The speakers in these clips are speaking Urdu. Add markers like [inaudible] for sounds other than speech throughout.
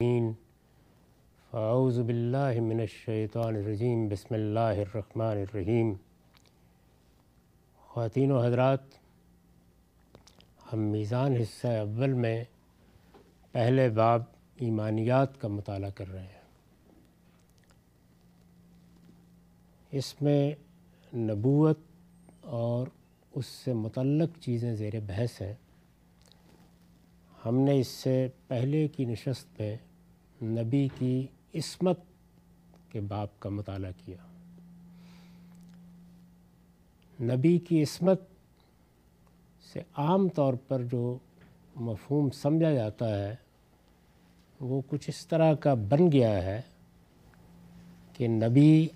الرحیم فاعوذ باللہ من الشیطان الرجیم بسم اللہ الرحمن الرحیم خواتین و حضرات، ہم میزان حصہ اول میں پہلے باب ایمانیات کا مطالعہ کر رہے ہیں۔ اس میں نبوت اور اس سے متعلق چیزیں زیر بحث ہیں۔ ہم نے اس سے پہلے کی نشست میں نبی کی عصمت کے باب کا مطالعہ کیا۔ نبی کی عصمت سے عام طور پر جو مفہوم سمجھا جاتا ہے، وہ کچھ اس طرح کا بن گیا ہے کہ نبی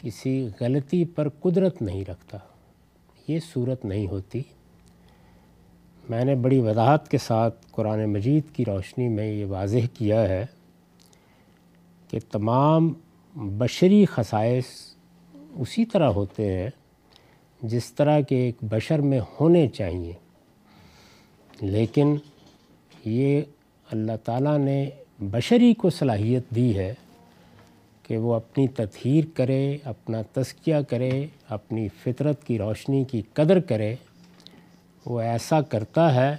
کسی غلطی پر قدرت نہیں رکھتا۔ یہ صورت نہیں ہوتی۔ میں نے بڑی وضاحت کے ساتھ قرآن مجید کی روشنی میں یہ واضح کیا ہے۔ کہ تمام بشری خصائص اسی طرح ہوتے ہیں جس طرح کے ایک بشر میں ہونے چاہیے۔ لیکن یہ اللہ تعالیٰ نے بشری کو صلاحیت دی ہے کہ وہ اپنی تطہیر کرے، اپنا تذکیہ کرے، اپنی فطرت کی روشنی کی قدر کرے۔ وہ ایسا کرتا ہے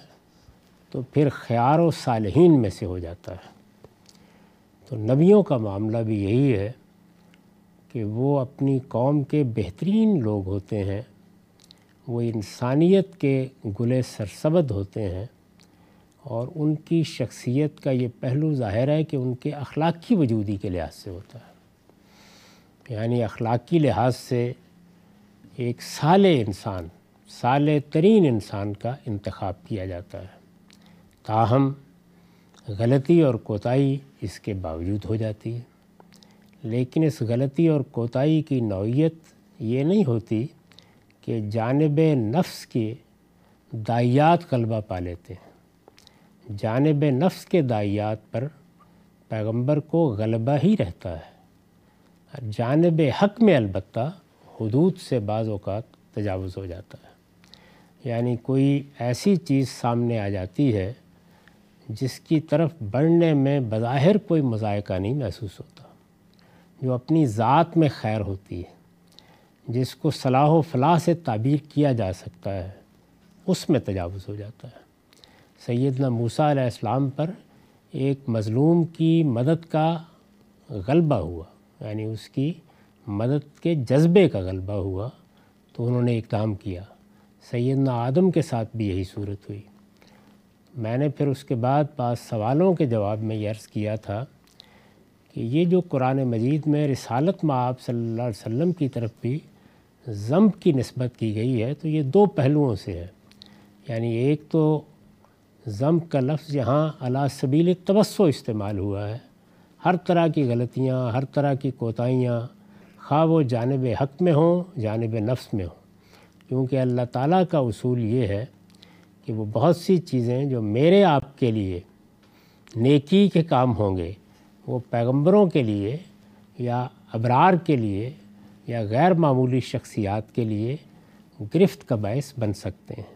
تو پھر خیار و صالحین میں سے ہو جاتا ہے۔ تو نبیوں کا معاملہ بھی یہی ہے کہ وہ اپنی قوم کے بہترین لوگ ہوتے ہیں، وہ انسانیت کے گلے سرسبد ہوتے ہیں اور ان کی شخصیت کا یہ پہلو ظاہر ہے کہ ان کے اخلاقی وجودی کے لحاظ سے ہوتا ہے۔ یعنی اخلاقی لحاظ سے ایک سال انسان سال ترین انسان کا انتخاب کیا جاتا ہے۔ تاہم، غلطی اور کوتاہی اس کے باوجود ہو جاتی ہے۔ لیکن اس غلطی اور کوتاہی کی نوعیت یہ نہیں ہوتی کہ جانب نفس کے دائیات غلبہ پا لیتے ہیں۔ جانب نفس کے دائیات پر پیغمبر کو غلبہ ہی رہتا ہے۔ جانب حق میں البتہ حدود سے بعض اوقات تجاوز ہو جاتا ہے۔ یعنی کوئی ایسی چیز سامنے آ جاتی ہے جس کی طرف بڑھنے میں بظاہر کوئی مذائقہ نہیں محسوس ہوتا، جو اپنی ذات میں خیر ہوتی ہے، جس کو صلاح و فلاح سے تعبیر کیا جا سکتا ہے، اس میں تجاوز ہو جاتا ہے۔ سیدنا موسیٰ علیہ السلام پر ایک مظلوم کی مدد کا غلبہ ہوا یعنی اس کی مدد کے جذبے کا غلبہ ہوا، تو انہوں نے اقدام کیا۔ سیدنا آدم کے ساتھ بھی یہی صورت ہوئی۔ میں نے پھر اس کے بعد بعض سوالوں کے جواب میں یہ عرض کیا تھا کہ یہ جو قرآن مجید میں رسالت آپ صلی اللہ علیہ وسلم کی طرف بھی ضمب کی نسبت کی گئی ہے، تو یہ دو پہلوؤں سے ہے یعنی ایک تو ضمب کا لفظ یہاں علا سبیل توسع استعمال ہوا ہے۔ ہر طرح کی غلطیاں، ہر طرح کی کوتاہیاں خواہ وہ جانب حق میں ہوں، جانب نفس میں ہوں۔ کیونکہ اللہ تعالیٰ کا اصول یہ ہے کہ وہ بہت سی چیزیں جو میرے آپ کے لیے نیکی کے کام ہوں گے، وہ پیغمبروں کے لیے یا ابرار کے لیے یا غیر معمولی شخصیات کے لیے گرفت کا باعث بن سکتے ہیں۔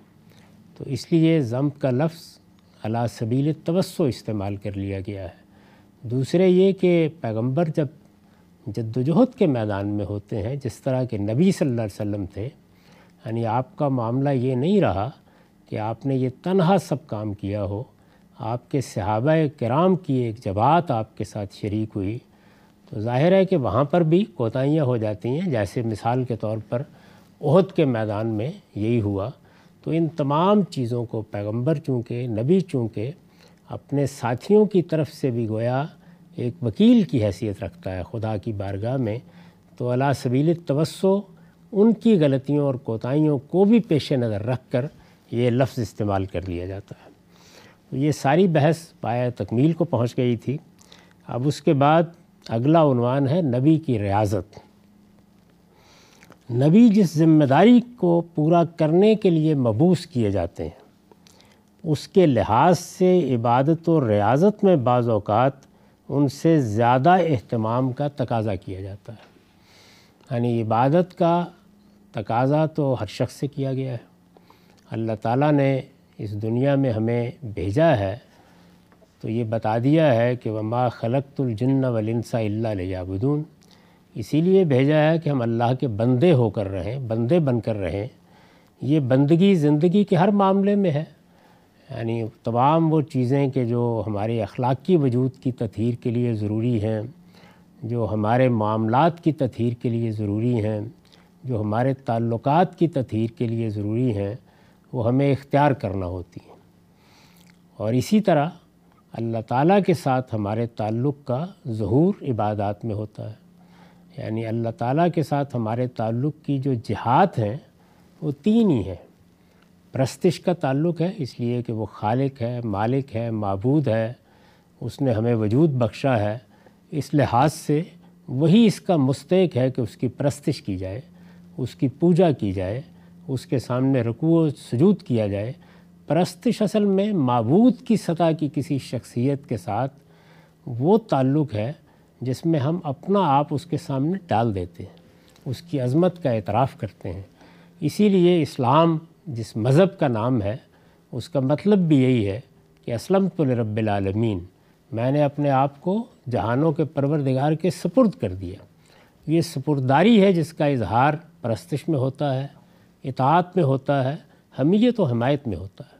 تو اس لیے ضم کا لفظ علا سبیل توسع استعمال کر لیا گیا ہے۔ دوسرے یہ کہ پیغمبر جب جد وجہد کے میدان میں ہوتے ہیں، جس طرح کے نبی صلی اللہ علیہ وسلم تھے یعنی آپ کا معاملہ یہ نہیں رہا کہ آپ نے یہ تنہا سب کام کیا ہو۔ آپ کے صحابہ کرام کی ایک جماعت آپ کے ساتھ شریک ہوئی۔ تو ظاہر ہے کہ وہاں پر بھی کوتاہیاں ہو جاتی ہیں۔ جیسے مثال کے طور پر عہد کے میدان میں یہی ہوا۔ تو ان تمام چیزوں کو پیغمبر چونکہ، نبی چونکہ، اپنے ساتھیوں کی طرف سے بھی گویا ایک وکیل کی حیثیت رکھتا ہے خدا کی بارگاہ میں۔ تو اللہ سبیل توسع ان کی غلطیوں اور کوتاہیوں کو بھی پیش نظر رکھ کر یہ لفظ استعمال کر لیا جاتا ہے۔ تو یہ ساری بحث پایا تکمیل کو پہنچ گئی تھی۔ اب اس کے بعد اگلا عنوان ہے نبی کی ریاضت۔ نبی جس ذمہ داری کو پورا کرنے کے لیے مبوس کیے جاتے ہیں، اس کے لحاظ سے عبادت و ریاضت میں بعض اوقات ان سے زیادہ اہتمام کا تقاضا کیا جاتا ہے۔ یعنی عبادت کا تقاضا تو ہر شخص سے کیا گیا ہے۔ اللہ تعالیٰ نے اس دنیا میں ہمیں بھیجا ہے، تو یہ بتا دیا ہے کہ وما خلقت الجن ولنسا اللہ لیابدون اسی لیے بھیجا ہے کہ ہم اللہ کے بندے ہو کر رہیں، بندے بن کر رہیں۔ یہ بندگی زندگی کے ہر معاملے میں ہے۔ یعنی تمام وہ چیزیں کہ جو ہمارے اخلاقی وجود کی تطہیر کے لیے ضروری ہیں، جو ہمارے معاملات کی تطہیر کے لیے ضروری ہیں، جو ہمارے تعلقات کی تطہیر کے لیے ضروری ہیں۔ وہ ہمیں اختیار کرنا ہوتی ہیں اور اسی طرح اللہ تعالیٰ کے ساتھ ہمارے تعلق کا ظہور عبادات میں ہوتا ہے۔ یعنی اللہ تعالیٰ کے ساتھ ہمارے تعلق کی جو جہات ہیں، وہ تین ہی ہیں۔ پرستش کا تعلق ہے، اس لیے کہ وہ خالق ہے، مالک ہے، معبود ہے، اس نے ہمیں وجود بخشا ہے۔ اس لحاظ سے وہی اس کا مستحق ہے کہ اس کی پرستش کی جائے، اس کی پوجا کی جائے۔ اس کے سامنے رکوع و سجود کیا جائے، پرستش اصل میں معبود کی سطح کی کسی شخصیت کے ساتھ وہ تعلق ہے جس میں ہم اپنا آپ اس کے سامنے ڈال دیتے ہیں، اس کی عظمت کا اعتراف کرتے ہیں۔ اسی لیے اسلام جس مذہب کا نام ہے، اس کا مطلب بھی یہی ہے کہ اسلم تو رب العالمین، میں نے اپنے آپ کو جہانوں کے پروردگار کے سپرد کر دیا۔ یہ سپرداری ہے جس کا اظہار پرستش میں ہوتا ہے۔ اطاعت میں ہوتا ہے حمیت و حمایت میں ہوتا ہے۔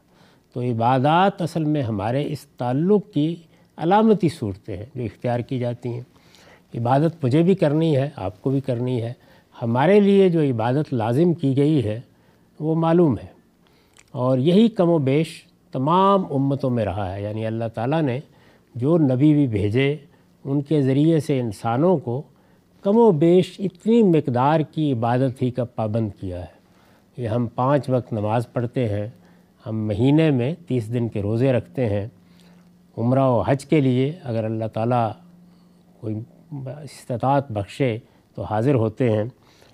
تو عبادات اصل میں ہمارے اس تعلق کی علامتی صورتیں ہیں جو اختیار کی جاتی ہیں۔ عبادت مجھے بھی کرنی ہے، آپ کو بھی کرنی ہے۔ ہمارے لیے جو عبادت لازم کی گئی ہے، وہ معلوم ہے۔ اور یہی کم و بیش تمام امتوں میں رہا ہے۔ یعنی اللہ تعالیٰ نے جو نبی بھی بھیجے، ان کے ذریعے سے انسانوں کو کم و بیش اتنی مقدار کی عبادت ہی کا پابند کیا ہے۔ یہ ہم پانچ وقت نماز پڑھتے ہیں، ہم مہینے میں تیس دن کے روزے رکھتے ہیں۔ عمرہ و حج کے لیے اگر اللہ تعالیٰ کوئی استطاعت بخشے تو حاضر ہوتے ہیں۔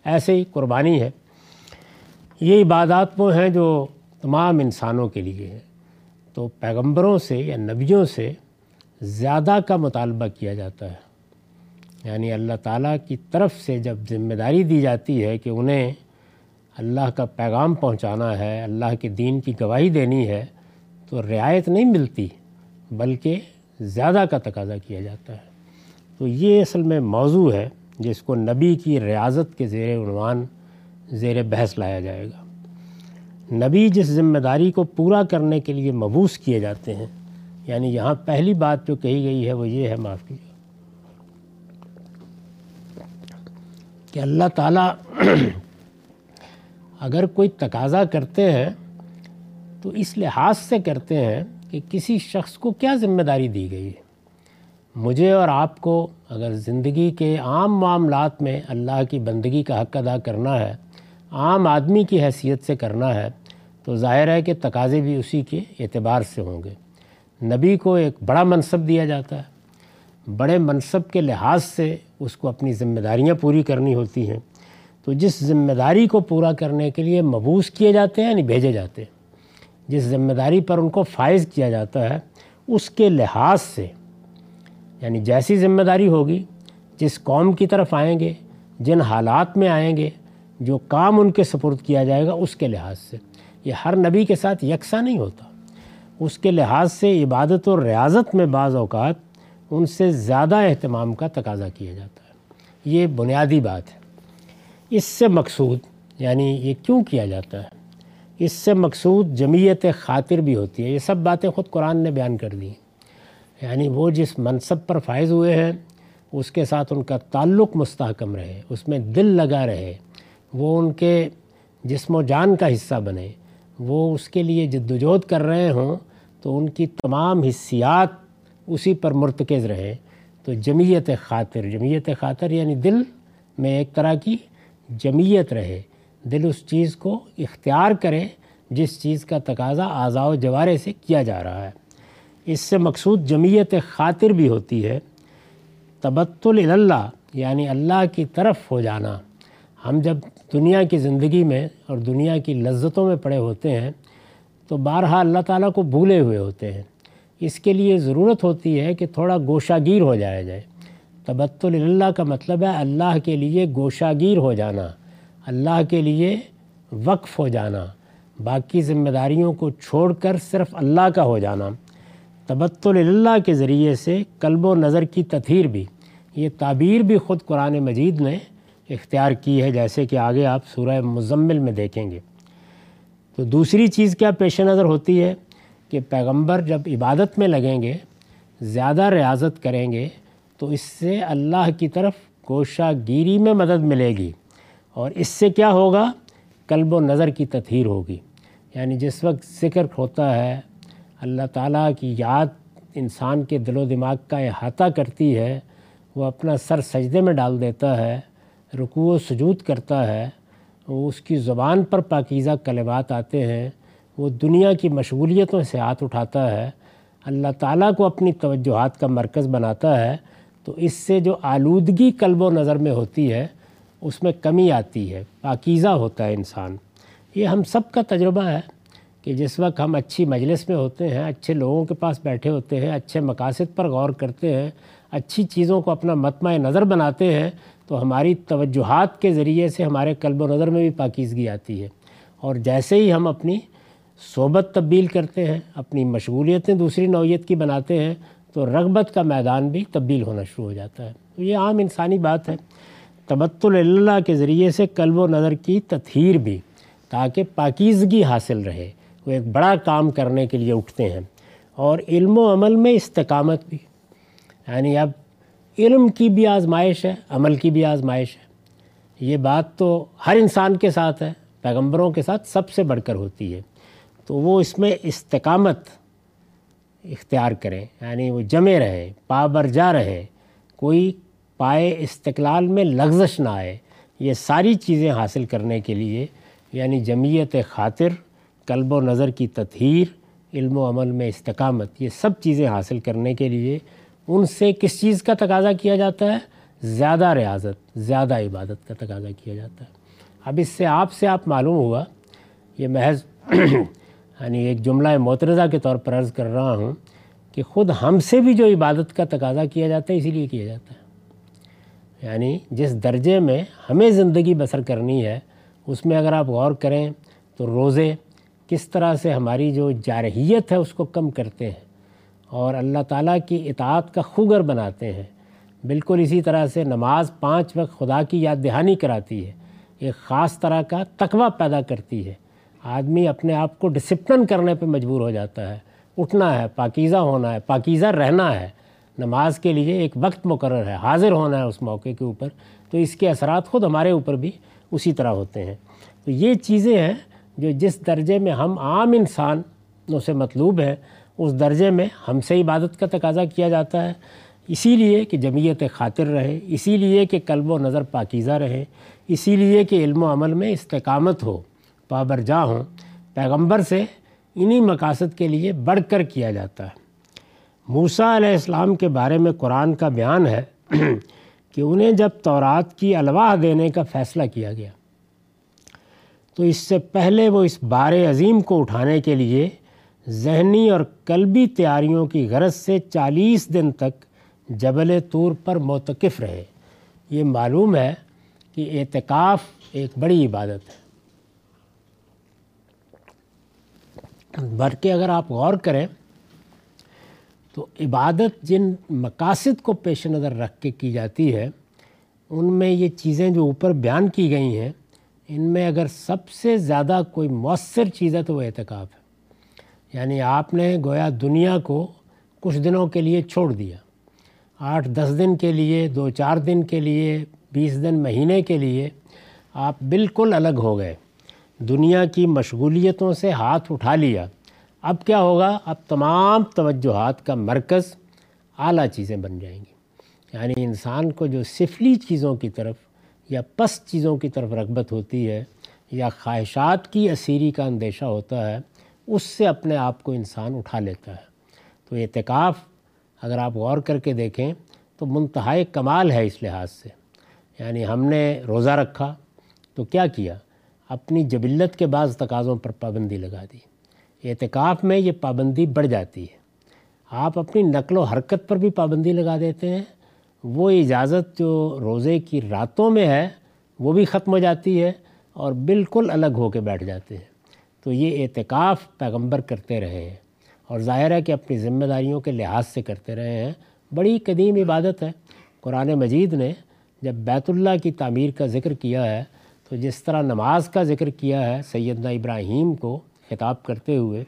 ایسے ہی قربانی ہے۔ یہ عبادات وہ ہیں جو تمام انسانوں کے لیے ہیں۔ تو پیغمبروں سے یا نبیوں سے زیادہ کا مطالبہ کیا جاتا ہے۔ یعنی اللہ تعالیٰ کی طرف سے جب ذمہ داری دی جاتی ہے کہ انہیں اللہ کا پیغام پہنچانا ہے، اللہ کے دین کی گواہی دینی ہے، تو رعایت نہیں ملتی، بلکہ زیادہ کا تقاضا کیا جاتا ہے۔ تو یہ اصل میں موضوع ہے جس کو نبی کی ریاضت کے زیر عنوان، زیر بحث لایا جائے گا۔ نبی جس ذمہ داری کو پورا کرنے کے لیے مبوس کیے جاتے ہیں یعنی یہاں پہلی بات جو کہی گئی ہے، وہ یہ ہے، معاف کیجیے۔ کہ اللہ تعالیٰ اگر کوئی تقاضا کرتے ہیں، تو اس لحاظ سے کرتے ہیں کہ کسی شخص کو کیا ذمہ داری دی گئی ہے۔ مجھے اور آپ کو اگر زندگی کے عام معاملات میں اللہ کی بندگی کا حق ادا کرنا ہے، عام آدمی کی حیثیت سے کرنا ہے، تو ظاہر ہے کہ تقاضے بھی اسی کے اعتبار سے ہوں گے۔ نبی کو ایک بڑا منصب دیا جاتا ہے۔ بڑے منصب کے لحاظ سے اس کو اپنی ذمہ داریاں پوری کرنی ہوتی ہیں۔ تو جس ذمہ داری کو پورا کرنے کے لیے مبوس کیے جاتے ہیں یعنی بھیجے جاتے ہیں۔ جس ذمہ داری پر ان کو فائز کیا جاتا ہے، اس کے لحاظ سے یعنی جیسی ذمہ داری ہوگی، جس قوم کی طرف آئیں گے، جن حالات میں آئیں گے، جو کام ان کے سپرد کیا جائے گا، اس کے لحاظ سے۔ یہ ہر نبی کے ساتھ یکساں نہیں ہوتا۔ اس کے لحاظ سے عبادت و ریاضت میں بعض اوقات ان سے زیادہ اہتمام کا تقاضا کیا جاتا ہے۔ یہ بنیادی بات ہے۔ اس سے مقصود یعنی یہ کیوں کیا جاتا ہے؟ اس سے مقصود جمعیت خاطر بھی ہوتی ہے۔ یہ سب باتیں خود قرآن نے بیان کر دی یعنی وہ جس منصب پر فائز ہوئے ہیں، اس کے ساتھ ان کا تعلق مستحکم رہے، اس میں دل لگا رہے، وہ ان کے جسم و جان کا حصہ بنے، وہ اس کے لیے جد وجہد کر رہے ہوں، تو ان کی تمام حصیات اسی پر مرتکز رہیں تو جمعیت خاطر جمعیت خاطر یعنی دل میں ایک طرح کی جمعیت رہے، دل اس چیز کو اختیار کرے جس چیز کا تقاضا اعضاء و جوارے سے کیا جا رہا ہے۔ اس سے مقصود جمعیت خاطر بھی ہوتی ہے۔ تبتل اللہ یعنی اللہ کی طرف ہو جانا۔ ہم جب دنیا کی زندگی میں اور دنیا کی لذتوں میں پڑے ہوتے ہیں، تو بارہا اللہ تعالیٰ کو بھولے ہوئے ہوتے ہیں۔ اس کے لیے ضرورت ہوتی ہے کہ تھوڑا گوشہ گیر ہو جایا جائے۔ تبتل اللہ کا مطلب ہے اللہ کے لیے گوشہ گیر ہو جانا، اللہ کے لیے وقف ہو جانا، باقی ذمہ داریوں کو چھوڑ کر صرف اللہ کا ہو جانا۔ تبتل اللہ کے ذریعے سے قلب و نظر کی تطہیر بھی، یہ تعبیر بھی خود قرآن مجید نے اختیار کی ہے، جیسے کہ آگے آپ سورہ مزمل میں دیکھیں گے۔ تو دوسری چیز کیا پیش نظر ہوتی ہے؟ کہ پیغمبر جب عبادت میں لگیں گے، زیادہ ریاضت کریں گے تو اس سے اللہ کی طرف گوشہ گیری میں مدد ملے گی اور اس سے کیا ہوگا؟ قلب و نظر کی تطہیر ہوگی۔ یعنی جس وقت ذکر ہوتا ہے، اللہ تعالیٰ کی یاد انسان کے دل و دماغ کا احاطہ کرتی ہے، وہ اپنا سر سجدے میں ڈال دیتا ہے، رکوع و سجود کرتا ہے، وہ اس کی زبان پر پاکیزہ کلمات آتے ہیں، وہ دنیا کی مشغولیتوں سے ہاتھ اٹھاتا ہے، اللہ تعالیٰ کو اپنی توجہات کا مرکز بناتا ہے تو اس سے جو آلودگی قلب و نظر میں ہوتی ہے، اس میں کمی آتی ہے، پاکیزہ ہوتا ہے انسان۔ یہ ہم سب کا تجربہ ہے کہ جس وقت ہم اچھی مجلس میں ہوتے ہیں، اچھے لوگوں کے پاس بیٹھے ہوتے ہیں، اچھے مقاصد پر غور کرتے ہیں، اچھی چیزوں کو اپنا متمع نظر بناتے ہیں، تو ہماری توجہات کے ذریعے سے ہمارے قلب و نظر میں بھی پاکیزگی آتی ہے۔ اور جیسے ہی ہم اپنی صحبت تبدیل کرتے ہیں، اپنی مشغولیتیں دوسری نوعیت کی بناتے ہیں تو رغبت کا میدان بھی تبدیل ہونا شروع ہو جاتا ہے۔ تو یہ عام انسانی بات ہے۔ تبتل اللہ کے ذریعے سے قلب و نظر کی تطہیر بھی تاکہ پاکیزگی حاصل رہے۔ وہ ایک بڑا کام کرنے کے لیے اٹھتے ہیں۔ اور علم و عمل میں استقامت بھی۔ یعنی اب علم کی بھی آزمائش ہے، عمل کی بھی آزمائش ہے۔ یہ بات تو ہر انسان کے ساتھ ہے، پیغمبروں کے ساتھ سب سے بڑھ کر ہوتی ہے۔ تو وہ اس میں استقامت اختیار کریں یعنی وہ جمے رہے پابر جا رہے، کوئی پائے استقلال میں لغزش نہ آئے، یہ ساری چیزیں حاصل کرنے کے لیے یعنی جمعیت خاطر، قلب و نظر کی تطہیر، علم و عمل میں استقامت، یہ سب چیزیں حاصل کرنے کے لیے ان سے کس چیز کا تقاضا کیا جاتا ہے؟ زیادہ ریاضت، زیادہ عبادت کا تقاضا کیا جاتا ہے۔ اب اس سے آپ سے آپ معلوم ہوا، یہ محض یعنی ایک جملہ معترضہ کے طور پر عرض کر رہا ہوں کہ خود ہم سے بھی جو عبادت کا تقاضا کیا جاتا ہے، اسی لیے کیا جاتا ہے۔ یعنی جس درجے میں ہمیں زندگی بسر کرنی ہے، اس میں اگر آپ غور کریں تو روزے کس طرح سے ہماری جو جارحیت ہے، اس کو کم کرتے ہیں اور اللہ تعالیٰ کی اطاعت کا خوگر بناتے ہیں۔ بالکل اسی طرح سے نماز پانچ وقت خدا کی یاد دہانی کراتی ہے، ایک خاص طرح کا تقوی پیدا کرتی ہے۔ آدمی اپنے آپ کو ڈسپلن کرنے پہ مجبور ہو جاتا ہے۔ اٹھنا ہے، پاکیزہ ہونا ہے، پاکیزہ رہنا ہے۔ نماز کے لیے ایک وقت مقرر ہے، حاضر ہونا ہے اس موقع کے اوپر۔ تو اس کے اثرات خود ہمارے اوپر بھی اسی طرح ہوتے ہیں۔ تو یہ چیزیں ہیں جو جس درجے میں ہم عام انسانوں سے مطلوب ہیں، اس درجے میں ہم سے عبادت کا تقاضا کیا جاتا ہے۔ اسی لیے کہ جمعیت خاطر رہے، اسی لیے کہ قلب و نظر پاکیزہ رہے، اسی لیے کہ علم و عمل میں استقامت ہو۔ پابر جا ہوں، پیغمبر سے انہی مقاصد کے لیے بڑھ کر کیا جاتا ہے۔ موسیٰ علیہ السلام کے بارے میں قرآن کا بیان ہے [clears throat] کہ انہیں جب تورات کی الواح دینے کا فیصلہ کیا گیا، تو اس سے پہلے وہ اس بار عظیم کو اٹھانے کے لیے ذہنی اور قلبی تیاریوں کی غرض سے چالیس دن تک جبل طور پر موتقف رہے۔ یہ معلوم ہے کہ اعتکاف ایک بڑی عبادت ہے۔ بلکہ اگر آپ غور کریں تو عبادت جن مقاصد کو پیش نظر رکھ کے کی جاتی ہے، ان میں یہ چیزیں جو اوپر بیان کی گئی ہیں، ان میں اگر سب سے زیادہ کوئی مؤثر چیز ہے تو وہ اعتکاف ہے۔ یعنی آپ نے گویا دنیا کو کچھ دنوں کے لیے چھوڑ دیا۔ آٹھ، دس دن کے لیے، دو، چار دن کے لیے، بیس دن، مہینے کے لیے آپ بالکل الگ ہو گئے۔ دنیا کی مشغولیتوں سے ہاتھ اٹھا لیا۔ اب کیا ہوگا؟ اب تمام توجہات کا مرکز اعلیٰ چیزیں بن جائیں گی۔ یعنی انسان کو جو سفلی چیزوں کی طرف یا پس چیزوں کی طرف رغبت ہوتی ہے یا خواہشات کی اسیری کا اندیشہ ہوتا ہے، اس سے اپنے آپ کو انسان اٹھا لیتا ہے۔ تو اعتکاف اگر آپ غور کر کے دیکھیں، تو منتہائی کمال ہے اس لحاظ سے۔ یعنی ہم نے روزہ رکھا تو کیا کیا؟ اپنی جبلت کے بعض تقاضوں پر پابندی لگا دی۔ اعتکاف میں یہ پابندی بڑھ جاتی ہے۔ آپ اپنی نقل و حرکت پر بھی پابندی لگا دیتے ہیں۔ وہ اجازت جو روزے کی راتوں میں ہے، وہ بھی ختم ہو جاتی ہے اور بالکل الگ ہو کے بیٹھ جاتے ہیں۔ تو یہ اعتکاف پیغمبر کرتے رہے ہیں اور ظاہر ہے کہ اپنی ذمہ داریوں کے لحاظ سے کرتے رہے ہیں۔ بڑی قدیم عبادت ہے۔ قرآن مجید نے جب بیت اللہ کی تعمیر کا ذکر کیا ہے تو جس طرح نماز کا ذکر کیا ہے سیدنا ابراہیم کو خطاب کرتے ہوئے،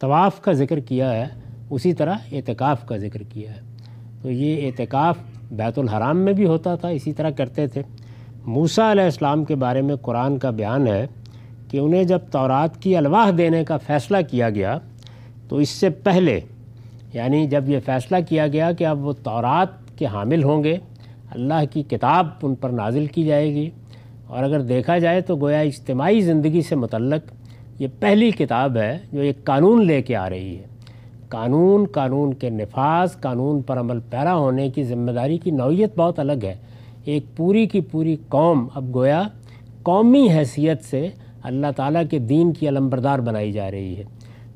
طواف کا ذکر کیا ہے، اسی طرح اعتکاف کا ذکر کیا ہے۔ تو یہ اعتکاف بیت الحرام میں بھی ہوتا تھا، اسی طرح کرتے تھے۔ موسیٰ علیہ السلام کے بارے میں قرآن کا بیان ہے کہ انہیں جب تورات کی الواح دینے کا فیصلہ کیا گیا، تو اس سے پہلے یعنی جب یہ فیصلہ کیا گیا کہ اب وہ تورات کے حامل ہوں گے، اللہ کی کتاب ان پر نازل کی جائے گی۔ اور اگر دیکھا جائے تو گویا اجتماعی زندگی سے متعلق یہ پہلی کتاب ہے جو ایک قانون لے کے آ رہی ہے۔ قانون قانون کے نفاذ، قانون پر عمل پیرا ہونے کی ذمہ داری کی نوعیت بہت الگ ہے۔ ایک پوری کی پوری قوم اب گویا قومی حیثیت سے اللہ تعالیٰ کے دین کی علمبردار بنائی جا رہی ہے۔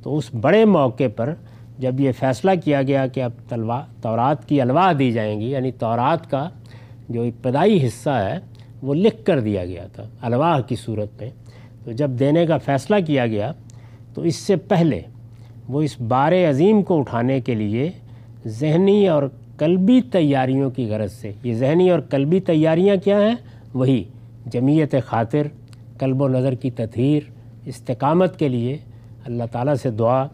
تو اس بڑے موقع پر جب یہ فیصلہ کیا گیا کہ اب تلوا، تورات کی الواح دی جائیں گی یعنی تورات کا جو ابتدائی حصہ ہے وہ لکھ کر دیا گیا تھا، الواح کی صورت میں۔ تو جب دینے کا فیصلہ کیا گیا، تو اس سے پہلے وہ اس بار عظیم کو اٹھانے کے لیے ذہنی اور قلبی تیاریوں کی غرض سے، یہ ذہنی اور قلبی تیاریاں کیا ہیں؟ وہی جمعیت خاطر، قلب و نظر کی تطہیر، استقامت کے لیے اللہ تعالیٰ سے دعا۔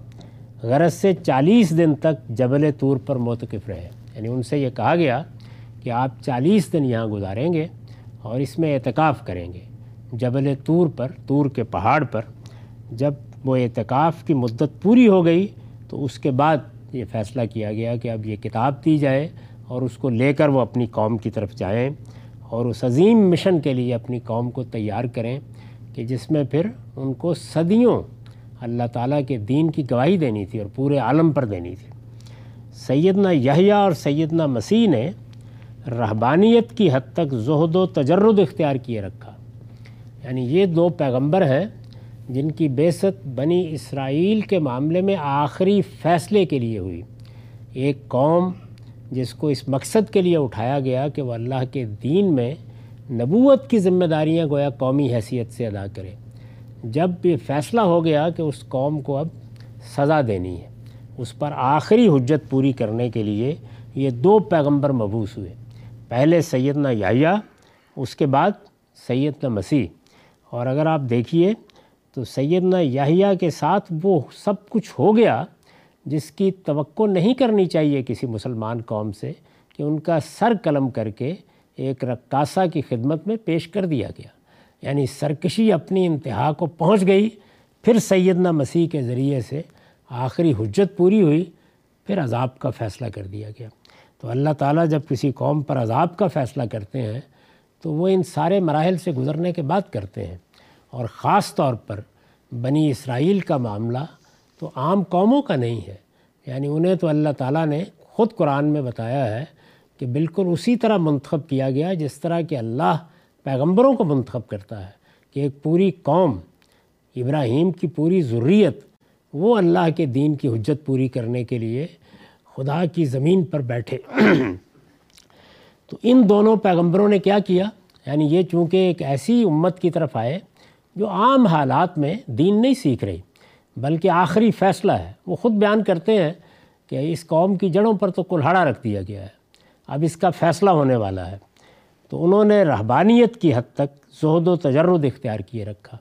غرض سے چالیس دن تک جبل طور پر موتقف رہے۔ یعنی ان سے یہ کہا گیا کہ آپ چالیس دن یہاں گزاریں گے۔ اور اس میں اعتکاف کریں گے۔ جبل طور پر، طور کے پہاڑ پر، جب وہ اعتکاف کی مدت پوری ہو گئی، تو اس کے بعد یہ فیصلہ کیا گیا کہ اب یہ کتاب دی جائے اور اس کو لے کر وہ اپنی قوم کی طرف جائیں اور اس عظیم مشن کے لیے اپنی قوم کو تیار کریں کہ جس میں پھر ان کو صدیوں اللہ تعالیٰ کے دین کی گواہی دینی تھی اور پورے عالم پر دینی تھی۔ سیدنا یحییٰ اور سیدنا مسیح نے رہبانیت کی حد تک زہد و تجرد اختیار کیے رکھا۔ یعنی یہ دو پیغمبر ہیں جن کی بیست بنی اسرائیل کے معاملے میں آخری فیصلے کے لیے ہوئی۔ ایک قوم جس کو اس مقصد کے لیے اٹھایا گیا کہ وہ اللہ کے دین میں نبوت کی ذمہ داریاں گویا قومی حیثیت سے ادا کرے۔ جب یہ فیصلہ ہو گیا کہ اس قوم کو اب سزا دینی ہے، اس پر آخری حجت پوری کرنے کے لیے یہ دو پیغمبر مبوس ہوئے۔ پہلے سیدنا یحییٰ، اس کے بعد سیدنا مسیح۔ اور اگر آپ دیکھیے تو سیدنا یحییٰ کے ساتھ وہ سب کچھ ہو گیا جس کی توقع نہیں کرنی چاہیے کسی مسلمان قوم سے کہ ان کا سر قلم کر کے ایک رقاصہ کی خدمت میں پیش کر دیا گیا۔ یعنی سرکشی اپنی انتہا کو پہنچ گئی، پھر سیدنا مسیح کے ذریعے سے آخری حجت پوری ہوئی، پھر عذاب کا فیصلہ کر دیا گیا۔ تو اللہ تعالیٰ جب کسی قوم پر عذاب کا فیصلہ کرتے ہیں، تو وہ ان سارے مراحل سے گزرنے کے بعد کرتے ہیں۔ اور خاص طور پر بنی اسرائیل کا معاملہ تو عام قوموں کا نہیں ہے۔ یعنی انہیں تو اللہ تعالیٰ نے خود قرآن میں بتایا ہے کہ بالکل اسی طرح منتخب کیا گیا جس طرح کہ اللہ پیغمبروں کو منتخب کرتا ہے کہ ایک پوری قوم، ابراہیم کی پوری ضروریت وہ اللہ کے دین کی حجت پوری کرنے کے لیے خدا کی زمین پر بیٹھے۔ [clears throat] تو ان دونوں پیغمبروں نے کیا کیا؟ یعنی یہ چونکہ ایک ایسی امت کی طرف آئے جو عام حالات میں دین نہیں سیکھ رہی، بلکہ آخری فیصلہ ہے۔ وہ خود بیان کرتے ہیں کہ اس قوم کی جڑوں پر تو کلہاڑا رکھ دیا گیا ہے۔ اب اس کا فیصلہ ہونے والا ہے۔ تو انہوں نے رہبانیت کی حد تک زہد و تجرد اختیار کیے رکھا۔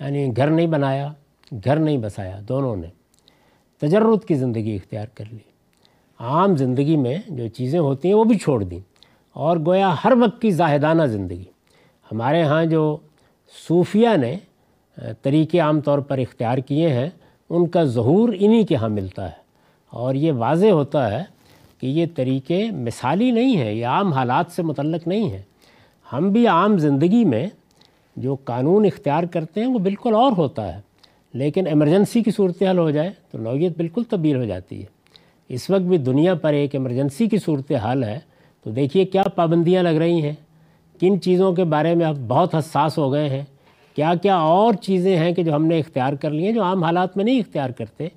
یعنی گھر نہیں بنایا، گھر نہیں بسایا، دونوں نے تجرد کی زندگی اختیار کر لی۔ عام زندگی میں جو چیزیں ہوتی ہیں وہ بھی چھوڑ دیں اور گویا ہر وقت کی زاہدانہ زندگی۔ ہمارے ہاں جو صوفیہ نے طریقے عام طور پر اختیار کیے ہیں، ان کا ظہور انہی کے ہاں ملتا ہے۔ اور یہ واضح ہوتا ہے کہ یہ طریقے مثالی نہیں ہیں، یہ عام حالات سے متعلق نہیں ہیں۔ ہم بھی عام زندگی میں جو قانون اختیار کرتے ہیں وہ بالکل اور ہوتا ہے، لیکن ایمرجنسی کی صورتحال ہو جائے تو نوعیت بالکل تبدیل ہو جاتی ہے۔ اس وقت بھی دنیا پر ایک ایمرجنسی کی صورتحال ہے، تو دیکھیے کیا پابندیاں لگ رہی ہیں۔ کن چیزوں کے بارے میں اب بہت حساس ہو گئے ہیں۔ کیا کیا اور چیزیں ہیں کہ جو ہم نے اختیار کر لی ہیں جو عام حالات میں نہیں اختیار کرتے؟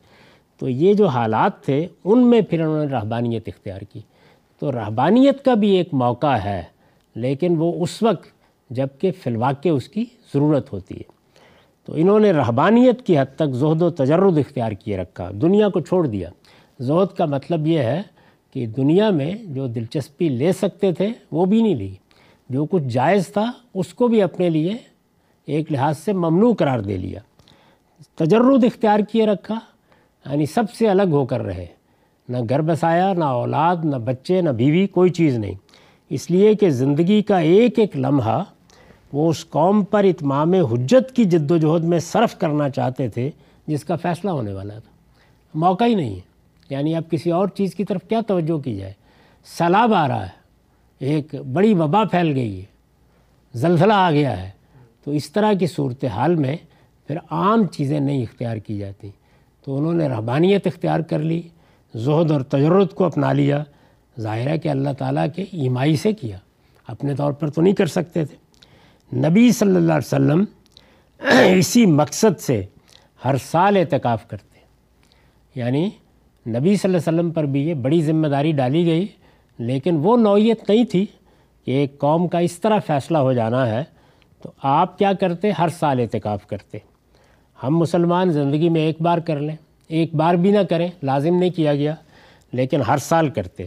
تو یہ جو حالات تھے، ان میں پھر انہوں نے رہبانیت اختیار کی۔ تو رہبانیت کا بھی ایک موقع ہے، لیکن وہ اس وقت جبکہ فی الواقع اس کی ضرورت ہوتی ہے۔ تو انہوں نے رہبانیت کی حد تک زہد و تجرد اختیار کیے رکھا، دنیا کو چھوڑ دیا۔ زہد کا مطلب یہ ہے کہ دنیا میں جو دلچسپی لے سکتے تھے وہ بھی نہیں لی۔ جو کچھ جائز تھا اس کو بھی اپنے لیے ایک لحاظ سے ممنوع قرار دے لیا۔ تجرد اختیار کیے رکھا یعنی سب سے الگ ہو کر رہے۔ نہ گھر بسایا، نہ اولاد، نہ بچے، نہ بیوی، کوئی چیز نہیں۔ اس لیے کہ زندگی کا ایک ایک لمحہ وہ اس قوم پر اتمام حجت کی جد و جہد میں صرف کرنا چاہتے تھے، جس کا فیصلہ ہونے والا تھا۔ موقع ہی نہیں ہے۔ یعنی اب کسی اور چیز کی طرف کیا توجہ کی جائے؟ سیلاب آ رہا ہے، ایک بڑی وبا پھیل گئی ہے، زلزلہ آ گیا ہے۔ تو اس طرح کی صورتحال میں پھر عام چیزیں نہیں اختیار کی جاتی۔ تو انہوں نے رحبانیت اختیار کر لی، زہد اور تجرد کو اپنا لیا۔ ظاہر ہے کہ اللہ تعالیٰ کے ایمائی سے کیا۔ اپنے طور پر تو نہیں کر سکتے تھے۔ نبی صلی اللہ علیہ وسلم [clears throat] اسی مقصد سے ہر سال اعتکاف کرتے۔ یعنی نبی صلی اللہ علیہ وسلم پر بھی یہ بڑی ذمہ داری ڈالی گئی، لیکن وہ نوعیت نہیں تھی کہ ایک قوم کا اس طرح فیصلہ ہو جانا ہے۔ تو آپ کیا کرتے؟ ہر سال اعتکاف کرتے۔ ہم مسلمان زندگی میں ایک بار کر لیں، ایک بار بھی نہ کریں، لازم نہیں کیا گیا، لیکن ہر سال کرتے۔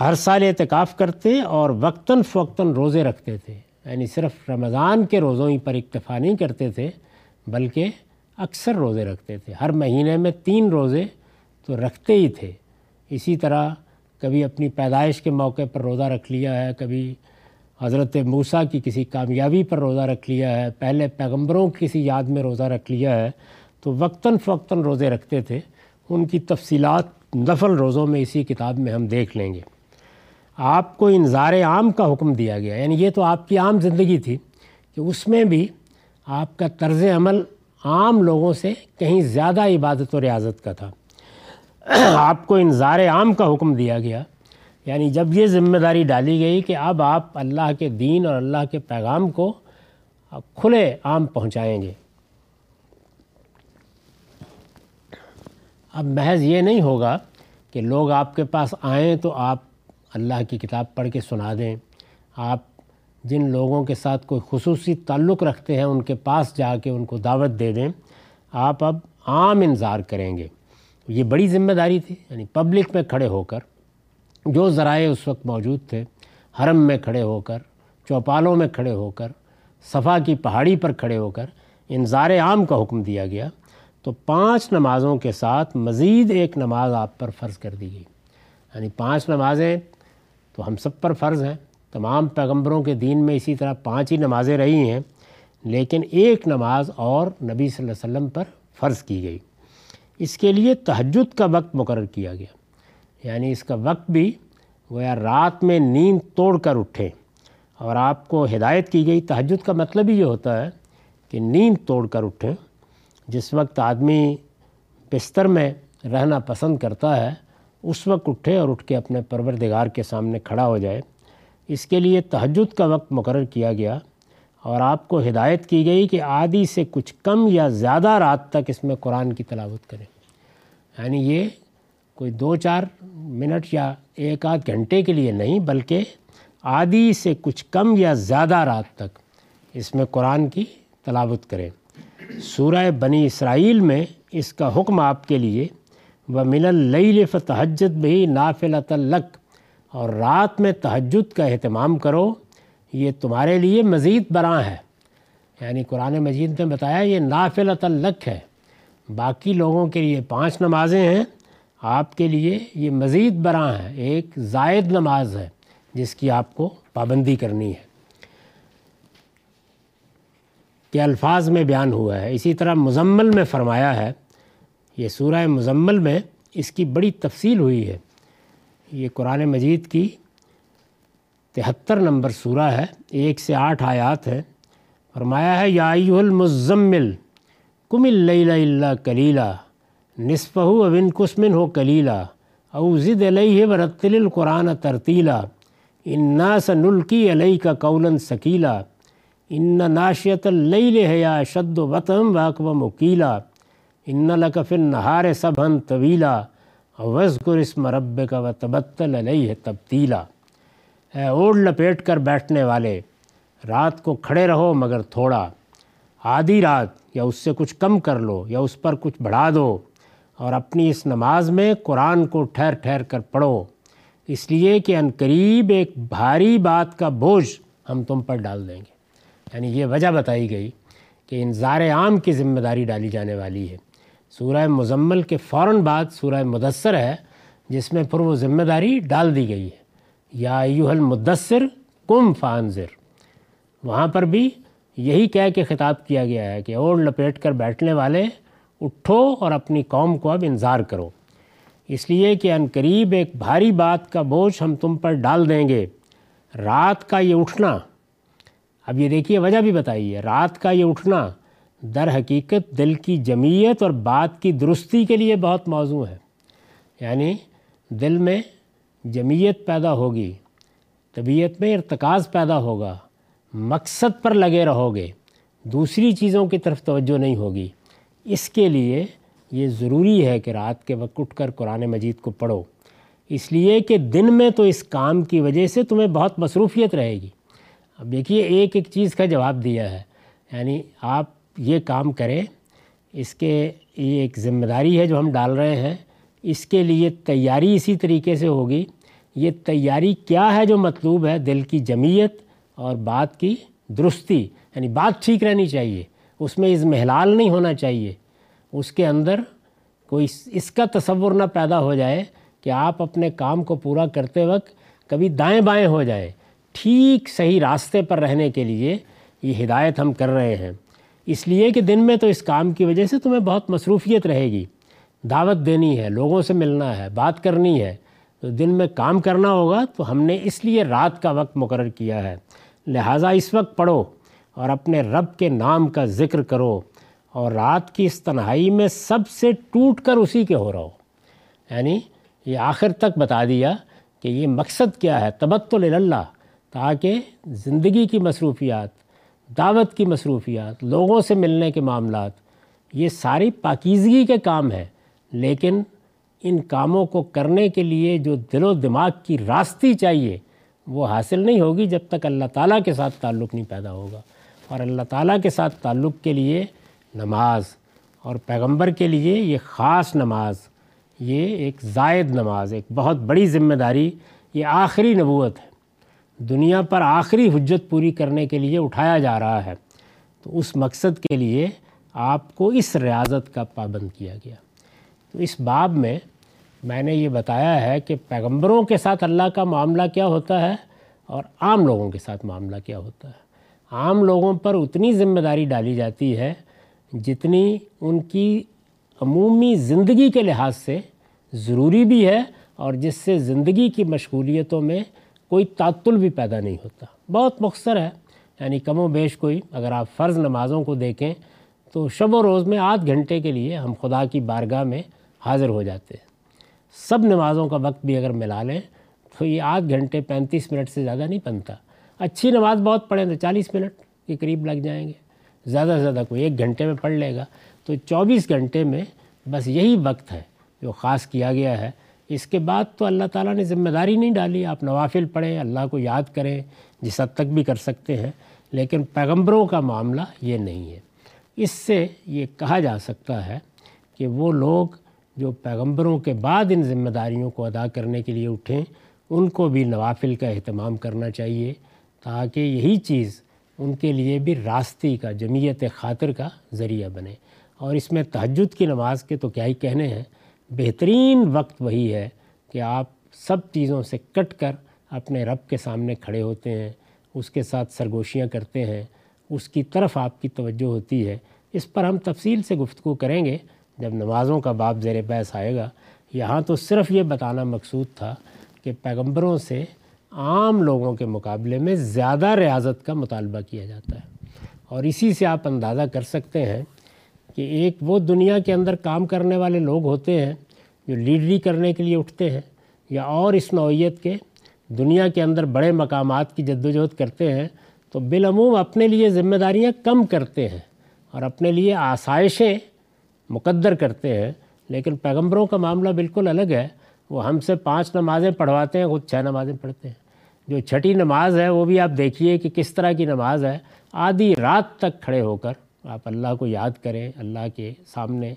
ہر سال اعتکاف کرتے اور وقتاً فوقتاً روزے رکھتے تھے۔ یعنی صرف رمضان کے روزوں ہی پر اکتفا نہیں کرتے تھے، بلکہ اکثر روزے رکھتے تھے۔ ہر مہینے میں تین روزے تو رکھتے ہی تھے۔ اسی طرح کبھی اپنی پیدائش کے موقع پر روزہ رکھ لیا ہے، کبھی حضرت موسیٰ کی کسی کامیابی پر روزہ رکھ لیا ہے، پہلے پیغمبروں کی کسی یاد میں روزہ رکھ لیا ہے۔ تو وقتاً فوقتاً روزے رکھتے تھے۔ ان کی تفصیلات نفل روزوں میں اسی کتاب میں ہم دیکھ لیں گے۔ آپ کو انظار عام کا حکم دیا گیا۔ یعنی یہ تو آپ کی عام زندگی تھی کہ اس میں بھی آپ کا طرز عمل عام لوگوں سے کہیں زیادہ عبادت و ریاضت کا تھا۔ آپ کو انظار عام کا حکم دیا گیا۔ یعنی جب یہ ذمہ داری ڈالی گئی کہ اب آپ اللہ کے دین اور اللہ کے پیغام کو کھلے عام پہنچائیں گے۔ اب محض یہ نہیں ہوگا کہ لوگ آپ کے پاس آئیں تو آپ اللہ کی کتاب پڑھ کے سنا دیں۔ آپ جن لوگوں کے ساتھ کوئی خصوصی تعلق رکھتے ہیں ان کے پاس جا کے ان کو دعوت دے دیں۔ آپ اب عام انظار کریں گے۔ یہ بڑی ذمہ داری تھی یعنی پبلک میں کھڑے ہو کر، جو ذرائع اس وقت موجود تھے، حرم میں کھڑے ہو کر، چوپالوں میں کھڑے ہو کر، صفا کی پہاڑی پر کھڑے ہو کر انظار عام کا حکم دیا گیا، تو پانچ نمازوں کے ساتھ مزید ایک نماز آپ پر فرض کر دی گئی۔ یعنی پانچ نمازیں تو ہم سب پر فرض ہیں، تمام پیغمبروں کے دین میں اسی طرح پانچ ہی نمازیں رہی ہیں، لیکن ایک نماز اور نبی صلی اللہ علیہ وسلم پر فرض کی گئی۔ اس کے لیے تہجد کا وقت مقرر کیا گیا۔ یعنی اس کا وقت بھی گویا رات میں نیند توڑ کر اٹھیں اور آپ کو ہدایت کی گئی، تہجد کا مطلب ہی یہ ہوتا ہے کہ نیند توڑ کر اٹھیں جس وقت آدمی بستر میں رہنا پسند کرتا ہے، اس وقت اٹھے اور اٹھ کے اپنے پروردگار کے سامنے کھڑا ہو جائے۔ اس کے لیے تہجد کا وقت مقرر کیا گیا۔ اور آپ کو ہدایت کی گئی کہ آدھی سے کچھ کم یا زیادہ رات تک اس میں قرآن کی تلاوت کریں۔ یعنی یہ کوئی دو چار منٹ یا ایک آدھ گھنٹے کے لیے نہیں، بلکہ آدھی سے کچھ کم یا زیادہ رات تک اس میں قرآن کی تلاوت کریں۔ سورہ بنی اسرائیل میں اس کا حکم آپ کے لیے و من اللیل فتحجد بھی نافلۃ الق اور رات میں تہجد کا اہتمام کرو۔ یہ تمہارے لیے مزید براں ہے۔ یعنی قرآن مجید نے بتایا یہ نافلۃ الق ہے۔ باقی لوگوں کے لیے پانچ نمازیں ہیں۔ آپ کے لیے یہ مزید براں ہے۔ ایک زائد نماز ہے جس کی آپ کو پابندی کرنی ہے۔ کہ الفاظ میں بیان ہوا ہے۔ اسی طرح مزمل میں فرمایا ہے۔ یہ سورہ مزمل میں اس کی بڑی تفصیل ہوئی ہے۔ یہ قرآن مجید کی تہتر نمبر سورہ ہے، ایک سے آٹھ آیات ہے۔ فرمایا ہے، یا ایو المزمل کم اللیل اللہ کلیلہ نصف ابن کسمن ہو کلیلہ او ضد علیہ برتل القرآن ترتیلا، انا سنلکی علیہ کا قول ثقیلا ان ناشیت اللیل ہے شد و وطم واقب مکیلا ان لکفن نہار صبن طویلا وزقر اسم رب کا و تبتل علیہ تبتیلا۔ اوڑھ لپیٹ کر بیٹھنے والے، رات کو کھڑے رہو مگر تھوڑا، آدھی رات یا اس سے کچھ کم کر لو یا اس پر کچھ بڑھا دو اور اپنی اس نماز میں قرآن کو ٹھہر ٹھہر کر پڑھو۔ اس لیے کہ ان قریب ایک بھاری بات کا بوجھ ہم تم پر ڈال دیں گے۔ یعنی یہ وجہ بتائی گئی کہ انظار عام کی ذمہ داری ڈالی جانے والی ہے۔ سورہ مزمل کے فوراً بعد سورہ مدثر ہے، جس میں پھر وہ ذمہ داری ڈال دی گئی ہے۔ یا ایوہ المدثر کم فانزر وہاں پر بھی یہی کہہ کے خطاب کیا گیا ہے کہ اوڑ لپیٹ کر بیٹھنے والے اٹھو اور اپنی قوم کو اب انظار کرو۔ اس لیے کہ ان قریب ایک بھاری بات کا بوجھ ہم تم پر ڈال دیں گے۔ رات کا یہ اٹھنا۔ اب یہ دیکھیے، وجہ بھی بتائیے۔ رات کا یہ اٹھنا در حقیقت دل کی جمعیت اور بات کی درستی کے لیے بہت موضوع ہے۔ یعنی دل میں جمعیت پیدا ہوگی، طبیعت میں ارتکاز پیدا ہوگا، مقصد پر لگے رہو گے، دوسری چیزوں کی طرف توجہ نہیں ہوگی۔ اس کے لیے یہ ضروری ہے کہ رات کے وقت اٹھ کر قرآن مجید کو پڑھو۔ اس لیے کہ دن میں تو اس کام کی وجہ سے تمہیں بہت مصروفیت رہے گی۔ اب دیکھیے، ایک ایک چیز کا جواب دیا ہے۔ یعنی آپ یہ کام کریں، اس کے یہ ایک ذمہ داری ہے جو ہم ڈال رہے ہیں۔ اس کے لیے تیاری اسی طریقے سے ہوگی۔ یہ تیاری کیا ہے جو مطلوب ہے؟ دل کی جمعیت اور بات کی درستی یعنی بات ٹھیک رہنی چاہیے۔ اس میں اضمحلال نہیں ہونا چاہیے۔ اس کے اندر کوئی اس کا تصور نہ پیدا ہو جائے کہ آپ اپنے کام کو پورا کرتے وقت کبھی دائیں بائیں ہو جائے۔ ٹھیک صحیح راستے پر رہنے کے لیے یہ ہدایت ہم کر رہے ہیں۔ اس لیے کہ دن میں تو اس کام کی وجہ سے تمہیں بہت مصروفیت رہے گی۔ دعوت دینی ہے، لوگوں سے ملنا ہے، بات کرنی ہے، تو دن میں کام کرنا ہوگا تو ہم نے اس لیے رات کا وقت مقرر کیا ہے۔ لہٰذا اس وقت پڑھو اور اپنے رب کے نام کا ذکر کرو اور رات کی اس تنہائی میں سب سے ٹوٹ کر اسی کے ہو رہو۔ یعنی یہ آخر تک بتا دیا کہ یہ مقصد کیا ہے، تبتل اللہ تاکہ زندگی کی مصروفیات، دعوت کی مصروفیات، لوگوں سے ملنے کے معاملات، یہ ساری پاکیزگی کے کام ہیں۔ لیکن ان کاموں کو کرنے کے لیے جو دل و دماغ کی راستی چاہیے، وہ حاصل نہیں ہوگی جب تک اللہ تعالیٰ کے ساتھ تعلق نہیں پیدا ہوگا۔ اور اللہ تعالیٰ کے ساتھ تعلق کے لیے نماز اور پیغمبر کے لیے یہ خاص نماز، یہ ایک زائد نماز، ایک بہت بڑی ذمہ داری، یہ آخری نبوت ہے۔ دنیا پر آخری حجت پوری کرنے کے لیے اٹھایا جا رہا ہے۔ تو اس مقصد کے لیے آپ کو اس ریاضت کا پابند کیا گیا۔ تو اس باب میں میں نے یہ بتایا ہے کہ پیغمبروں کے ساتھ اللہ کا معاملہ کیا ہوتا ہے اور عام لوگوں کے ساتھ معاملہ کیا ہوتا ہے۔ عام لوگوں پر اتنی ذمہ داری ڈالی جاتی ہے جتنی ان کی عمومی زندگی کے لحاظ سے ضروری بھی ہے اور جس سے زندگی کی مشغولیتوں میں کوئی تعطل بھی پیدا نہیں ہوتا۔ بہت مختصر ہے یعنی کم و بیش کوئی، اگر آپ فرض نمازوں کو دیکھیں تو شب و روز میں آدھ گھنٹے کے لیے ہم خدا کی بارگاہ میں حاضر ہو جاتے ہیں۔ سب نمازوں کا وقت بھی اگر ملا لیں، تو یہ آدھ گھنٹے پینتیس منٹ سے زیادہ نہیں بنتا۔ اچھی نماز بہت پڑھیں تو چالیس منٹ کے قریب لگ جائیں گے۔ زیادہ سے زیادہ کوئی ایک گھنٹے میں پڑھ لے گا۔ تو چوبیس گھنٹے میں بس یہی وقت ہے جو خاص کیا گیا ہے۔ اس کے بعد تو اللہ تعالیٰ نے ذمہ داری نہیں ڈالی۔ آپ نوافل پڑھیں، اللہ کو یاد کریں، جس حد تک بھی کر سکتے ہیں۔ لیکن پیغمبروں کا معاملہ یہ نہیں ہے۔ اس سے یہ کہا جا سکتا ہے کہ وہ لوگ جو پیغمبروں کے بعد ان ذمہ داریوں کو ادا کرنے کے لیے اٹھیں، ان کو بھی نوافل کا اہتمام کرنا چاہیے تاکہ یہی چیز ان کے لیے بھی راستی کا، جمعیت خاطر کا ذریعہ بنے۔ اور اس میں تہجد کی نماز کے تو کیا ہی کہنے ہیں؟ بہترین وقت وہی ہے کہ آپ سب چیزوں سے کٹ کر اپنے رب کے سامنے کھڑے ہوتے ہیں، اس کے ساتھ سرگوشیاں کرتے ہیں، اس کی طرف آپ کی توجہ ہوتی ہے۔ اس پر ہم تفصیل سے گفتگو کریں گے۔ جب نمازوں کا باب زیر بحث آئے گا، یہاں تو صرف یہ بتانا مقصود تھا کہ پیغمبروں سے عام لوگوں کے مقابلے میں زیادہ ریاضت کا مطالبہ کیا جاتا ہے۔ اور اسی سے آپ اندازہ کر سکتے ہیں کہ ایک وہ دنیا کے اندر کام کرنے والے لوگ ہوتے ہیں جو لیڈری کرنے کے لیے اٹھتے ہیں، یا اور اس نوعیت کے دنیا کے اندر بڑے مقامات کی جد وجہد کرتے ہیں، تو بالعموم اپنے لیے ذمہ داریاں کم کرتے ہیں اور اپنے لیے آسائشیں مقدر کرتے ہیں، لیکن پیغمبروں کا معاملہ بالکل الگ ہے۔ وہ ہم سے پانچ نمازیں پڑھواتے ہیں، خود چھ نمازیں پڑھتے ہیں۔ جو چھٹی نماز ہے، وہ بھی آپ دیکھیے کہ کس طرح کی نماز ہے۔ آدھی رات تک کھڑے ہو کر آپ اللہ کو یاد کریں، اللہ کے سامنے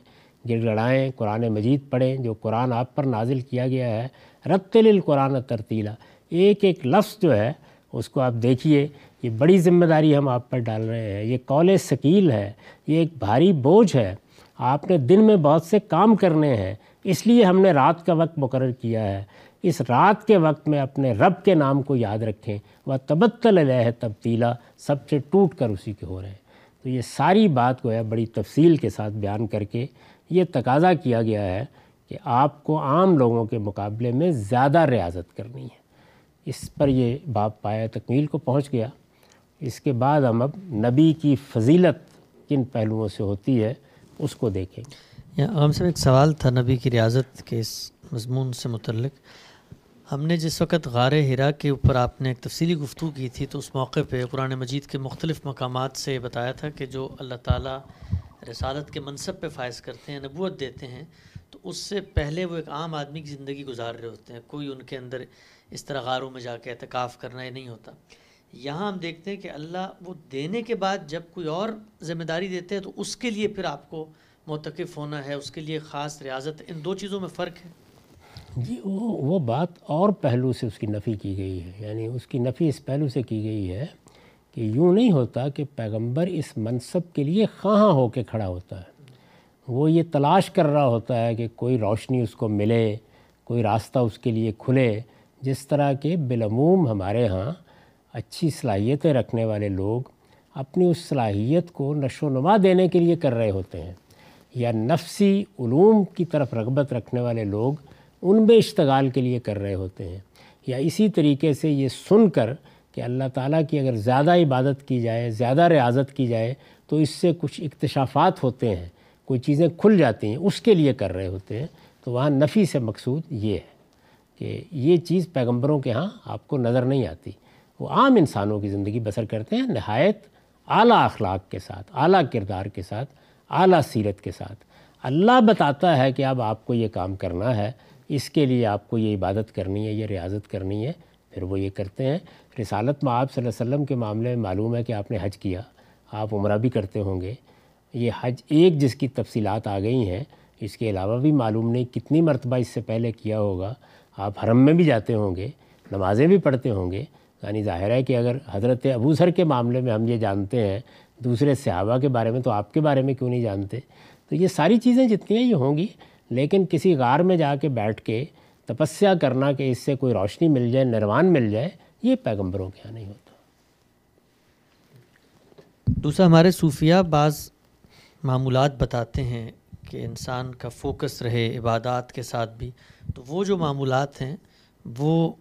گڑ گڑائیں قرآن مجید پڑھیں، جو قرآن آپ پر نازل کیا گیا ہے۔ رتل القرآن ترتیلا۔ ایک ایک لفظ جو ہے، اس کو آپ دیکھیے، یہ بڑی ذمہ داری ہم آپ پر ڈال رہے ہیں۔ یہ کال ثقیل ہے، یہ ایک بھاری بوجھ ہے۔ آپ نے دن میں بہت سے کام کرنے ہیں، اس لیے ہم نے رات کا وقت مقرر کیا ہے۔ اس رات کے وقت میں اپنے رب کے نام کو یاد رکھیں۔ وہ تبتل علیہ تبدیلا سب سے ٹوٹ کر اسی کے ہو رہے ہیں۔ تو یہ ساری بات گویا بڑی تفصیل کے ساتھ بیان کر کے یہ تقاضا کیا گیا ہے کہ آپ کو عام لوگوں کے مقابلے میں زیادہ ریاضت کرنی ہے۔ اس پر یہ باپ پایا تکمیل کو پہنچ گیا۔ اس کے بعد ہم اب نبی کی فضیلت کن پہلوؤں سے ہوتی ہے۔ اس کو دیکھیں۔ گے ہم سے ایک سوال تھا نبی کی ریاضت کے اس مضمون سے متعلق۔ ہم نے جس وقت غار ہرا کے اوپر آپ نے ایک تفصیلی گفتگو کی تھی تو اس موقع پہ قرآن مجید کے مختلف مقامات سے بتایا تھا کہ جو اللہ تعالیٰ رسالت کے منصب پہ فائز کرتے ہیں، نبوت دیتے ہیں، تو اس سے پہلے وہ ایک عام آدمی کی زندگی گزار رہے ہوتے ہیں۔ کوئی ان کے اندر اس طرح غاروں میں جا کے اعتکاف کرنا یہ نہیں ہوتا۔ یہاں ہم دیکھتے ہیں کہ اللہ وہ دینے کے بعد جب کوئی اور ذمہ داری دیتے ہیں تو اس کے لیے پھر آپ کو متقف ہونا ہے، اس کے لیے خاص ریاضت، ان دو چیزوں میں فرق ہے۔ جی وہ وہ بات اور پہلو سے اس کی نفی کی گئی ہے۔ یعنی اس کی نفی اس پہلو سے کی گئی ہے کہ یوں نہیں ہوتا کہ پیغمبر اس منصب کے لیے خواہاں ہو کے کھڑا ہوتا ہے۔ وہ یہ تلاش کر رہا ہوتا ہے کہ کوئی روشنی اس کو ملے، کوئی راستہ اس کے لیے کھلے، جس طرح کے بالعموم ہمارے ہاں اچھی صلاحیتیں رکھنے والے لوگ اپنی اس صلاحیت کو نشو و نما دینے کے لیے کر رہے ہوتے ہیں یا نفسی علوم کی طرف رغبت رکھنے والے لوگ ان بے اشتغال کے لیے کر رہے ہوتے ہیں یا اسی طریقے سے یہ سن کر کہ اللہ تعالیٰ کی اگر زیادہ عبادت کی جائے، زیادہ ریاضت کی جائے تو اس سے کچھ اکتشافات ہوتے ہیں، کوئی چیزیں کھل جاتی ہیں، اس کے لیے کر رہے ہوتے ہیں۔ تو وہاں نفی سے مقصود یہ ہے کہ یہ چیز پیغمبروں کے ہاں آپ کو نظر نہیں آتی۔ وہ عام انسانوں کی زندگی بسر کرتے ہیں، نہایت اعلیٰ اخلاق کے ساتھ، اعلیٰ کردار کے ساتھ، اعلیٰ سیرت کے ساتھ۔ اللہ بتاتا ہے کہ اب آپ کو یہ کام کرنا ہے، اس کے لیے آپ کو یہ عبادت کرنی ہے، یہ ریاضت کرنی ہے۔ پھر وہ یہ کرتے ہیں۔ رسالت میں آپ صلی اللہ علیہ وسلم کے معاملے میں معلوم ہے کہ آپ نے حج کیا، آپ عمرہ بھی کرتے ہوں گے۔ یہ حج ایک جس کی تفصیلات آ گئی ہیں، اس کے علاوہ بھی معلوم نہیں کتنی مرتبہ اس سے پہلے کیا ہوگا۔ آپ حرم میں بھی جاتے ہوں گے، نمازیں بھی پڑھتے ہوں گے یعنی ظاہر ہے کہ اگر حضرت ابو سر کے معاملے میں ہم یہ جانتے ہیں، دوسرے صحابہ کے بارے میں، تو آپ کے بارے میں کیوں نہیں جانتے؟ تو یہ ساری چیزیں جتنی ہیں یہ ہوں گی، لیکن کسی غار میں جا کے بیٹھ کے تپسیا کرنا کہ اس سے کوئی روشنی مل جائے، نروان مل جائے، یہ پیغمبروں کے یہاں نہیں ہوتا۔ دوسرا، ہمارے صوفیہ بعض معمولات بتاتے ہیں کہ انسان کا فوکس رہے، عبادات کے ساتھ بھی۔ تو وہ جو معمولات ہیں، وہ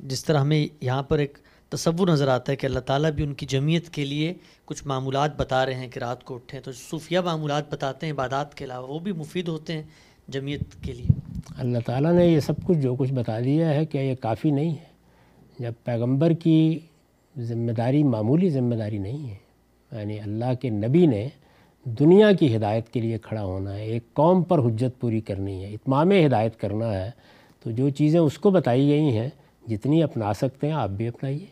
جس طرح ہمیں یہاں پر ایک تصور نظر آتا ہے کہ اللہ تعالیٰ بھی ان کی جمعیت کے لیے کچھ معمولات بتا رہے ہیں کہ رات کو اٹھیں تو صوفیہ معمولات بتاتے ہیں، عبادات کے علاوہ وہ بھی مفید ہوتے ہیں جمعیت کے لیے۔ اللہ تعالیٰ نے یہ سب کچھ جو کچھ بتا دیا ہے کہ یہ کافی نہیں ہے۔ جب پیغمبر کی ذمہ داری معمولی ذمہ داری نہیں ہے یعنی اللہ کے نبی نے دنیا کی ہدایت کے لیے کھڑا ہونا ہے، ایک قوم پر حجت پوری کرنی ہے، اتمام ہدایت کرنا ہے، تو جو چیزیں اس کو بتائی گئی ہیں جتنی اپنا سکتے ہیں، آپ بھی اپنائیے۔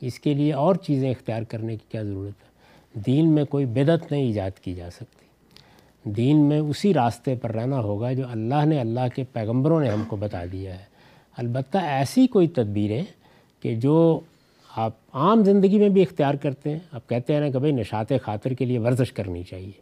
اس کے لیے اور چیزیں اختیار کرنے کی کیا ضرورت ہے؟ دین میں کوئی بدت نہیں ایجاد کی جا سکتی۔ دین میں اسی راستے پر رہنا ہوگا جو اللہ نے اللہ کے پیغمبروں نے ہم کو بتا دیا ہے۔ البتہ ایسی کوئی تدبیریں کہ جو آپ عام زندگی میں بھی اختیار کرتے ہیں، آپ کہتے ہیں نا کہ بھائی نشات خاطر کے لیے ورزش کرنی چاہیے،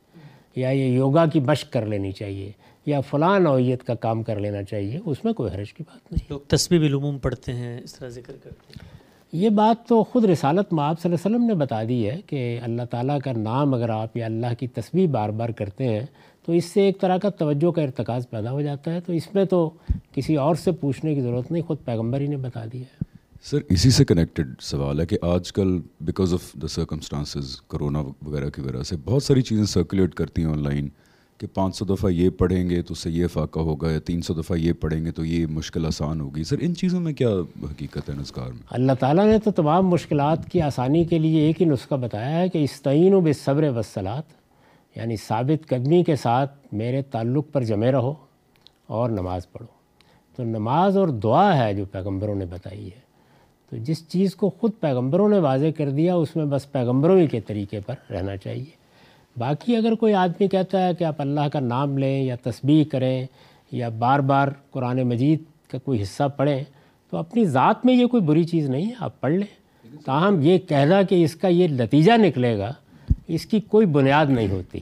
یا یہ یوگا کی مشق کر لینی چاہیے یا فلاں نوعیت کا کام کر لینا چاہیے اس میں کوئی حرج کی بات نہیں۔ لوگ تصویر العموم پڑھتے ہیں اس طرح ذکر کرتے ہیں۔ یہ بات تو خود رسالت میں آپ صلی اللہ علیہ وسلم نے بتا دی ہے کہ اللہ تعالیٰ کا نام اگر آپ یا اللہ کی تصویر بار بار کرتے ہیں تو اس سے ایک طرح کا توجہ کا ارتکاز پیدا ہو جاتا ہے۔ تو اس میں تو کسی اور سے پوچھنے کی ضرورت نہیں خود پیغمبر ہی نے بتا دیا ہے۔ سر اسی سے کنیکٹڈ سوال ہے کہ آج کل because of the circumstances corona وغیرہ کی وجہ سے بہت ساری چیزیں سرکولیٹ کرتی ہیں آن لائن کہ پانچ سو دفعہ یہ پڑھیں گے تو اس سے یہ فاقہ ہوگا، یا تین سو دفعہ یہ پڑھیں گے تو یہ مشکل آسان ہوگی۔ سر، ان چیزوں میں کیا حقیقت ہے نسکار میں؟ اللہ تعالیٰ نے تو تمام مشکلات کی آسانی کے لیے ایک ہی نسخہ بتایا ہے کہ استعین و بے صبر وسلات یعنی ثابت قدمی کے ساتھ میرے تعلق پر جمے رہو اور نماز پڑھو۔ تو نماز اور دعا ہے جو پیغمبروں نے بتائی ہے۔ تو جس چیز کو خود پیغمبروں نے واضح کر دیا، اس میں بس پیغمبروں ہی کے طریقے پر رہنا چاہیے۔ باقی اگر کوئی آدمی کہتا ہے کہ آپ اللہ کا نام لیں یا تسبیح کریں یا بار بار قرآن مجید کا کوئی حصہ پڑھیں، تو اپنی ذات میں یہ کوئی بری چیز نہیں ہے، آپ پڑھ لیں۔ تاہم یہ کہنا کہ اس کا یہ نتیجہ نکلے گا، اس کی کوئی بنیاد نہیں ہوتی۔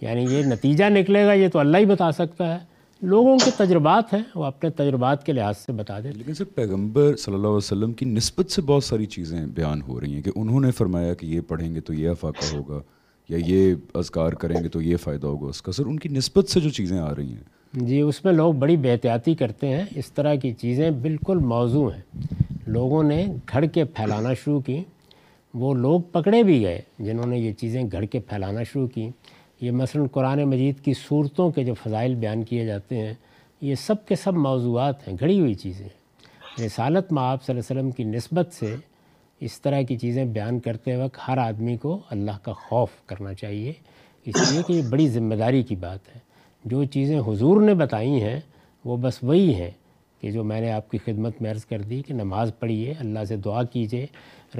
یعنی یہ نتیجہ نکلے گا، یہ تو اللہ ہی بتا سکتا ہے۔ لوگوں کے تجربات ہیں، وہ اپنے تجربات کے لحاظ سے بتا دیں لیکن سر، پیغمبر صلی اللہ علیہ وسلم کی نسبت سے بہت ساری چیزیں بیان ہو رہی ہیں کہ انہوں نے فرمایا کہ یہ پڑھیں گے تو یہ افاقہ ہوگا۔ یا یہ اذکار کریں گے تو یہ فائدہ ہوگا اس کا۔ سر ان کی نسبت سے جو چیزیں آ رہی ہیں۔ جی اس میں لوگ بڑی بحتیاتی کرتے ہیں۔ اس طرح کی چیزیں بالکل موضوع ہیں۔ لوگوں نے گھڑ کے پھیلانا شروع کی۔ وہ لوگ پکڑے بھی گئے جنہوں نے یہ چیزیں گھڑ کے پھیلانا شروع کی۔ یہ مثلا قرآن مجید کی صورتوں کے جو فضائل بیان کیے جاتے ہیں، یہ سب کے سب موضوعات ہیں، گھڑی ہوئی چیزیں۔ رسالت میں آپ صلی اللہ علیہ وسلم کی نسبت سے اس طرح کی چیزیں بیان کرتے وقت ہر آدمی کو اللہ کا خوف کرنا چاہیے۔ اس لیے کہ یہ بڑی ذمہ داری کی بات ہے۔ جو چیزیں حضور نے بتائی ہیں، وہ بس وہی ہیں کہ جو میں نے آپ کی خدمت میں عرض کر دی کہ نماز پڑھیے، اللہ سے دعا کیجیے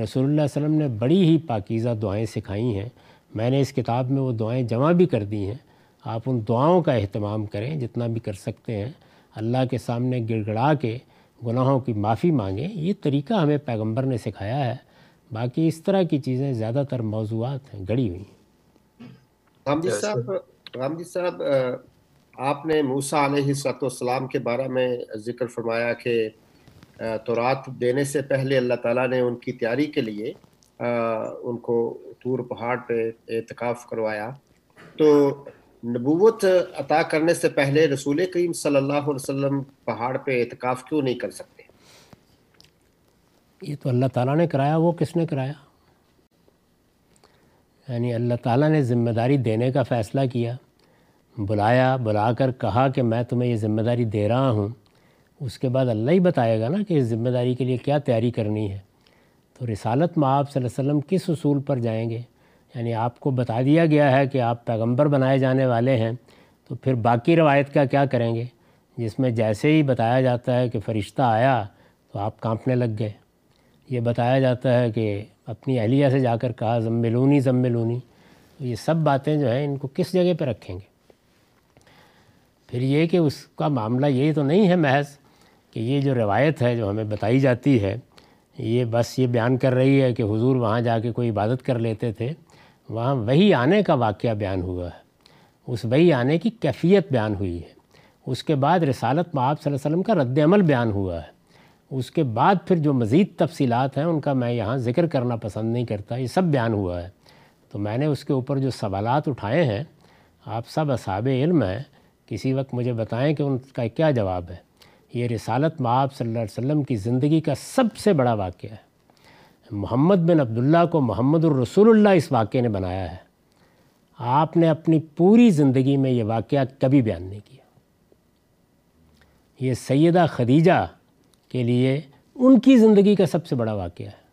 رسول اللہ علیہ وسلم نے بڑی ہی پاکیزہ دعائیں سکھائی ہیں۔ میں نے اس کتاب میں وہ دعائیں جمع بھی کر دی ہیں۔ آپ ان دعاؤں کا اہتمام کریں جتنا بھی کر سکتے ہیں۔ اللہ کے سامنے گڑ گڑا کے گناہوں کی معافی مانگیں یہ طریقہ ہمیں پیغمبر نے سکھایا ہے۔ باقی اس طرح کی چیزیں زیادہ تر موضوعات ہیں گڑی ہوئی رام صاحب رام جی صاحب آپ نے موسا علیہ سات والسلام کے بارے میں ذکر فرمایا کہ تورات دینے سے پہلے اللہ تعالیٰ نے ان کی تیاری کے لیے ان کو طور پہاڑ پہ اعتکاف کروایا۔ تو نبوت عطا کرنے سے پہلے رسول کریم صلی اللہ علیہ وسلم پہاڑ پہ اعتکاف کیوں نہیں کر سکتے؟ یہ تو اللہ تعالیٰ نے کرایا، وہ کس نے کرایا؟ یعنی اللہ تعالیٰ نے ذمہ داری دینے کا فیصلہ کیا، بلایا بلا کر کہا کہ میں تمہیں یہ ذمہ داری دے رہا ہوں۔ اس کے بعد اللہ ہی بتائے گا نا کہ اس ذمہ داری کے لیے کیا تیاری کرنی ہے۔ تو رسالت میں آپ صلی اللہ علیہ وسلم کس اصول پر جائیں گے؟ یعنی آپ کو بتا دیا گیا ہے کہ آپ پیغمبر بنائے جانے والے ہیں، تو پھر باقی روایت کا کیا کریں گے؟ جس میں جیسے ہی بتایا جاتا ہے کہ فرشتہ آیا تو آپ کانپنے لگ گئے۔ یہ بتایا جاتا ہے کہ اپنی اہلیہ سے جا کر کہا ضملونی ضملونی تو یہ سب باتیں جو ہیں ان کو کس جگہ پہ رکھیں گے؟ پھر یہ کہ اس کا معاملہ یہی تو نہیں ہے محض کہ یہ جو روایت ہے جو ہمیں بتائی جاتی ہے، یہ بس یہ بیان کر رہی ہے کہ حضور وہاں جا کے کوئی عبادت کر لیتے تھے۔ وہاں وہی آنے کا واقعہ بیان ہوا ہے۔ اس وہی آنے کی کیفیت بیان ہوئی ہے۔ اس کے بعد رسالت میں آپ صلی اللہ علیہ وسلم کا رد عمل بیان ہوا ہے۔ اس کے بعد پھر جو مزید تفصیلات ہیں، ان کا میں یہاں ذکر کرنا پسند نہیں کرتا، یہ سب بیان ہوا ہے۔ تو میں نے اس کے اوپر جو سوالات اٹھائے ہیں، آپ سب اصحاب علم ہیں، کسی وقت مجھے بتائیں کہ ان کا کیا جواب ہے۔ یہ رسالت معاب صلی اللہ علیہ وسلم کی زندگی کا سب سے بڑا واقعہ ہے۔ محمد بن عبداللہ کو محمد الرسول اللہ اس واقعے نے بنایا ہے۔ آپ نے اپنی پوری زندگی میں یہ واقعہ کبھی بیان نہیں کیا۔ یہ سیدہ خدیجہ کے لیے ان کی زندگی کا سب سے بڑا واقعہ ہے۔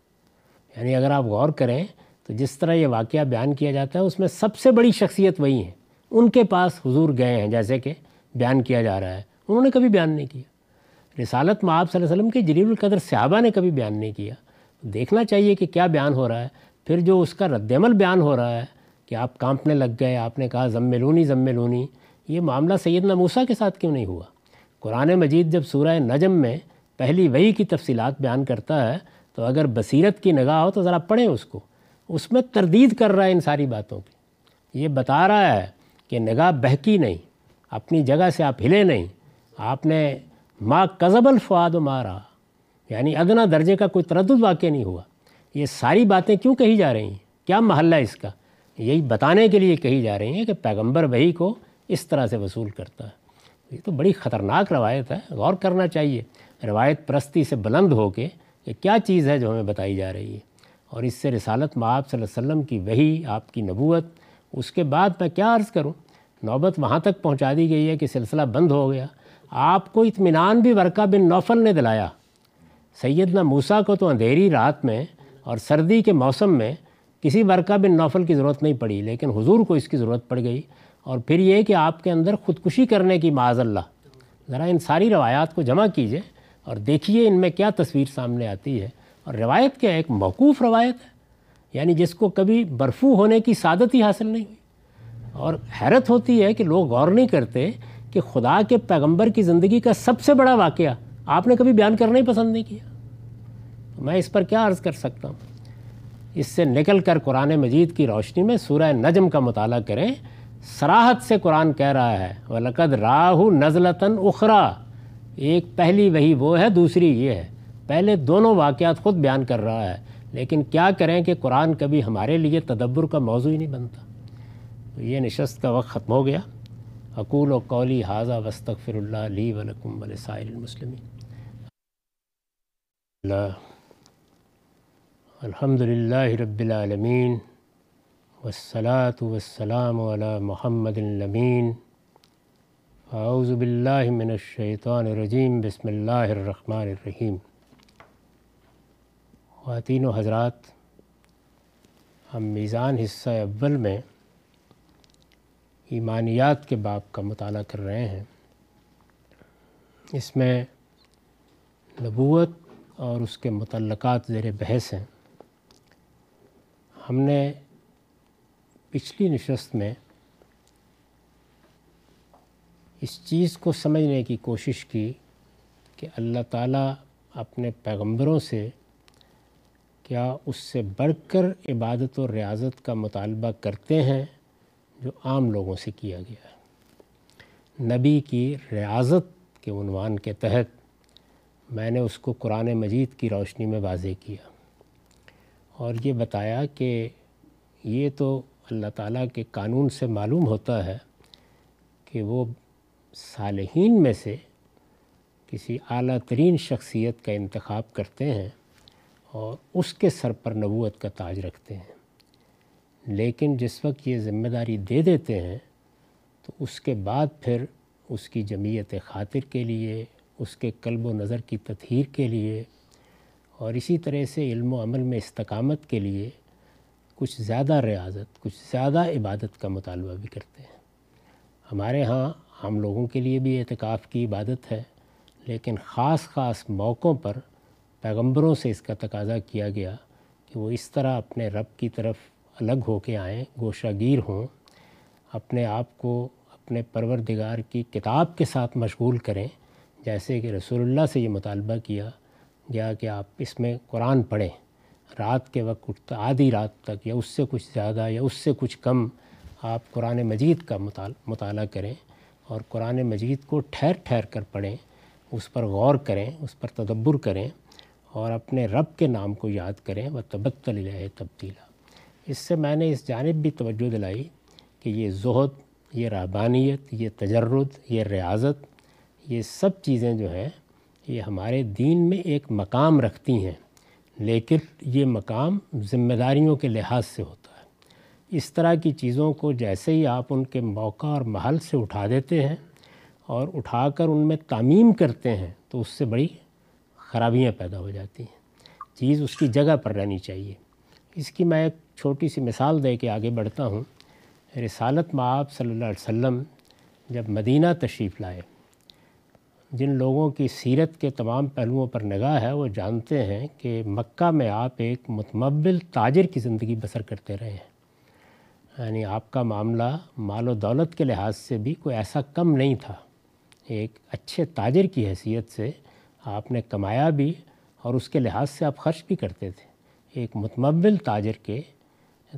یعنی اگر آپ غور کریں تو جس طرح یہ واقعہ بیان کیا جاتا ہے، اس میں سب سے بڑی شخصیت وہی ہیں۔ ان کے پاس حضور گئے ہیں، جیسے کہ بیان کیا جا رہا ہے۔ انہوں نے کبھی بیان نہیں کیا۔ رسالت میں آپ صلی اللہ علیہ وسلم کے جلیل القدر صحابہ نے کبھی بیان نہیں کیا۔ دیکھنا چاہیے کہ کیا بیان ہو رہا ہے۔ پھر جو اس کا رد عمل بیان ہو رہا ہے کہ آپ کانپنے لگ گئے، آپ نے کہا ضم لونی ضم لونی یہ معاملہ سیدنا موسیٰ کے ساتھ کیوں نہیں ہوا؟ قرآن مجید جب سورہ نجم میں پہلی وہی کی تفصیلات بیان کرتا ہے، تو اگر بصیرت کی نگاہ ہو تو ذرا پڑھیں اس کو۔ اس میں تردید کر رہا ہے ان ساری باتوں کی۔ یہ بتا رہا ہے کہ نگاہ بہکی نہیں، اپنی جگہ سے آپ ہلے نہیں۔ آپ نے ماں قزب الفواد مارا۔ یعنی ادنا درجے کا کوئی تردد واقع نہیں ہوا۔ یہ ساری باتیں کیوں کہی جا رہی ہیں؟ کیا محلہ اس کا؟ یہی بتانے کے لیے کہی جا رہی ہیں کہ پیغمبر وہی کو اس طرح سے وصول کرتا ہے۔ یہ تو بڑی خطرناک روایت ہے، غور کرنا چاہیے۔ روایت پرستی سے بلند ہو کے کہ کیا چیز ہے جو ہمیں بتائی جا رہی ہے۔ اور اس سے رسالت معاب صلی اللہ علیہ وسلم کی وہی آپ کی نبوت، اس کے بعد میں کیا عرض کروں؟ نوبت وہاں تک پہنچا دی گئی ہے کہ سلسلہ بند ہو گیا۔ آپ کو اطمینان بھی ورقہ بن نوفل نے دلایا۔ سیدنا موسیٰ کو تو اندھیری رات میں اور سردی کے موسم میں کسی ورقہ بن نوفل کی ضرورت نہیں پڑی، لیکن حضور کو اس کی ضرورت پڑ گئی۔ اور پھر یہ کہ آپ کے اندر خودکشی کرنے کی معاذ اللہ۔ ذرا ان ساری روایات کو جمع کیجیے اور دیکھیے ان میں کیا تصویر سامنے آتی ہے۔ اور روایت کیا ہے؟ ایک موقوف روایت ہے یعنی جس کو کبھی برفو ہونے کی سعادت ہی حاصل نہیں۔ ہوئی اور حیرت ہوتی ہے کہ لوگ غور نہیں کرتے کہ خدا کے پیغمبر کی زندگی کا سب سے بڑا واقعہ آپ نے کبھی بیان کرنا ہی پسند نہیں کیا؟ میں اس پر کیا عرض کر سکتا ہوں؟ اس سے نکل کر قرآن مجید کی روشنی میں سورہ نجم کا مطالعہ کریں۔ سراحت سے قرآن کہہ رہا ہے، وَلَقَدْ رَاهُ نَزْلَةً اُخْرَى ایک پہلی وہی وہ ہے، دوسری یہ ہے۔ پہلے دونوں واقعات خود بیان کر رہا ہے، لیکن کیا کریں کہ قرآن کبھی ہمارے لیے تدبر کا موضوع ہی نہیں بنتا؟ یہ نشست کا وقت ختم ہو گیا۔ اقول و قولی حاضہ وسطر اللہ علی ولکم ولسائل المسلمین۔ الحمد للہ رب العالمین والصلاة والسلام علی محمد الامین اعوذ باللہ من الشیطان الرجیم بسم اللہ الرحمن الرحیم خواتین و حضرات ہم میزان حصہ اول میں ایمانیات کے باب کا مطالعہ کر رہے ہیں اس میں نبوت اور اس کے متعلقات زیر بحث ہیں۔ ہم نے پچھلی نشست میں اس چیز کو سمجھنے کی کوشش کی کہ اللہ تعالیٰ اپنے پیغمبروں سے کیا اس سے بڑھ کر عبادت و ریاضت کا مطالبہ کرتے ہیں جو عام لوگوں سے کیا گیا ہے۔ نبی کی ریاضت کے عنوان کے تحت میں نے اس کو قرآن مجید کی روشنی میں واضح کیا اور یہ بتایا کہ یہ تو اللہ تعالیٰ کے قانون سے معلوم ہوتا ہے کہ وہ صالحین میں سے کسی اعلیٰ ترین شخصیت کا انتخاب کرتے ہیں اور اس کے سر پر نبوت کا تاج رکھتے ہیں لیکن جس وقت یہ ذمہ داری دے دیتے ہیں تو اس کے بعد پھر اس کی جمعیت خاطر کے لیے اس کے قلب و نظر کی تطہیر کے لیے اور اسی طرح سے علم و عمل میں استقامت کے لیے کچھ زیادہ ریاضت، کچھ زیادہ عبادت کا مطالبہ بھی کرتے ہیں۔ ہمارے ہاں ہم لوگوں کے لیے بھی اعتکاف کی عبادت ہے، لیکن خاص خاص موقعوں پر پیغمبروں سے اس کا تقاضا کیا گیا کہ وہ اس طرح اپنے رب کی طرف الگ ہو کے آئیں گوشہ گیر ہوں، اپنے آپ کو اپنے پروردگار کی کتاب کے ساتھ مشغول کریں جیسے کہ رسول اللہ سے یہ مطالبہ کیا گیا کہ آپ اس میں قرآن پڑھیں، رات کے وقت آدھی رات تک یا اس سے کچھ زیادہ یا اس سے کچھ کم آپ قرآن مجید کا مطالعہ کریں اور قرآن مجید کو ٹھہر ٹھہر کر پڑھیں، اس پر غور کریں، اس پر تدبر کریں اور اپنے رب کے نام کو یاد کریں و تبتل تبدیلہ اس سے میں نے اس جانب بھی توجہ دلائی کہ یہ زہد، یہ رہبانیت یہ تجرد، یہ ریاضت یہ سب چیزیں جو ہیں، یہ ہمارے دین میں ایک مقام رکھتی ہیں، لیکن یہ مقام ذمہ داریوں کے لحاظ سے ہوتا ہے۔ اس طرح کی چیزوں کو جیسے ہی آپ ان کے موقع اور محل سے اٹھا دیتے ہیں اور اٹھا کر ان میں تعمیم کرتے ہیں، تو اس سے بڑی خرابیاں پیدا ہو جاتی ہیں۔ چیز اس کی جگہ پر رہنی چاہیے۔ اس کی میں ایک چھوٹی سی مثال دے کے آگے بڑھتا ہوں۔ رسالت معاب صلی اللہ علیہ وسلم جب مدینہ تشریف لائے جن لوگوں کی سیرت کے تمام پہلوؤں پر نگاہ ہے، وہ جانتے ہیں کہ مکہ میں آپ ایک متمبل تاجر کی زندگی بسر کرتے رہے ہیں۔ یعنی آپ کا معاملہ مال و دولت کے لحاظ سے بھی کوئی ایسا کم نہیں تھا۔ ایک اچھے تاجر کی حیثیت سے آپ نے کمایا بھی اور اس کے لحاظ سے آپ خرچ بھی کرتے تھے۔ ایک متمول تاجر کے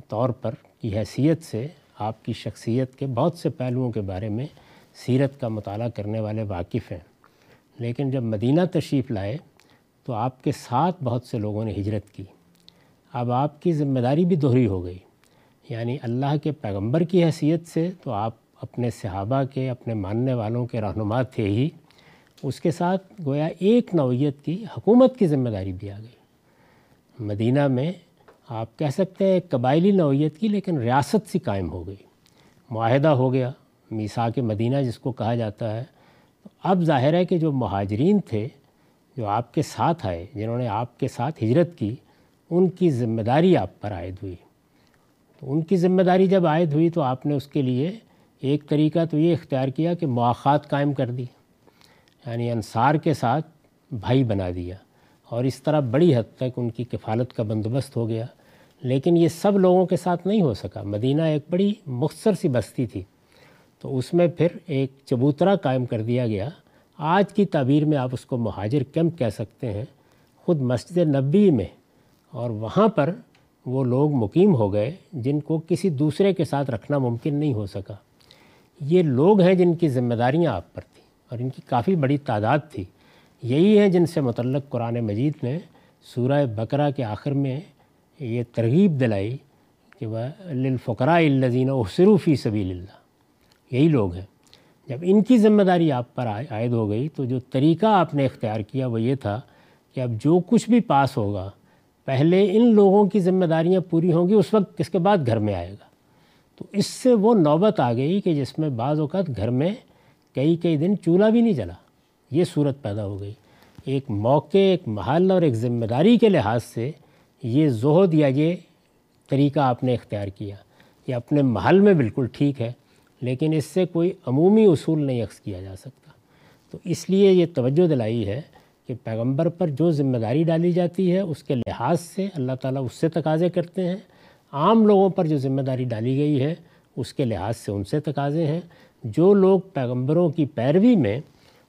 طور پر کی حیثیت سے آپ کی شخصیت کے بہت سے پہلوؤں کے بارے میں سیرت کا مطالعہ کرنے والے واقف ہیں۔ لیکن جب مدینہ تشریف لائے تو آپ کے ساتھ بہت سے لوگوں نے ہجرت کی۔ اب آپ کی ذمہ داری بھی دوہری ہو گئی۔ یعنی اللہ کے پیغمبر کی حیثیت سے تو آپ اپنے صحابہ کے، اپنے ماننے والوں کے رہنما تھے ہی۔ اس کے ساتھ گویا ایک نوعیت کی حکومت کی ذمہ داری بھی آ گئی۔ مدینہ میں آپ کہہ سکتے ہیں ایک قبائلی نوعیت کی، لیکن ریاست سی قائم ہو گئی۔ معاہدہ ہو گیا۔ میسا کے مدینہ جس کو کہا جاتا ہے اب ظاہر ہے کہ جو مہاجرین تھے، جو آپ کے ساتھ آئے، جنہوں نے آپ کے ساتھ ہجرت کی، ان کی ذمہ داری آپ پر عائد ہوئی۔ تو ان کی ذمہ داری جب عائد ہوئی تو آپ نے اس کے لیے ایک طریقہ تو یہ اختیار کیا کہ مواقعات قائم کر دی یعنی انصار کے ساتھ بھائی بنا دیا۔ اور اس طرح بڑی حد تک ان کی کفالت کا بندوبست ہو گیا۔ لیکن یہ سب لوگوں کے ساتھ نہیں ہو سکا۔ مدینہ ایک بڑی مختصر سی بستی تھی۔ تو اس میں پھر ایک چبوترا قائم کر دیا گیا۔ آج کی تعبیر میں آپ اس کو مہاجر کیمپ کہہ سکتے ہیں، خود مسجد نبی میں۔ اور وہاں پر وہ لوگ مقیم ہو گئے جن کو کسی دوسرے کے ساتھ رکھنا ممکن نہیں ہو سکا۔ یہ لوگ ہیں جن کی ذمہ داریاں آپ پر تھیں اور ان کی کافی بڑی تعداد تھی۔ یہی ہیں جن سے متعلق قرآن مجید نے سورہ بقرہ کے آخر میں یہ ترغیب دلائی کہ وہ للفقراء الذین احسروا فی سبیل اللہ۔ یہی لوگ ہیں۔ جب ان کی ذمہ داری آپ پر عائد ہو گئی تو جو طریقہ آپ نے اختیار کیا وہ یہ تھا کہ اب جو کچھ بھی پاس ہوگا، پہلے ان لوگوں کی ذمہ داریاں پوری ہوں گی، اس وقت اس کے بعد گھر میں آئے گا۔ تو اس سے وہ نوبت آ گئی کہ جس میں بعض اوقات گھر میں کئی کئی دن چولہا بھی نہیں جلا۔ یہ صورت پیدا ہو گئی۔ ایک موقع، ایک محل اور ایک ذمہ داری کے لحاظ سے یہ زہد یا یہ طریقہ آپ نے اختیار کیا یہ اپنے محل میں بالکل ٹھیک ہے۔ لیکن اس سے کوئی عمومی اصول نہیں عکس کیا جا سکتا۔ تو اس لیے یہ توجہ دلائی ہے کہ پیغمبر پر جو ذمہ داری ڈالی جاتی ہے، اس کے لحاظ سے اللہ تعالیٰ اس سے تقاضے کرتے ہیں۔ عام لوگوں پر جو ذمہ داری ڈالی گئی ہے، اس کے لحاظ سے ان سے تقاضے ہیں۔ جو لوگ پیغمبروں کی پیروی میں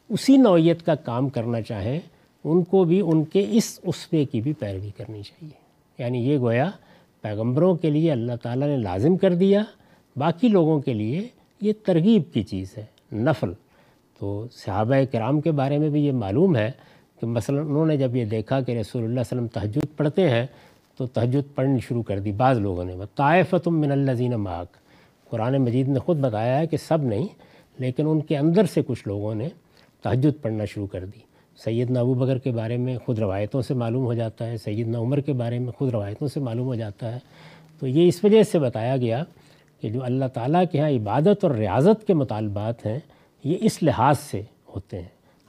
اسی نوعیت کا کام کرنا چاہیں، ان کو بھی ان کے اس اسوے کی بھی پیروی کرنی چاہیے۔ یعنی یہ گویا پیغمبروں کے لیے اللہ تعالیٰ نے لازم کر دیا، باقی لوگوں کے لیے یہ ترغیب کی چیز ہے، نفل۔ تو صحابہ کرام کے بارے میں بھی یہ معلوم ہے کہ مثلا انہوں نے جب یہ دیکھا کہ رسول اللہ علیہ وسلم تہجد پڑھتے ہیں، تو تہجد پڑھنی شروع کر دی بعض لوگوں نے۔ طائفۃ من الزین ماک قرآن مجید نے خود بتایا ہے کہ سب نہیں، لیکن ان کے اندر سے کچھ لوگوں نے تہجد پڑھنا شروع کر دی۔ سیدنا ابو بکر کے بارے میں خود روایتوں سے معلوم ہو جاتا ہے، سیدنا عمر کے بارے میں خود روایتوں سے معلوم ہو جاتا ہے۔ تو یہ اس وجہ سے بتایا گیا کہ جو اللہ تعالیٰ کے ہاں عبادت اور ریاضت کے مطالبات ہیں، یہ اس لحاظ سے ہوتے ہیں۔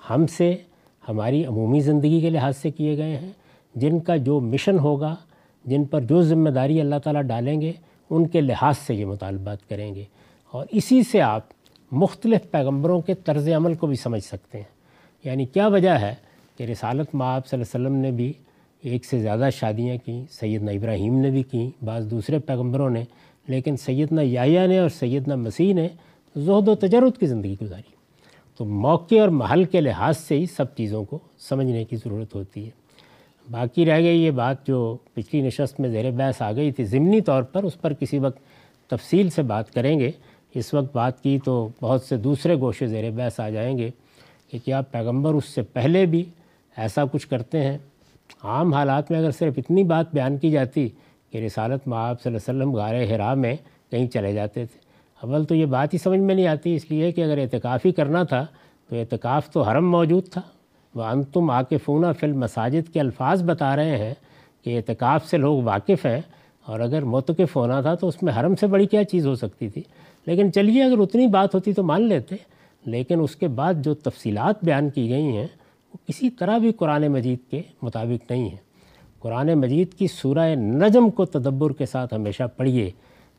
ہم سے، ہماری عمومی زندگی کے لحاظ سے کیے گئے ہیں۔ جن کا جو مشن ہوگا، جن پر جو ذمہ داری اللہ تعالیٰ ڈالیں گے، ان کے لحاظ سے یہ مطالبات کریں گے۔ اور اسی سے آپ مختلف پیغمبروں کے طرز عمل کو بھی سمجھ سکتے ہیں۔ یعنی کیا وجہ ہے کہ رسالت مآب صلی اللہ علیہ وسلم نے بھی ایک سے زیادہ شادیاں کیں، سیدنا ابراہیم نے بھی کیں، بعض دوسرے پیغمبروں نے لیکن سیدنا یایا نے اور سیدنا مسیح نے زہد و تجرد کی زندگی گزاری۔ تو موقع اور محل کے لحاظ سے ہی سب چیزوں کو سمجھنے کی ضرورت ہوتی ہے۔ باقی رہ گئی یہ بات جو پچھلی نشست میں زیر بحث آ گئی تھی، ضمنی طور پر اس پر کسی وقت تفصیل سے بات کریں گے۔ اس وقت بات کی تو بہت سے دوسرے گوشے زیر بحث آ جائیں گے کہ کیا پیغمبر اس سے پہلے بھی ایسا کچھ کرتے ہیں۔ عام حالات میں اگر صرف اتنی بات بیان کی جاتی کہ رسالت معاب صلی اللہ علیہ وسلم غار حرا میں کہیں چلے جاتے تھے۔ اول تو یہ بات ہی سمجھ میں نہیں آتی، اس لیے کہ اگر اعتکاف ہی کرنا تھا تو اعتکاف تو حرم موجود تھا۔ وہ انتم آ کے فونا فل مساجد کے الفاظ بتا رہے ہیں کہ اعتکاف سے لوگ واقف ہیں اور اگر متقف ہونا تھا تو اس میں حرم سے بڑی کیا چیز ہو سکتی تھی۔ لیکن چلیے، اگر اتنی بات ہوتی تو مان لیتے، لیکن اس کے بعد جو تفصیلات بیان کی گئی ہیں وہ کسی طرح بھی قرآن مجید کے مطابق نہیں ہیں۔ قرآن مجید کی سورہ نجم کو تدبر کے ساتھ ہمیشہ پڑھیے۔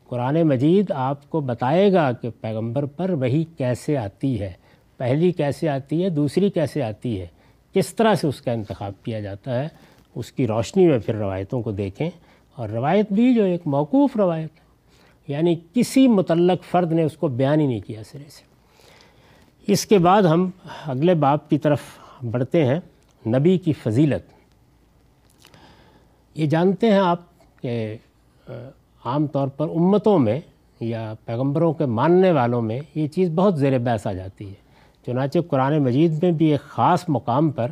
قرآن مجید آپ کو بتائے گا کہ پیغمبر پر وہی کیسے آتی ہے۔ پہلی کیسے آتی ہے، دوسری کیسے آتی ہے۔ کس طرح سے اس کا انتخاب کیا جاتا ہے، اس کی روشنی میں پھر روایتوں کو دیکھیں۔ اور روایت بھی جو ایک موقوف روایت ہے یعنی کسی متعلق فرد نے اس کو بیان ہی نہیں کیا سرے سے۔ اس کے بعد ہم اگلے باپ کی طرف بڑھتے ہیں۔ نبی کی فضیلت۔ یہ جانتے ہیں آپ کہ عام طور پر امتوں میں یا پیغمبروں کے ماننے والوں میں یہ چیز بہت زیر بحث آ جاتی ہے۔ چنانچہ قرآن مجید میں بھی ایک خاص مقام پر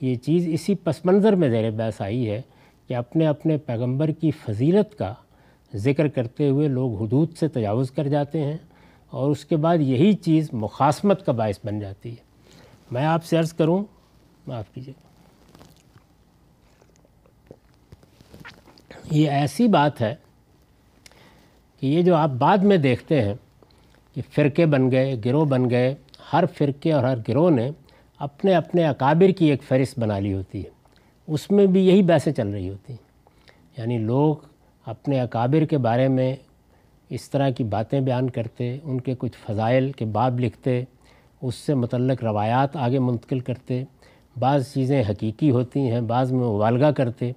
یہ چیز اسی پس منظر میں زیر بحث آئی ہے کہ اپنے اپنے پیغمبر کی فضیلت کا ذکر کرتے ہوئے لوگ حدود سے تجاوز کر جاتے ہیں اور اس کے بعد یہی چیز مخاسمت کا باعث بن جاتی ہے۔ میں آپ سے عرض کروں، معاف کیجیے یہ ایسی بات ہے کہ یہ جو آپ بعد میں دیکھتے ہیں کہ فرقے بن گئے، گروہ بن گئے، ہر فرقے اور ہر گروہ نے اپنے اپنے اکابر کی ایک فہرست بنا لی ہوتی ہے۔ اس میں بھی یہی بحثیں چل رہی ہوتی ہیں۔ یعنی لوگ اپنے اکابر کے بارے میں اس طرح کی باتیں بیان کرتے، ان کے کچھ فضائل، کے باب لکھتے، اس سے متعلق روایات آگے منتقل کرتے۔ بعض چیزیں حقیقی ہوتی ہیں، بعض میں مبالغہ کرتے۔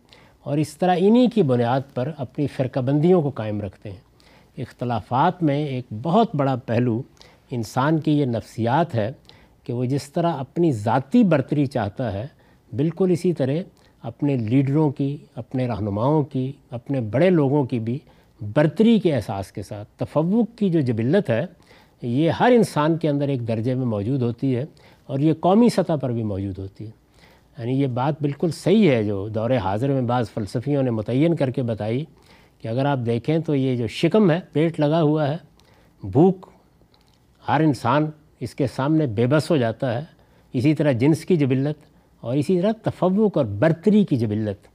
اور اس طرح انہی کی بنیاد پر اپنی فرقہ بندیوں کو قائم رکھتے ہیں۔ اختلافات میں ایک بہت بڑا پہلو انسان کی یہ نفسیات ہے کہ وہ جس طرح اپنی ذاتی برتری چاہتا ہے، بالکل اسی طرح اپنے لیڈروں کی، اپنے رہنماؤں کی، اپنے بڑے لوگوں کی بھی برتری کے احساس کے ساتھ۔ تفوق کی جو جبلت ہے، یہ ہر انسان کے اندر ایک درجے میں موجود ہوتی ہے اور یہ قومی سطح پر بھی موجود ہوتی ہے۔ یعنی یہ بات بالکل صحیح ہے جو دور حاضر میں بعض فلسفیوں نے متعین کر کے بتائی کہ اگر آپ دیکھیں تو یہ جو شکم ہے، پیٹ لگا ہوا ہے، بھوک، ہر انسان اس کے سامنے بے بس ہو جاتا ہے، اسی طرح جنس کی جبلت اور اسی طرح تفوق اور برتری کی جبلت،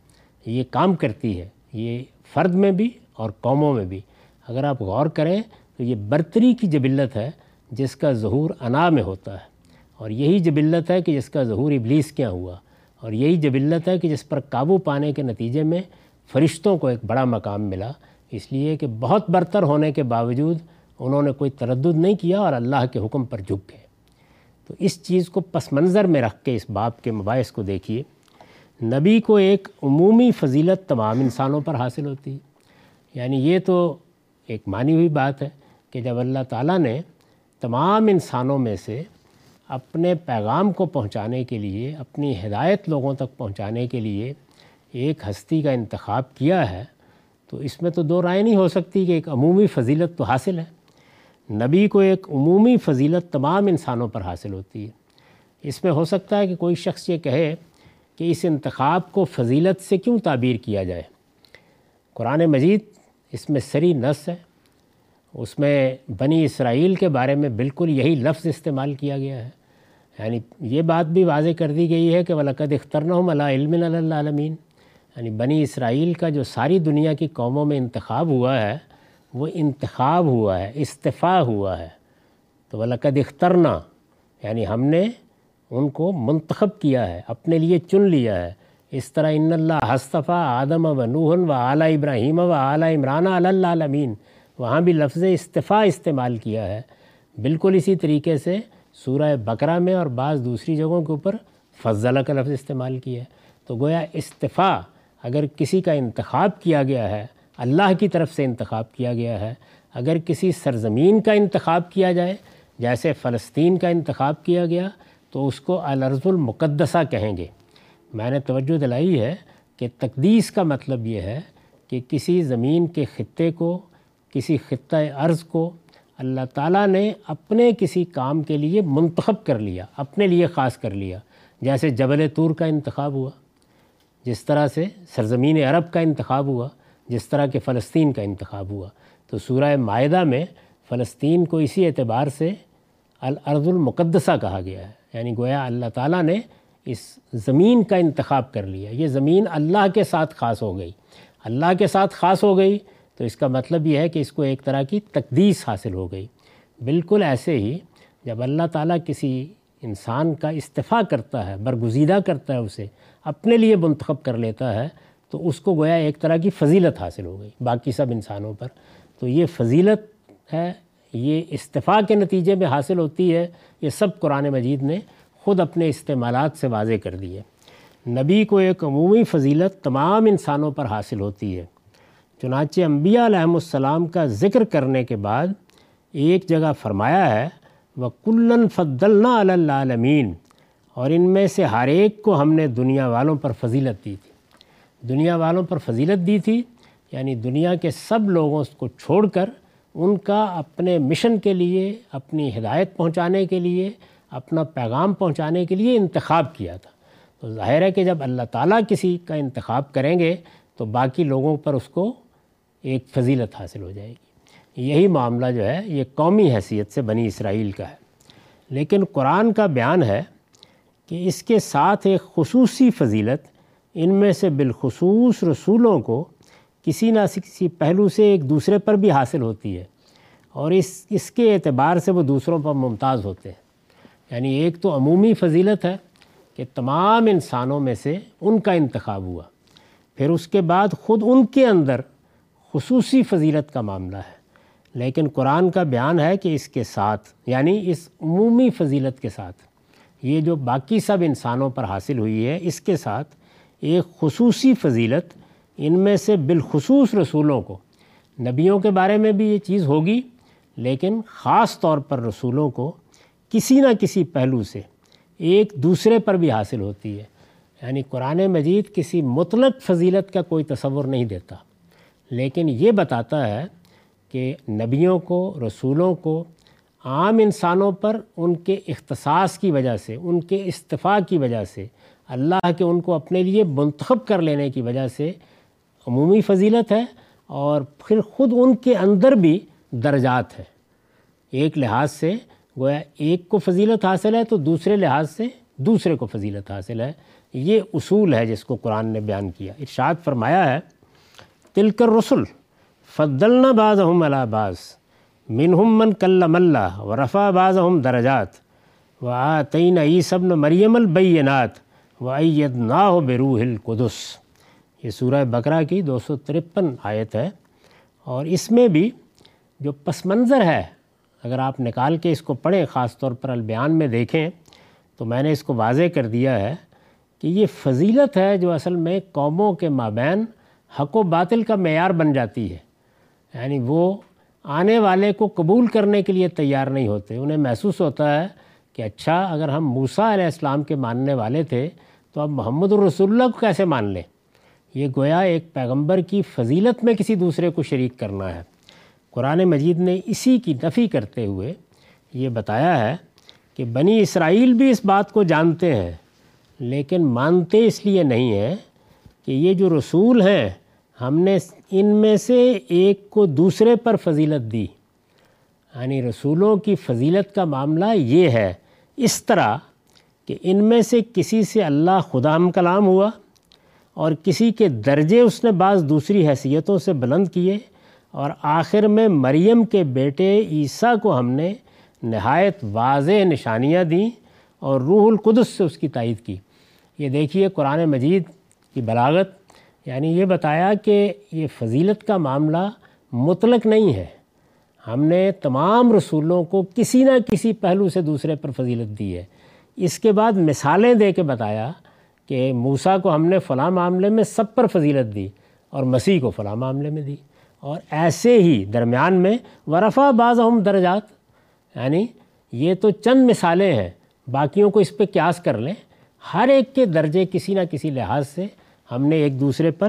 یہ کام کرتی ہے، یہ فرد میں بھی اور قوموں میں بھی۔ اگر آپ غور کریں تو یہ برتری کی جبلت ہے جس کا ظہور انا میں ہوتا ہے اور یہی جبلت ہے کہ جس کا ظہور ابلیس کیا ہوا۔ اور یہی جبلت ہے کہ جس پر قابو پانے کے نتیجے میں فرشتوں کو ایک بڑا مقام ملا، اس لیے کہ بہت برتر ہونے کے باوجود انہوں نے کوئی تردد نہیں کیا اور اللہ کے حکم پر جھک گئے۔ تو اس چیز کو پس منظر میں رکھ کے اس باپ کے مباعث کو دیکھیے۔ نبی کو ایک عمومی فضیلت تمام انسانوں پر حاصل ہوتی۔ ہے یعنی یہ تو ایک مانی ہوئی بات ہے کہ جب اللہ تعالیٰ نے تمام انسانوں میں سے اپنے پیغام کو پہنچانے کے لیے، اپنی ہدایت لوگوں تک پہنچانے کے لیے ایک ہستی کا انتخاب کیا ہے، تو اس میں تو دو رائے نہیں ہو سکتی کہ ایک عمومی فضیلت تو حاصل ہے۔ نبی کو ایک عمومی فضیلت تمام انسانوں پر حاصل ہوتی ہے۔ اس میں ہو سکتا ہے کہ کوئی شخص یہ کہے کہ اس انتخاب کو فضیلت سے کیوں تعبیر کیا جائے۔ قرآن مجید اس میں سری نس ہے۔ اس میں بنی اسرائیل کے بارے میں بالکل یہی لفظ استعمال کیا گیا ہے۔ یعنی یہ بات بھی واضح کر دی گئی ہے کہ ولاقد اخترن ملا علم عالمین یعنی بنی اسرائیل کا جو ساری دنیا کی قوموں میں انتخاب ہوا ہے، وہ انتخاب ہوا ہے، استفاع ہوا ہے۔ تو ولاقد اخترنا یعنی ہم نے ان کو منتخب کیا ہے، اپنے لیے چن لیا ہے۔ اس طرح ان اللہ حصطفیٰ آدم و نوحن و اعلیٰ ابراہیم و اعلیٰ عمران علامین وہاں بھی لفظ استفاع استعمال کیا ہے۔ بالکل اسی طریقے سے سورہ بقرہ میں اور بعض دوسری جگہوں کے اوپر فضلہ کا لفظ استعمال کیا ہے۔ تو گویا استفاع اگر کسی کا انتخاب کیا گیا ہے، اللہ کی طرف سے انتخاب کیا گیا ہے، اگر کسی سرزمین کا انتخاب کیا جائے، جیسے فلسطین کا انتخاب کیا گیا، تو اس کو الرض المقدسہ کہیں گے۔ میں نے توجہ دلائی ہے کہ تقدیس کا مطلب یہ ہے کہ کسی زمین کے خطے کو کسی خطۂ عرض کو اللہ تعالیٰ نے اپنے کسی کام کے لیے منتخب کر لیا، اپنے لیے خاص کر لیا۔ جیسے جبل طور کا انتخاب ہوا، جس طرح سے سرزمین عرب کا انتخاب ہوا، جس طرح کہ فلسطین کا انتخاب ہوا۔ تو سورہ معاہدہ میں فلسطین کو اسی اعتبار سے الارض المقدسہ کہا گیا ہے۔ یعنی گویا اللہ تعالیٰ نے اس زمین کا انتخاب کر لیا۔ یہ زمین اللہ کے ساتھ خاص ہو گئی۔ اللہ کے ساتھ خاص ہو گئی تو اس کا مطلب یہ ہے کہ اس کو ایک طرح کی تقدیس حاصل ہو گئی۔ بالکل ایسے ہی جب اللہ تعالیٰ کسی انسان کا استفاع کرتا ہے، برگزیدہ کرتا ہے اسے، اپنے لیے منتخب کر لیتا ہے، تو اس کو گویا ایک طرح کی فضیلت حاصل ہو گئی۔ باقی سب انسانوں پر تو یہ فضیلت ہے، یہ استفاع کے نتیجے میں حاصل ہوتی ہے۔ یہ سب قرآن مجید نے خود اپنے استعمالات سے واضح کر دی ہے۔ نبی کو ایک عمومی فضیلت تمام انسانوں پر حاصل ہوتی ہے۔ چنانچہ انبیاء علیہم السلام کا ذکر کرنے کے بعد ایک جگہ فرمایا ہے وہ کلن فضلنا العالمین اور ان میں سے ہر ایک کو ہم نے دنیا والوں پر فضیلت دی تھی۔ دنیا والوں پر فضیلت دی تھی یعنی دنیا کے سب لوگوں کو چھوڑ کر ان کا اپنے مشن کے لیے، اپنی ہدایت پہنچانے کے لیے، اپنا پیغام پہنچانے کے لیے انتخاب کیا تھا۔ تو ظاہر ہے کہ جب اللہ تعالیٰ کسی کا انتخاب کریں گے، تو باقی لوگوں پر اس کو ایک فضیلت حاصل ہو جائے گی۔ یہی معاملہ جو ہے، یہ قومی حیثیت سے بنی اسرائیل کا ہے۔ لیکن قرآن کا بیان ہے کہ اس کے ساتھ ایک خصوصی فضیلت، ان میں سے بالخصوص رسولوں کو کسی نہ کسی پہلو سے ایک دوسرے پر بھی حاصل ہوتی ہے۔ اور اس اس کے اعتبار سے وہ دوسروں پر ممتاز ہوتے ہیں۔ یعنی ایک تو عمومی فضیلت ہے کہ تمام انسانوں میں سے ان کا انتخاب ہوا۔ پھر اس کے بعد خود ان کے اندر خصوصی فضیلت کا معاملہ ہے۔ لیکن قرآن کا بیان ہے کہ اس کے ساتھ یعنی اس عمومی فضیلت کے ساتھ، یہ جو باقی سب انسانوں پر حاصل ہوئی ہے، اس کے ساتھ ایک خصوصی فضیلت ان میں سے بالخصوص رسولوں کو، نبیوں کے بارے میں بھی یہ چیز ہوگی، لیکن خاص طور پر رسولوں کو کسی نہ کسی پہلو سے ایک دوسرے پر بھی حاصل ہوتی ہے۔ یعنی قرآن مجید کسی مطلق فضیلت کا کوئی تصور نہیں دیتا۔ لیکن یہ بتاتا ہے کہ نبیوں کو، رسولوں کو، عام انسانوں پر ان کے اختصاص کی وجہ سے، ان کے استفاع کی وجہ سے، اللہ کے ان کو اپنے لیے منتخب کر لینے کی وجہ سے عمومی فضیلت ہے اور پھر خود ان کے اندر بھی درجات ہیں ایک لحاظ سے گویا ایک کو فضیلت حاصل ہے تو دوسرے لحاظ سے دوسرے کو فضیلت حاصل ہے۔ یہ اصول ہے جس کو قرآن نے بیان کیا۔ ارشاد فرمایا ہے تلکر رسول فضلنا بعض ہم بعض منہم من کلم اللہ و رفا بعض ہم درجات و آتین عیسب مریم البینات و عید نا ہو بروح القدس۔ یہ سورہ بقرہ کی دو سو ترپن آیت ہے۔ اور اس میں بھی جو پس منظر ہے، اگر آپ نکال کے اس کو پڑھیں، خاص طور پر البیان میں دیکھیں، تو میں نے اس کو واضح کر دیا ہے کہ یہ فضیلت ہے جو اصل میں قوموں کے مابین حق و باطل کا معیار بن جاتی ہے۔ یعنی وہ آنے والے کو قبول کرنے کے لیے تیار نہیں ہوتے۔ انہیں محسوس ہوتا ہے کہ اچھا اگر ہم موسیٰ علیہ السلام کے ماننے والے تھے، تو اب محمد الرسول اللہ کو کیسے مان لیں؟ یہ گویا ایک پیغمبر کی فضیلت میں کسی دوسرے کو شریک کرنا ہے۔ قرآن مجید نے اسی کی نفی کرتے ہوئے یہ بتایا ہے کہ بنی اسرائیل بھی اس بات کو جانتے ہیں، لیکن مانتے اس لیے نہیں ہیں کہ یہ جو رسول ہیں ہم نے ان میں سے ایک کو دوسرے پر فضیلت دی۔ یعنی رسولوں کی فضیلت کا معاملہ یہ ہے، اس طرح کہ ان میں سے کسی سے اللہ خدا ہم کلام ہوا اور کسی کے درجے اس نے بعض دوسری حیثیتوں سے بلند کیے اور آخر میں مریم کے بیٹے عیسیٰ کو ہم نے نہایت واضح نشانیاں دیں اور روح القدس سے اس کی تائید کی۔ یہ دیکھیے قرآن مجید کی بلاغت۔ یعنی یہ بتایا کہ یہ فضیلت کا معاملہ مطلق نہیں ہے۔ ہم نے تمام رسولوں کو کسی نہ کسی پہلو سے دوسرے پر فضیلت دی ہے۔ اس کے بعد مثالیں دے کے بتایا کہ موسیٰ کو ہم نے فلاں معاملے میں سب پر فضیلت دی اور مسیح کو فلاں معاملے میں دی۔ اور ایسے ہی درمیان میں ورفا بعض ہم درجات۔ یعنی یہ تو چند مثالیں ہیں، باقیوں کو اس پہ قیاس کر لیں۔ ہر ایک کے درجے کسی نہ کسی لحاظ سے ہم نے ایک دوسرے پر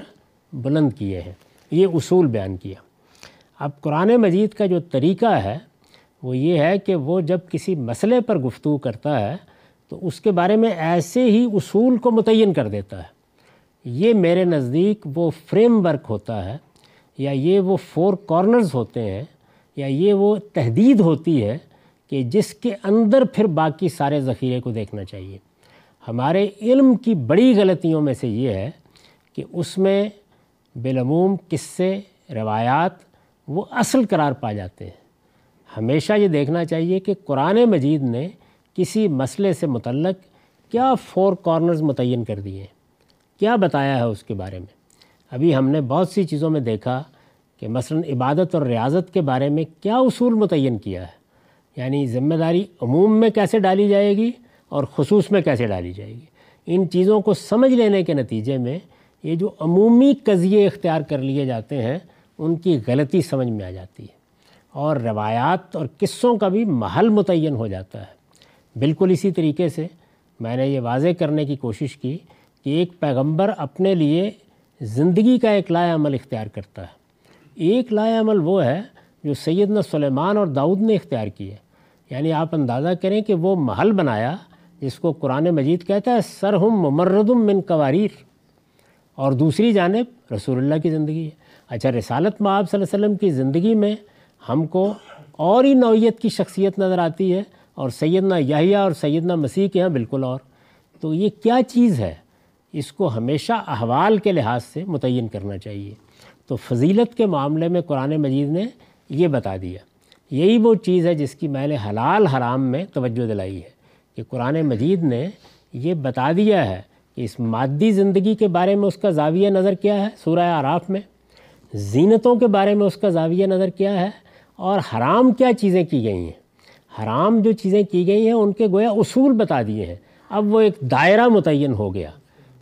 بلند کیے ہیں۔ یہ اصول بیان کیا۔ اب قرآن مجید کا جو طریقہ ہے، وہ یہ ہے کہ وہ جب کسی مسئلے پر گفتگو کرتا ہے، تو اس کے بارے میں ایسے ہی اصول کو متعین کر دیتا ہے۔ یہ میرے نزدیک وہ فریم ورک ہوتا ہے، یا یہ وہ فور کارنرز ہوتے ہیں، یا یہ وہ تحدید ہوتی ہے کہ جس کے اندر پھر باقی سارے ذخیرے کو دیکھنا چاہیے۔ ہمارے علم کی بڑی غلطیوں میں سے یہ ہے کہ اس میں بالعموم قصے روایات وہ اصل قرار پا جاتے ہیں۔ ہمیشہ یہ دیکھنا چاہیے کہ قرآن مجید نے کسی مسئلے سے متعلق کیا فور کارنرز متعین کر دیے کیا بتایا ہے اس کے بارے میں؟ ابھی ہم نے بہت سی چیزوں میں دیکھا کہ مثلا عبادت اور ریاضت کے بارے میں کیا اصول متعین کیا ہے۔ یعنی ذمہ داری عموم میں کیسے ڈالی جائے گی اور خصوص میں کیسے ڈالی جائے گی۔ ان چیزوں کو سمجھ لینے کے نتیجے میں یہ جو عمومی قضیے اختیار کر لیے جاتے ہیں، ان کی غلطی سمجھ میں آ جاتی ہے۔ اور روایات اور قصوں کا بھی محل متعین ہو جاتا ہے۔ بالکل اسی طریقے سے میں نے یہ واضح کرنے کی کوشش کی کہ ایک پیغمبر اپنے لیے زندگی کا ایک لائے عمل اختیار کرتا ہے۔ ایک لائے عمل وہ ہے جو سیدنا سلیمان اور داؤد نے اختیار کی ہے۔ یعنی آپ اندازہ کریں کہ وہ محل بنایا جس کو قرآن مجید کہتا ہے سرہم ممردم من قواریر۔ اور دوسری جانب رسول اللہ کی زندگی ہے۔ اچھا رسالت میں آپ صلی اللہ علیہ وسلم کی زندگی میں ہم کو اور ہی نوعیت کی شخصیت نظر آتی ہے اور سیدنا یحییٰ اور سیدنا مسیح کے ہاں بالکل اور۔ تو یہ کیا چیز ہے؟ اس کو ہمیشہ احوال کے لحاظ سے متعین کرنا چاہیے۔ تو فضیلت کے معاملے میں قرآن مجید نے یہ بتا دیا۔ یہی وہ چیز ہے جس کی میں نے حلال حرام میں توجہ دلائی ہے کہ قرآن مجید نے یہ بتا دیا ہے کہ اس مادی زندگی کے بارے میں اس کا زاویہ نظر کیا ہے سورہ آراف میں؟ زینتوں کے بارے میں اس کا زاویہ نظر کیا ہے؟ اور حرام کیا چیزیں کی گئی ہیں؟ حرام جو چیزیں کی گئی ہیں، ان کے گویا اصول بتا دیے ہیں۔ اب وہ ایک دائرہ متعین ہو گیا۔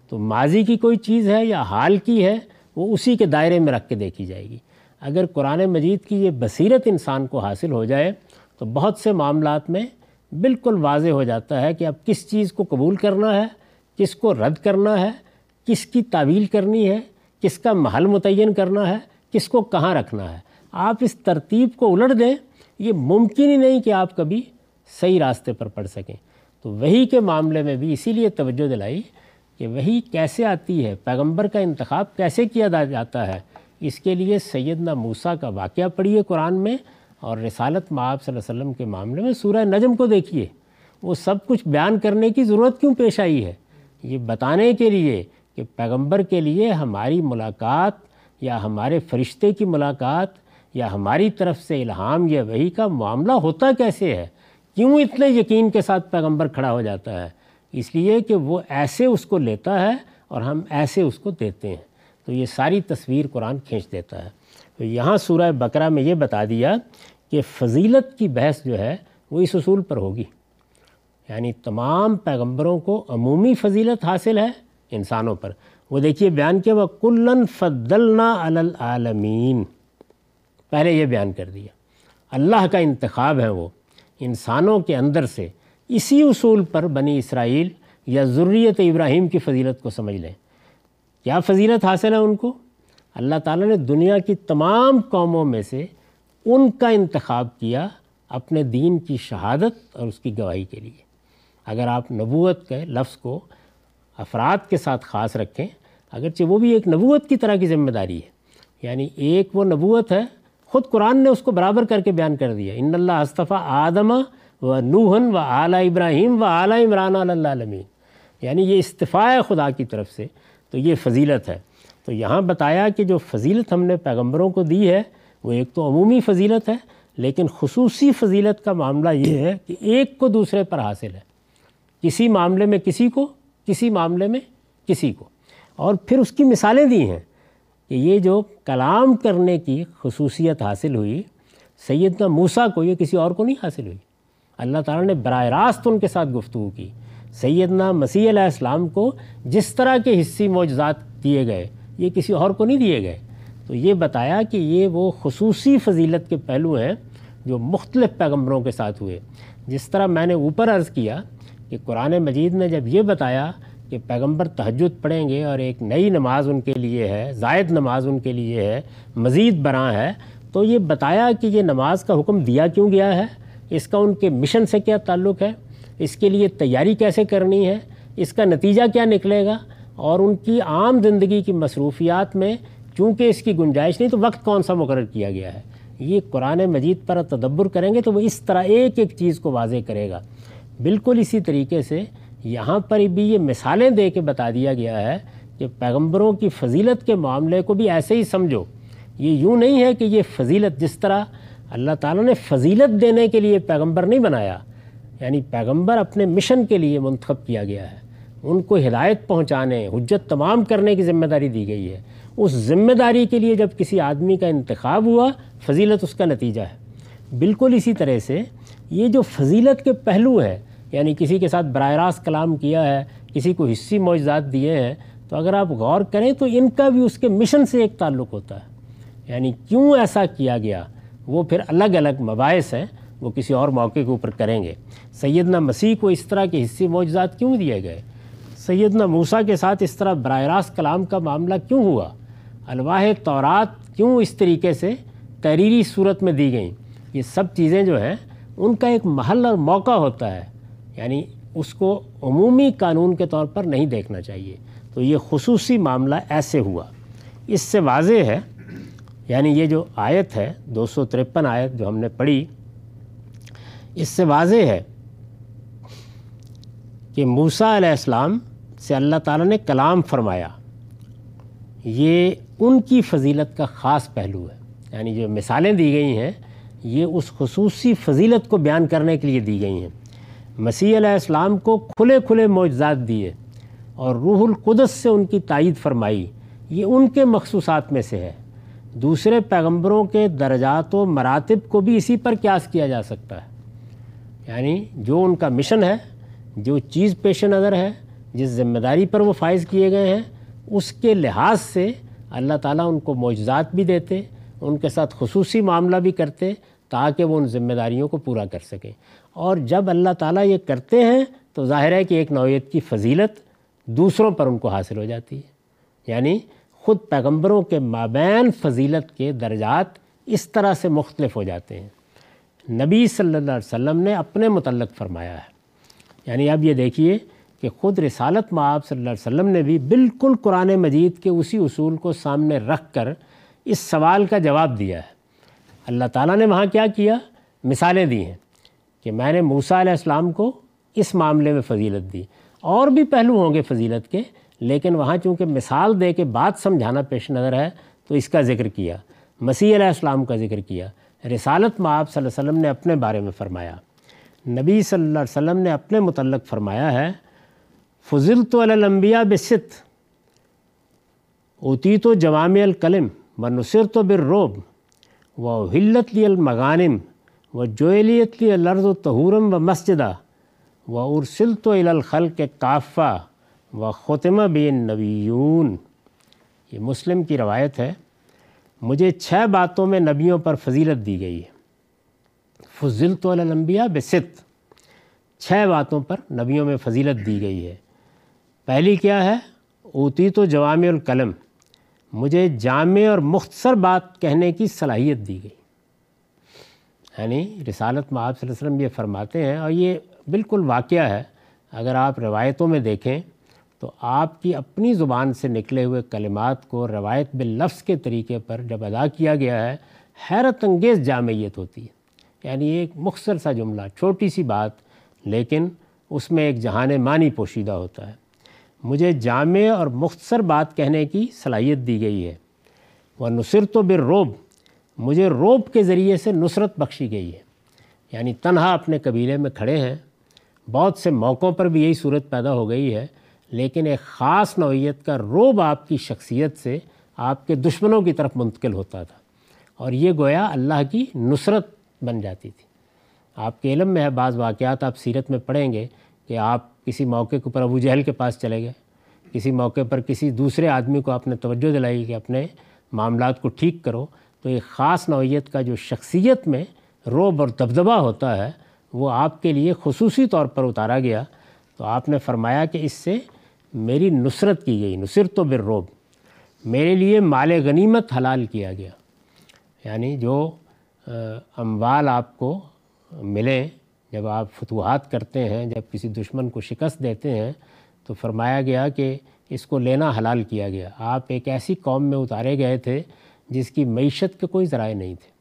تو ماضی کی کوئی چیز ہے یا حال کی ہے، وہ اسی کے دائرے میں رکھ کے دیکھی جائے گی۔ اگر قرآن مجید کی یہ بصیرت انسان کو حاصل ہو جائے، تو بہت سے معاملات میں بالکل واضح ہو جاتا ہے کہ اب کس چیز کو قبول کرنا ہے کس کو رد کرنا ہے، کس کی تعویل کرنی ہے، کس کا محل متعین کرنا ہے، کس کو کہاں رکھنا ہے۔ آپ اس ترتیب کو الٹ دیں، یہ ممکن ہی نہیں کہ آپ کبھی صحیح راستے پر پڑھ سکیں۔ تو وہی کے معاملے میں بھی اسی لیے توجہ دلائی کہ وہی کیسے آتی ہے، پیغمبر کا انتخاب کیسے کیا جاتا ہے۔ اس کے لیے سیدنا موسیٰ کا واقعہ پڑھیے قرآن میں اور رسالت معاب صلی اللہ علیہ وسلم کے معاملے میں سورہ نجم کو دیکھیے۔ وہ سب کچھ بیان کرنے کی ضرورت کیوں پیش آئی ہے؟ یہ بتانے کے لیے کہ پیغمبر کے لیے ہماری ملاقات یا ہمارے فرشتے کی ملاقات یا ہماری طرف سے الہام یا وہی کا معاملہ ہوتا کیسے ہے؟ کیوں اتنے یقین کے ساتھ پیغمبر کھڑا ہو جاتا ہے؟ اس لیے کہ وہ ایسے اس کو لیتا ہے اور ہم ایسے اس کو دیتے ہیں۔ تو یہ ساری تصویر قرآن کھینچ دیتا ہے۔ تو یہاں سورہ بقرہ میں یہ بتا دیا کہ فضیلت کی بحث جو ہے وہ اس اصول پر ہوگی۔ یعنی تمام پیغمبروں کو عمومی فضیلت حاصل ہے انسانوں پر۔ وہ دیکھیے بیان کیا وہ کلن فضلنا العالمین پہلے یہ بیان کر دیا۔ اللہ کا انتخاب ہے وہ۔ انسانوں کے اندر سے اسی اصول پر بنی اسرائیل یا ضروریت ابراہیم کی فضیلت کو سمجھ لیں۔ کیا فضیلت حاصل ہے ان کو؟ اللہ تعالیٰ نے دنیا کی تمام قوموں میں سے ان کا انتخاب کیا اپنے دین کی شہادت اور اس کی گواہی کے لیے۔ اگر آپ نبوت کے لفظ کو افراد کے ساتھ خاص رکھیں، اگرچہ وہ بھی ایک نبوت کی طرح کی ذمہ داری ہے۔ یعنی ایک وہ نبوت ہے، خود قرآن نے اس کو برابر کر کے بیان کر دیا۔ ان اللہ استفیٰ آدم و نوحن و اعلیٰ ابراہیم و اعلیٰ عمران اللہ علمین یعنی یہ استفاع ہے خدا کی طرف سے تو یہ فضیلت ہے۔ تو یہاں بتایا کہ جو فضیلت ہم نے پیغمبروں کو دی ہے، وہ ایک تو عمومی فضیلت ہے، لیکن خصوصی فضیلت کا معاملہ یہ ہے کہ ایک کو دوسرے پر حاصل ہے۔ کسی معاملے میں کسی کو، کسی معاملے میں کسی کو۔ اور پھر اس کی مثالیں دی ہیں کہ یہ جو کلام کرنے کی خصوصیت حاصل ہوئی، سیدنا موسیٰ کو یہ کسی اور کو نہیں حاصل ہوئی۔ اللہ تعالیٰ نے براہ راست ان کے ساتھ گفتگو کی۔ سیدنا مسیح علیہ السلام کو جس طرح کے حصی معجزات دیے گئے، یہ کسی اور کو نہیں دیے گئے۔ تو یہ بتایا کہ یہ وہ خصوصی فضیلت کے پہلو ہیں جو مختلف پیغمبروں کے ساتھ ہوئے۔ جس طرح میں نے اوپر عرض کیا کہ قرآن مجید نے جب یہ بتایا کہ پیغمبر تہجد پڑھیں گے اور ایک نئی نماز ان کے لیے ہے، زائد نماز ان کے لیے ہے، مزید براں ہے، تو یہ بتایا کہ یہ نماز کا حکم دیا کیوں گیا ہے؟ اس کا ان کے مشن سے کیا تعلق ہے؟ اس کے لیے تیاری کیسے کرنی ہے؟ اس کا نتیجہ کیا نکلے گا؟ اور ان کی عام زندگی کی مصروفیات میں چونکہ اس کی گنجائش نہیں، تو وقت کون سا مقرر کیا گیا ہے؟ یہ قرآن مجید پر تدبر کریں گے تو وہ اس طرح ایک ایک چیز کو واضح کرے گا۔ بالکل اسی طریقے سے یہاں پر بھی یہ مثالیں دے کے بتا دیا گیا ہے کہ پیغمبروں کی فضیلت کے معاملے کو بھی ایسے ہی سمجھو۔ یہ یوں نہیں ہے کہ یہ فضیلت جس طرح اللہ تعالیٰ نے فضیلت دینے کے لیے پیغمبر نہیں بنایا یعنی پیغمبر اپنے مشن کے لیے منتخب کیا گیا ہے۔ ان کو ہدایت پہنچانے، حجت تمام کرنے کی ذمہ داری دی گئی ہے۔ اس ذمہ داری کے لیے جب کسی آدمی کا انتخاب ہوا، فضیلت اس کا نتیجہ ہے۔ بالکل اسی طرح سے یہ جو فضیلت کے پہلو ہے یعنی کسی کے ساتھ براہ راست کلام کیا ہے، کسی کو حصی معجزات دیے ہیں، تو اگر آپ غور کریں تو ان کا بھی اس کے مشن سے ایک تعلق ہوتا ہے۔ یعنی کیوں ایسا کیا گیا؟ وہ پھر الگ الگ مباعث ہیں، وہ کسی اور موقع کے اوپر کریں گے۔ سیدنا مسیح کو اس طرح کے حصے معجزات کیوں دیے گئے؟ سیدنا موسیٰ کے ساتھ اس طرح براہ راست کلام کا معاملہ کیوں ہوا؟ الواح تورات کیوں اس طریقے سے تحریری صورت میں دی گئیں؟ یہ سب چیزیں جو ہیں، ان کا ایک محل اور موقع ہوتا ہے۔ یعنی اس کو عمومی قانون کے طور پر نہیں دیکھنا چاہیے۔ تو یہ خصوصی معاملہ ایسے ہوا۔ اس سے واضح ہے یعنی یہ جو آیت ہے، دو سو ترپن آیت جو ہم نے پڑھی، اس سے واضح ہے کہ موسیٰ علیہ السلام سے اللہ تعالیٰ نے کلام فرمایا۔ یہ ان کی فضیلت کا خاص پہلو ہے۔ یعنی جو مثالیں دی گئی ہیں، یہ اس خصوصی فضیلت کو بیان کرنے کے لیے دی گئی ہیں۔ مسیح علیہ السلام کو کھلے کھلے معجزات دیے اور روح القدس سے ان کی تائید فرمائی۔ یہ ان کے مخصوصات میں سے ہے۔ دوسرے پیغمبروں کے درجات و مراتب کو بھی اسی پر قیاس کیا جا سکتا ہے۔ یعنی جو ان کا مشن ہے، جو چیز پیش نظر ہے، جس ذمہ داری پر وہ فائز کیے گئے ہیں، اس کے لحاظ سے اللہ تعالیٰ ان کو معجزات بھی دیتے، ان کے ساتھ خصوصی معاملہ بھی کرتے تاکہ وہ ان ذمہ داریوں کو پورا کر سکیں۔ اور جب اللہ تعالیٰ یہ کرتے ہیں تو ظاہر ہے کہ ایک نوعیت کی فضیلت دوسروں پر ان کو حاصل ہو جاتی ہے۔ یعنی خود پیغمبروں کے مابین فضیلت کے درجات اس طرح سے مختلف ہو جاتے ہیں۔ نبی صلی اللہ علیہ وسلم نے اپنے متعلق فرمایا ہے۔ یعنی اب یہ دیکھیے کہ خود رسالت معاب صلی اللہ علیہ وسلم نے بھی بالکل قرآن مجید کے اسی اصول کو سامنے رکھ کر اس سوال کا جواب دیا ہے۔ اللہ تعالیٰ نے وہاں کیا کیا؟ مثالیں دی ہیں۔ کہ میں نے موسیٰ علیہ السلام کو اس معاملے میں فضیلت دی۔ اور بھی پہلو ہوں گے فضیلت کے، لیکن وہاں چونکہ مثال دے کے بات سمجھانا پیش نظر ہے، تو اس کا ذکر کیا۔ مسیح علیہ السلام کا ذکر کیا۔ رسالت معاب صلی اللہ علیہ وسلم نے اپنے بارے میں فرمایا۔ نبی صلی اللہ علیہ وسلم نے اپنے متعلق فرمایا ہے فضل تو الانبیاء بست اوتی تو جوام الکلم و نصر تو بالروب و حلت لی المغانم و جویلیت لی الارض و تہورم و مسجدہ و ارسل تو الخل کے کافہ و ختمہ بین نبیون یہ مسلم کی روایت ہے۔ مجھے چھ باتوں میں نبیوں پر فضیلت دی گئی ہے۔ فضل تو الانبیاء بست چھ باتوں پر نبیوں میں فضیلت دی گئی ہے۔ پہلی کیا ہے؟ اوتی تو جوام القلم۔ مجھے جامع اور مختصر بات کہنے کی صلاحیت دی گئی۔ یعنی رسالت میں آپ صلی اللہ علیہ وسلم یہ فرماتے ہیں اور یہ بالکل واقعہ ہے۔ اگر آپ روایتوں میں دیکھیں تو آپ کی اپنی زبان سے نکلے ہوئے کلمات کو روایت باللفظ کے طریقے پر جب ادا کیا گیا ہے، حیرت انگیز جامعیت ہوتی ہے۔ یعنی ایک مختصر سا جملہ، چھوٹی سی بات، لیکن اس میں ایک جہان معنی پوشیدہ ہوتا ہے۔ مجھے جامع اور مختصر بات کہنے کی صلاحیت دی گئی ہے۔ وہ نصرت و روب مجھے روب کے ذریعے سے نصرت بخشی گئی ہے۔ یعنی تنہا اپنے قبیلے میں کھڑے ہیں۔ بہت سے موقعوں پر بھی یہی صورت پیدا ہو گئی ہے، لیکن ایک خاص نوعیت کا روب آپ کی شخصیت سے آپ کے دشمنوں کی طرف منتقل ہوتا تھا۔ اور یہ گویا اللہ کی نصرت بن جاتی تھی۔ آپ کے علم میں ہے، بعض واقعات آپ سیرت میں پڑھیں گے کہ آپ کسی موقع کے اوپر ابو جہل کے پاس چلے گئے۔ کسی موقع پر کسی دوسرے آدمی کو آپ نے توجہ دلائی کہ اپنے معاملات کو ٹھیک کرو۔ تو ایک خاص نوعیت کا جو شخصیت میں روب اور دبدبہ ہوتا ہے، وہ آپ کے لیے خصوصی طور پر اتارا گیا۔ تو آپ نے فرمایا کہ اس سے میری نصرت کی گئی، نصرت و بالروب۔ میرے لیے مال غنیمت حلال کیا گیا۔ یعنی جو اموال آپ کو ملے، جب آپ فتوحات کرتے ہیں، جب کسی دشمن کو شکست دیتے ہیں، تو فرمایا گیا کہ اس کو لینا حلال کیا گیا۔ آپ ایک ایسی قوم میں اتارے گئے تھے جس کی معیشت کے کوئی ذرائع نہیں تھے۔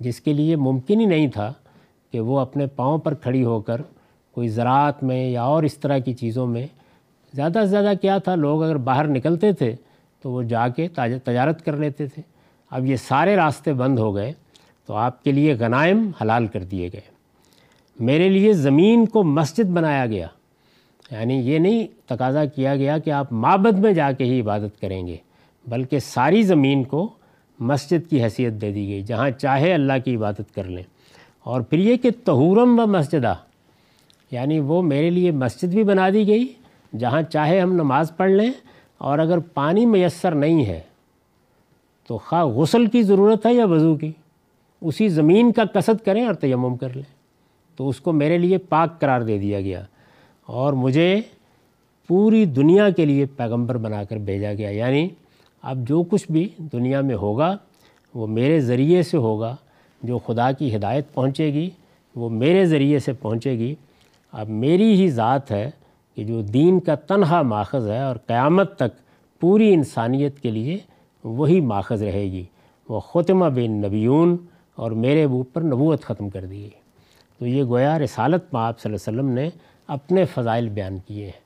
جس کے لیے ممکن ہی نہیں تھا کہ وہ اپنے پاؤں پر کھڑی ہو کر کوئی زراعت میں یا اور اس طرح کی چیزوں میں، زیادہ سے زیادہ کیا تھا، لوگ اگر باہر نکلتے تھے تو وہ جا کے تجارت کر لیتے تھے۔ اب یہ سارے راستے بند ہو گئے تو آپ کے لیے غنائم حلال کر دیے گئے۔ میرے لیے زمین کو مسجد بنایا گیا۔ یعنی یہ نہیں تقاضا کیا گیا کہ آپ معبد میں جا کے ہی عبادت کریں گے، بلکہ ساری زمین کو مسجد کی حیثیت دے دی گئی، جہاں چاہے اللہ کی عبادت کر لیں۔ اور پھر یہ کہ تہورم و مسجدہ یعنی وہ میرے لیے مسجد بھی بنا دی گئی، جہاں چاہے ہم نماز پڑھ لیں۔ اور اگر پانی میسر نہیں ہے، تو خواہ غسل کی ضرورت ہے یا وضو کی، اسی زمین کا قصد کریں اور تیمم کر لیں۔ تو اس کو میرے لیے پاک قرار دے دیا گیا۔ اور مجھے پوری دنیا کے لیے پیغمبر بنا کر بھیجا گیا۔ یعنی اب جو کچھ بھی دنیا میں ہوگا، وہ میرے ذریعے سے ہوگا، جو خدا کی ہدایت پہنچے گی، وہ میرے ذریعے سے پہنچے گی۔ اب میری ہی ذات ہے کہ جو دین کا تنہا ماخذ ہے اور قیامت تک پوری انسانیت کے لیے وہی ماخذ رہے گی۔ وہ ختمہ بین نبیون اور میرے اوپر نبوت ختم کر دی گئی۔ تو یہ گویا رسالت میں آپ صلی اللہ علیہ وسلم نے اپنے فضائل بیان کیے ہیں،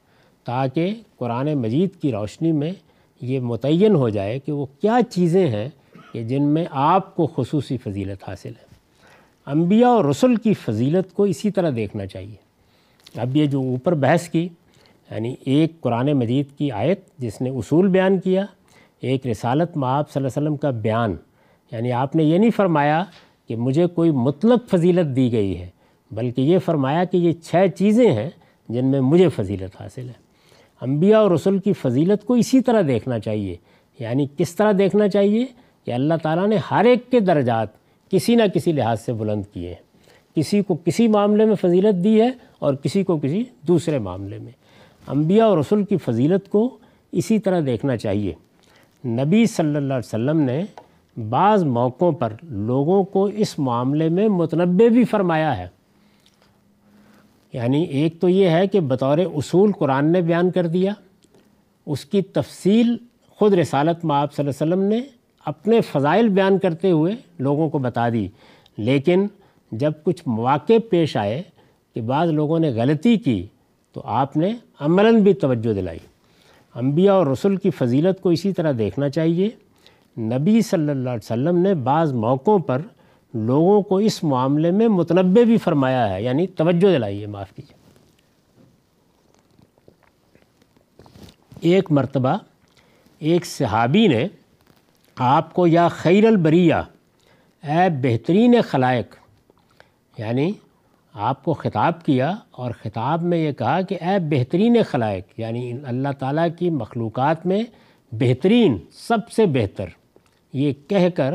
تاکہ قرآن مجید کی روشنی میں یہ متعین ہو جائے کہ وہ کیا چیزیں ہیں کہ جن میں آپ کو خصوصی فضیلت حاصل ہے۔ انبیاء اور رسل کی فضیلت کو اسی طرح دیکھنا چاہیے۔ اب یہ جو اوپر بحث کی یعنی ایک قرآن مجید کی آیت جس نے اصول بیان کیا، ایک رسالت معاب صلی اللہ علیہ وسلم کا بیان۔ یعنی آپ نے یہ نہیں فرمایا کہ مجھے کوئی مطلق فضیلت دی گئی ہے، بلکہ یہ فرمایا کہ یہ چھ چیزیں ہیں جن میں مجھے فضیلت حاصل ہے۔ انبیاء اور رسول کی فضیلت کو اسی طرح دیکھنا چاہیے۔ یعنی کس طرح دیکھنا چاہیے کہ اللہ تعالیٰ نے ہر ایک کے درجات کسی نہ کسی لحاظ سے بلند کیے ہیں۔ کسی کو کسی معاملے میں فضیلت دی ہے اور کسی کو کسی دوسرے معاملے میں۔ انبیاء اور رسول کی فضیلت کو اسی طرح دیکھنا چاہیے۔ نبی صلی اللہ علیہ وسلم نے بعض موقعوں پر لوگوں کو اس معاملے میں متنبع بھی فرمایا ہے۔ یعنی ایک تو یہ ہے کہ بطور اصول قرآن نے بیان کر دیا، اس کی تفصیل خود رسالت میں آپ صلی اللہ علیہ وسلم نے اپنے فضائل بیان کرتے ہوئے لوگوں کو بتا دی۔ لیکن جب کچھ مواقع پیش آئے کہ بعض لوگوں نے غلطی کی تو آپ نے عملاً بھی توجہ دلائی۔ انبیاء اور رسول کی فضیلت کو اسی طرح دیکھنا چاہیے۔ نبی صلی اللہ علیہ وسلم نے بعض موقعوں پر لوگوں کو اس معاملے میں متنبع بھی فرمایا ہے یعنی توجہ دلائیے، معاف کیجیے۔ ایک مرتبہ ایک صحابی نے آپ کو یا خیر البریہ، اے بہترین خلائق یعنی آپ کو خطاب کیا اور خطاب میں یہ کہا کہ اے بہترین خلائق یعنی اللہ تعالیٰ کی مخلوقات میں بہترین، سب سے بہتر، یہ کہہ کر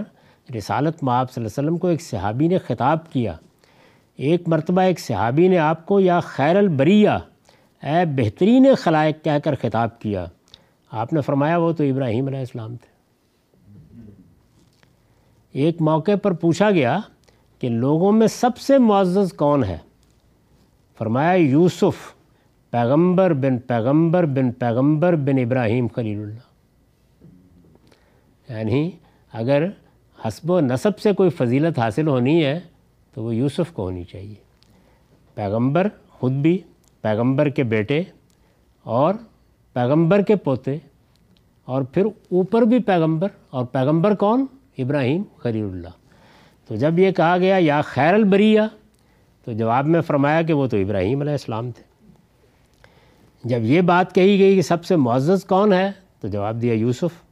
رسالت مآب صلی اللہ علیہ وسلم کو ایک صحابی نے خطاب کیا۔ ایک مرتبہ ایک صحابی نے آپ کو، یا خیر البریہ، اے بہترین خلائق، کہہ کر خطاب کیا۔ آپ نے فرمایا، وہ تو ابراہیم علیہ السلام تھے۔ ایک موقع پر پوچھا گیا کہ لوگوں میں سب سے معزز کون ہے؟ فرمایا، یوسف، پیغمبر بن پیغمبر بن پیغمبر بن ابراہیم خلیل اللہ۔ یعنی اگر حسب و نصب سے کوئی فضیلت حاصل ہونی ہے تو وہ یوسف کو ہونی چاہیے۔ پیغمبر خود بھی، پیغمبر کے بیٹے اور پیغمبر کے پوتے اور پھر اوپر بھی پیغمبر اور پیغمبر کون؟ ابراہیم خلیل اللہ۔ تو جب یہ کہا گیا، یا خیر البریہ، تو جواب میں فرمایا کہ وہ تو ابراہیم علیہ السلام تھے۔ جب یہ بات کہی گئی کہ سب سے معزز کون ہے، تو جواب دیا یوسف۔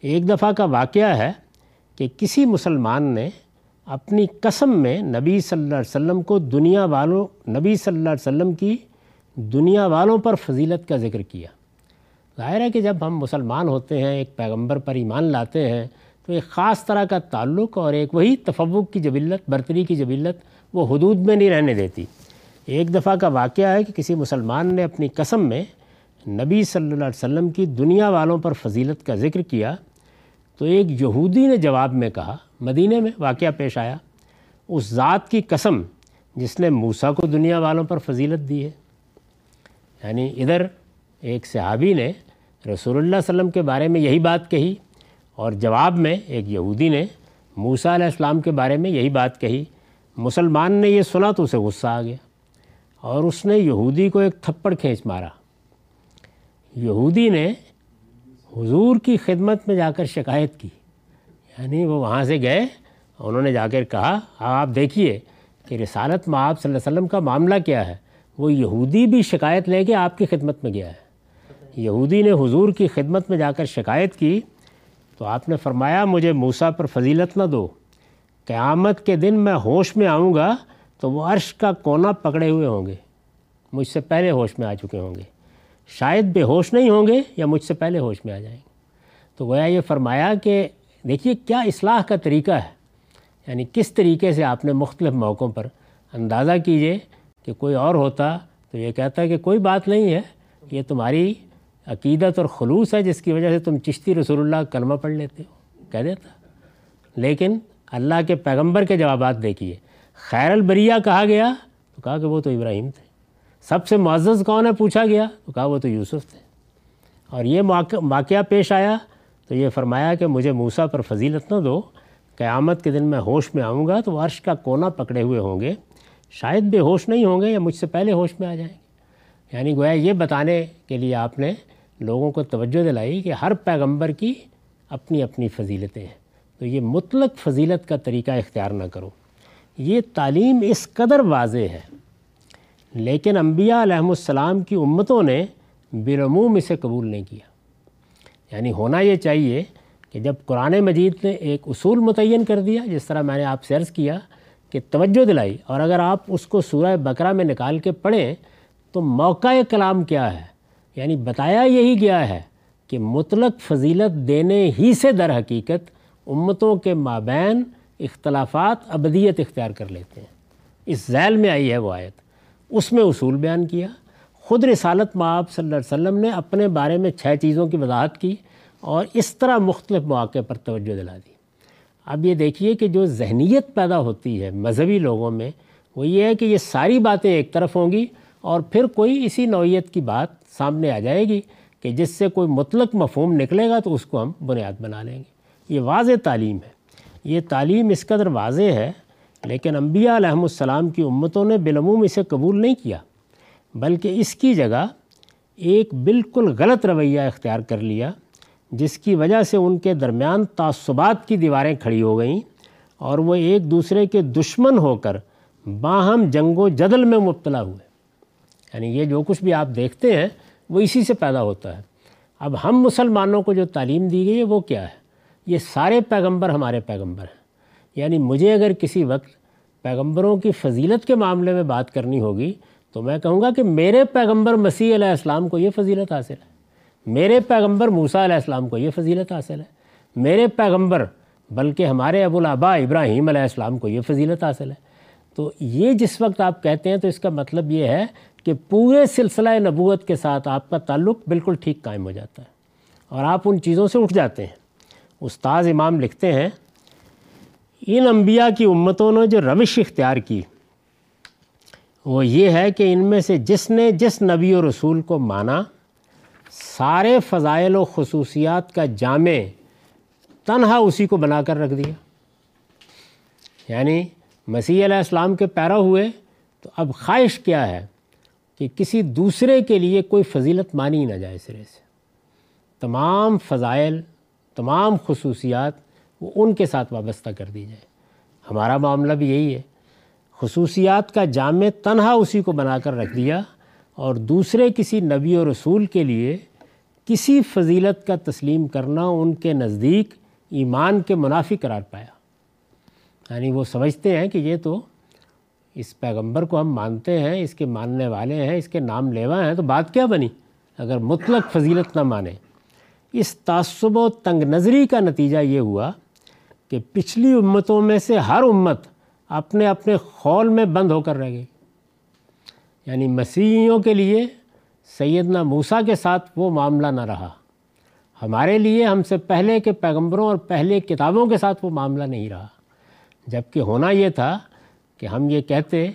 ایک دفعہ کا واقعہ ہے کہ کسی مسلمان نے اپنی قسم میں نبی صلی اللہ علیہ وسلم کو دنیا والوں، نبی صلی اللہ علیہ وسلم کی دنیا والوں پر فضیلت کا ذکر کیا۔ ظاہر ہے کہ جب ہم مسلمان ہوتے ہیں، ایک پیغمبر پر ایمان لاتے ہیں، تو ایک خاص طرح کا تعلق اور ایک وہی تفوق کی جبلت، برتری کی جبلت وہ حدود میں نہیں رہنے دیتی۔ ایک دفعہ کا واقعہ ہے کہ کسی مسلمان نے اپنی قسم میں نبی صلی اللہ علیہ وسلم کی دنیا والوں پر فضیلت کا ذکر کیا۔ تو ایک یہودی نے جواب میں کہا مدینہ میں واقعہ پیش آیا، اس ذات کی قسم جس نے موسیٰ کو دنیا والوں پر فضیلت دی ہے۔ یعنی ادھر ایک صحابی نے رسول اللہ علیہ وسلم کے بارے میں یہی بات کہی اور جواب میں ایک یہودی نے موسیٰ علیہ السلام کے بارے میں یہی بات کہی، مسلمان نے یہ سنا تو اسے غصہ آ گیا اور اس نے یہودی کو ایک تھپڑ کھینچ مارا۔ یہودی نے حضور کی خدمت میں جا کر شکایت کی۔ یعنی وہ وہاں سے گئے، انہوں نے جا کر کہا، آپ دیکھیے کہ رسالت میں آپ صلی اللہ علیہ وسلم کا معاملہ کیا ہے۔ وہ یہودی بھی شکایت لے کے آپ کی خدمت میں گیا ہے۔ یہودی نے حضور کی خدمت میں جا کر شکایت کی تو آپ نے فرمایا، مجھے موسیٰ پر فضیلت نہ دو۔ قیامت کے دن میں ہوش میں آؤں گا تو وہ عرش کا کونا پکڑے ہوئے ہوں گے۔ مجھ سے پہلے ہوش میں آ چکے ہوں گے۔ شاید بے ہوش نہیں ہوں گے یا مجھ سے پہلے ہوش میں آ جائیں گے۔ تو گویا یہ فرمایا کہ دیکھیے کیا اصلاح کا طریقہ ہے۔ یعنی کس طریقے سے آپ نے مختلف موقعوں پر اندازہ کیجیے کہ کوئی اور ہوتا تو یہ کہتا کہ کوئی بات نہیں ہے، یہ تمہاری عقیدت اور خلوص ہے جس کی وجہ سے تم چشتی رسول اللہ کلمہ پڑھ لیتے ہو۔ کہہ دیتا۔ لیکن اللہ کے پیغمبر کے جوابات دیکھیے۔ خیر البریہ کہا گیا تو کہا کہ وہ تو ابراہیم تھے۔ سب سے معزز کون ہے پوچھا گیا تو کہا وہ تو یوسف تھے۔ اور یہ واقعہ پیش آیا تو یہ فرمایا کہ مجھے موسیٰ پر فضیلت نہ دو، قیامت کے دن میں ہوش میں آؤں گا تو عرش کا کونا پکڑے ہوئے ہوں گے۔ شاید بے ہوش نہیں ہوں گے یا مجھ سے پہلے ہوش میں آ جائیں گے۔ یعنی گویا یہ بتانے کے لیے آپ نے لوگوں کو توجہ دلائی کہ ہر پیغمبر کی اپنی اپنی فضیلتیں ہیں۔ تو یہ مطلق فضیلت کا طریقہ اختیار نہ کرو۔ یہ تعلیم اس قدر واضح ہے لیکن انبیاء علیہ السلام کی امتوں نے بالعموم اسے قبول نہیں کیا۔ یعنی ہونا یہ چاہیے کہ جب قرآن مجید نے ایک اصول متعین کر دیا، جس طرح میں نے آپ سے عرض کیا کہ توجہ دلائی، اور اگر آپ اس کو سورہ بکرا میں نکال کے پڑھیں تو موقع کلام کیا ہے؟ یعنی بتایا یہی گیا ہے کہ مطلق فضیلت دینے ہی سے در حقیقت امتوں کے مابین اختلافات، ابدیت اختیار کر لیتے ہیں۔ اس ذیل میں آئی ہے وہ آیت۔ اس میں اصول بیان کیا۔ خود رسالت مآب صلی اللہ علیہ وسلم نے اپنے بارے میں چھ چیزوں کی وضاحت کی اور اس طرح مختلف مواقع پر توجہ دلا دی۔ اب یہ دیکھیے کہ جو ذہنیت پیدا ہوتی ہے مذہبی لوگوں میں، وہ یہ ہے کہ یہ ساری باتیں ایک طرف ہوں گی اور پھر کوئی اسی نوعیت کی بات سامنے آ جائے گی کہ جس سے کوئی مطلق مفہوم نکلے گا تو اس کو ہم بنیاد بنا لیں گے۔ یہ واضح تعلیم ہے۔ یہ تعلیم اس قدر واضح ہے لیکن انبیاء علیہم السلام کی امتوں نے بالعموم اسے قبول نہیں کیا، بلکہ اس کی جگہ ایک بالکل غلط رویہ اختیار کر لیا، جس کی وجہ سے ان کے درمیان تعصبات کی دیواریں کھڑی ہو گئیں اور وہ ایک دوسرے کے دشمن ہو کر باہم جنگ و جدل میں مبتلا ہوئے۔ یعنی یہ جو کچھ بھی آپ دیکھتے ہیں، وہ اسی سے پیدا ہوتا ہے۔ اب ہم مسلمانوں کو جو تعلیم دی گئی ہے، وہ کیا ہے؟ یہ سارے پیغمبر ہمارے پیغمبر ہیں۔ یعنی مجھے اگر کسی وقت پیغمبروں کی فضیلت کے معاملے میں بات کرنی ہوگی تو میں کہوں گا کہ میرے پیغمبر مسیح علیہ السلام کو یہ فضیلت حاصل ہے۔ میرے پیغمبر موسیٰ علیہ السلام کو یہ فضیلت حاصل ہے۔ میرے پیغمبر بلکہ ہمارے ابو العبا ابراہیم علیہ السلام کو یہ فضیلت حاصل ہے۔ تو یہ جس وقت آپ کہتے ہیں تو اس کا مطلب یہ ہے کہ پورے سلسلہ نبوت کے ساتھ آپ کا تعلق بالکل ٹھیک قائم ہو جاتا ہے اور آپ ان چیزوں سے اٹھ جاتے ہیں۔ استاذ امام لکھتے ہیں ان انبیاء کی امتوں نے جو روش اختیار کی، وہ یہ ہے کہ ان میں سے جس نے جس نبی و رسول کو مانا، سارے فضائل و خصوصیات کا جامع تنہا اسی کو بنا کر رکھ دیا۔ یعنی مسیح علیہ السلام کے پیرا ہوئے تو اب خواہش کیا ہے کہ کسی دوسرے کے لیے کوئی فضیلت مانی نہ جائے سرے سے۔ تمام فضائل، تمام خصوصیات وہ ان کے ساتھ وابستہ کر دی جائے۔ ہمارا معاملہ بھی یہی ہے۔ خصوصیات کا جامع تنہا اسی کو بنا کر رکھ دیا اور دوسرے کسی نبی و رسول کے لیے کسی فضیلت کا تسلیم کرنا ان کے نزدیک ایمان کے منافی قرار پایا۔ یعنی وہ سمجھتے ہیں کہ یہ تو اس پیغمبر کو ہم مانتے ہیں، اس کے ماننے والے ہیں، اس کے نام لیوا ہیں، تو بات کیا بنی؟ اگر مطلق فضیلت نہ مانے۔ اس تعصب و تنگ نظری کا نتیجہ یہ ہوا کہ پچھلی امتوں میں سے ہر امت اپنے اپنے خول میں بند ہو کر رہ گئی۔ یعنی مسیحیوں کے لیے سیدنا موسیٰ کے ساتھ وہ معاملہ نہ رہا۔ ہمارے لیے ہم سے پہلے کے پیغمبروں اور پہلے کتابوں کے ساتھ وہ معاملہ نہیں رہا۔ جبکہ ہونا یہ تھا کہ ہم یہ کہتے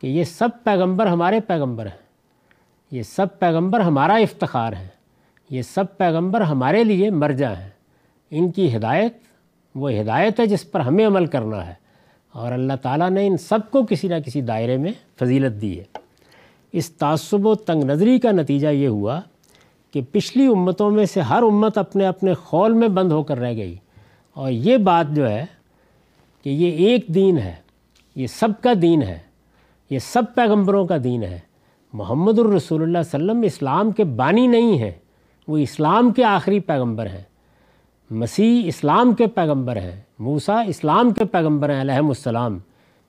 کہ یہ سب پیغمبر ہمارے پیغمبر ہیں۔ یہ سب پیغمبر ہمارا افتخار ہے یہ سب پیغمبر ہمارے لیے مرجع ہیں۔ ان کی ہدایت وہ ہدایت ہے جس پر ہمیں عمل کرنا ہے۔ اور اللہ تعالیٰ نے ان سب کو کسی نہ کسی دائرے میں فضیلت دی ہے۔ اس تعصب و تنگ نظری کا نتیجہ یہ ہوا کہ پچھلی امتوں میں سے ہر امت اپنے اپنے خول میں بند ہو کر رہ گئی۔ اور یہ بات جو ہے کہ یہ ایک دین ہے، یہ سب کا دین ہے، یہ سب پیغمبروں کا دین ہے۔ محمد الرسول اللہ علیہ وسلم اسلام کے بانی نہیں ہیں، وہ اسلام کے آخری پیغمبر ہیں۔ مسیح اسلام کے پیغمبر ہیں، موسیٰ اسلام کے پیغمبر ہیں، علیہم السلام،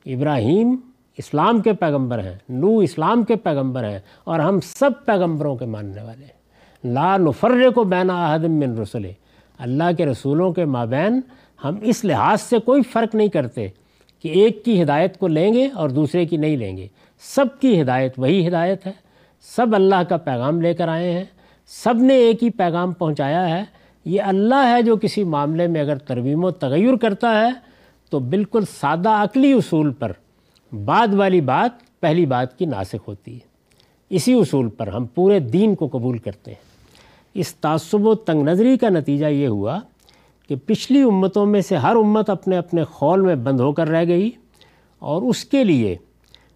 ابراہیم اسلام کے پیغمبر ہیں نو اسلام کے پیغمبر ہیں، اور ہم سب پیغمبروں کے ماننے والے ہیں۔ لا نفر کو بین احدم من رسول اللہ کے رسولوں کے مابین ہم اس لحاظ سے کوئی فرق نہیں کرتے کہ ایک کی ہدایت کو لیں گے اور دوسرے کی نہیں لیں گے۔ سب کی ہدایت وہی ہدایت ہے، سب اللہ کا پیغام لے کر آئے ہیں، سب نے ایک ہی پیغام پہنچایا ہے یہ اللہ ہے جو کسی معاملے میں اگر ترمیم و تغیر کرتا ہے تو بالکل سادہ عقلی اصول پر بعد والی بات پہلی بات کی ناسخ ہوتی ہے۔ اسی اصول پر ہم پورے دین کو قبول کرتے ہیں۔ اس تعصب و تنگ نظری کا نتیجہ یہ ہوا کہ پچھلی امتوں میں سے ہر امت اپنے اپنے خول میں بند ہو کر رہ گئی اور اس کے لیے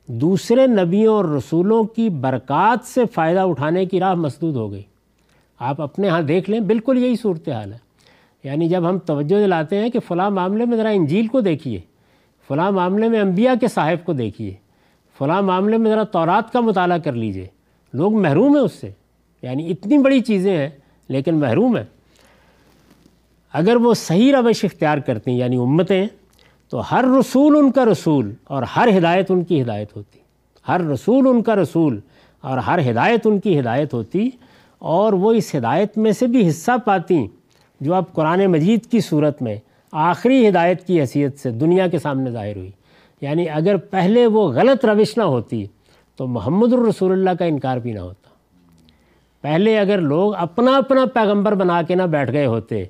دوسرے نبیوں اور رسولوں کی برکات سے فائدہ اٹھانے کی راہ مسدود ہو گئی۔ آپ اپنے ہاں دیکھ لیں، بالکل یہی صورتحال ہے۔ یعنی جب ہم توجہ دلاتے ہیں کہ فلاں معاملے میں ذرا انجیل کو دیکھیے، فلاں معاملے میں انبیاء کے صاحب کو دیکھیے، فلاں معاملے میں ذرا تورات کا مطالعہ کر لیجیے۔ لوگ محروم ہیں اس سے۔ یعنی اتنی بڑی چیزیں ہیں، لیکن محروم ہیں۔ اگر وہ صحیح روش اختیار کرتی ہیں یعنی امتیں، تو ہر رسول ان کا رسول اور ہر ہدایت ان کی ہدایت ہوتی۔ ہر رسول ان کا رسول اور ہر ہدایت ان کی ہدایت ہوتی۔ اور وہ اس ہدایت میں سے بھی حصہ پاتی جو اب قرآن مجید کی صورت میں آخری ہدایت کی حیثیت سے دنیا کے سامنے ظاہر ہوئی۔ یعنی اگر پہلے وہ غلط روش نہ ہوتی تو محمد الرسول اللہ کا انکار بھی نہ ہوتا۔ پہلے اگر لوگ اپنا اپنا پیغمبر بنا کے نہ بیٹھ گئے ہوتے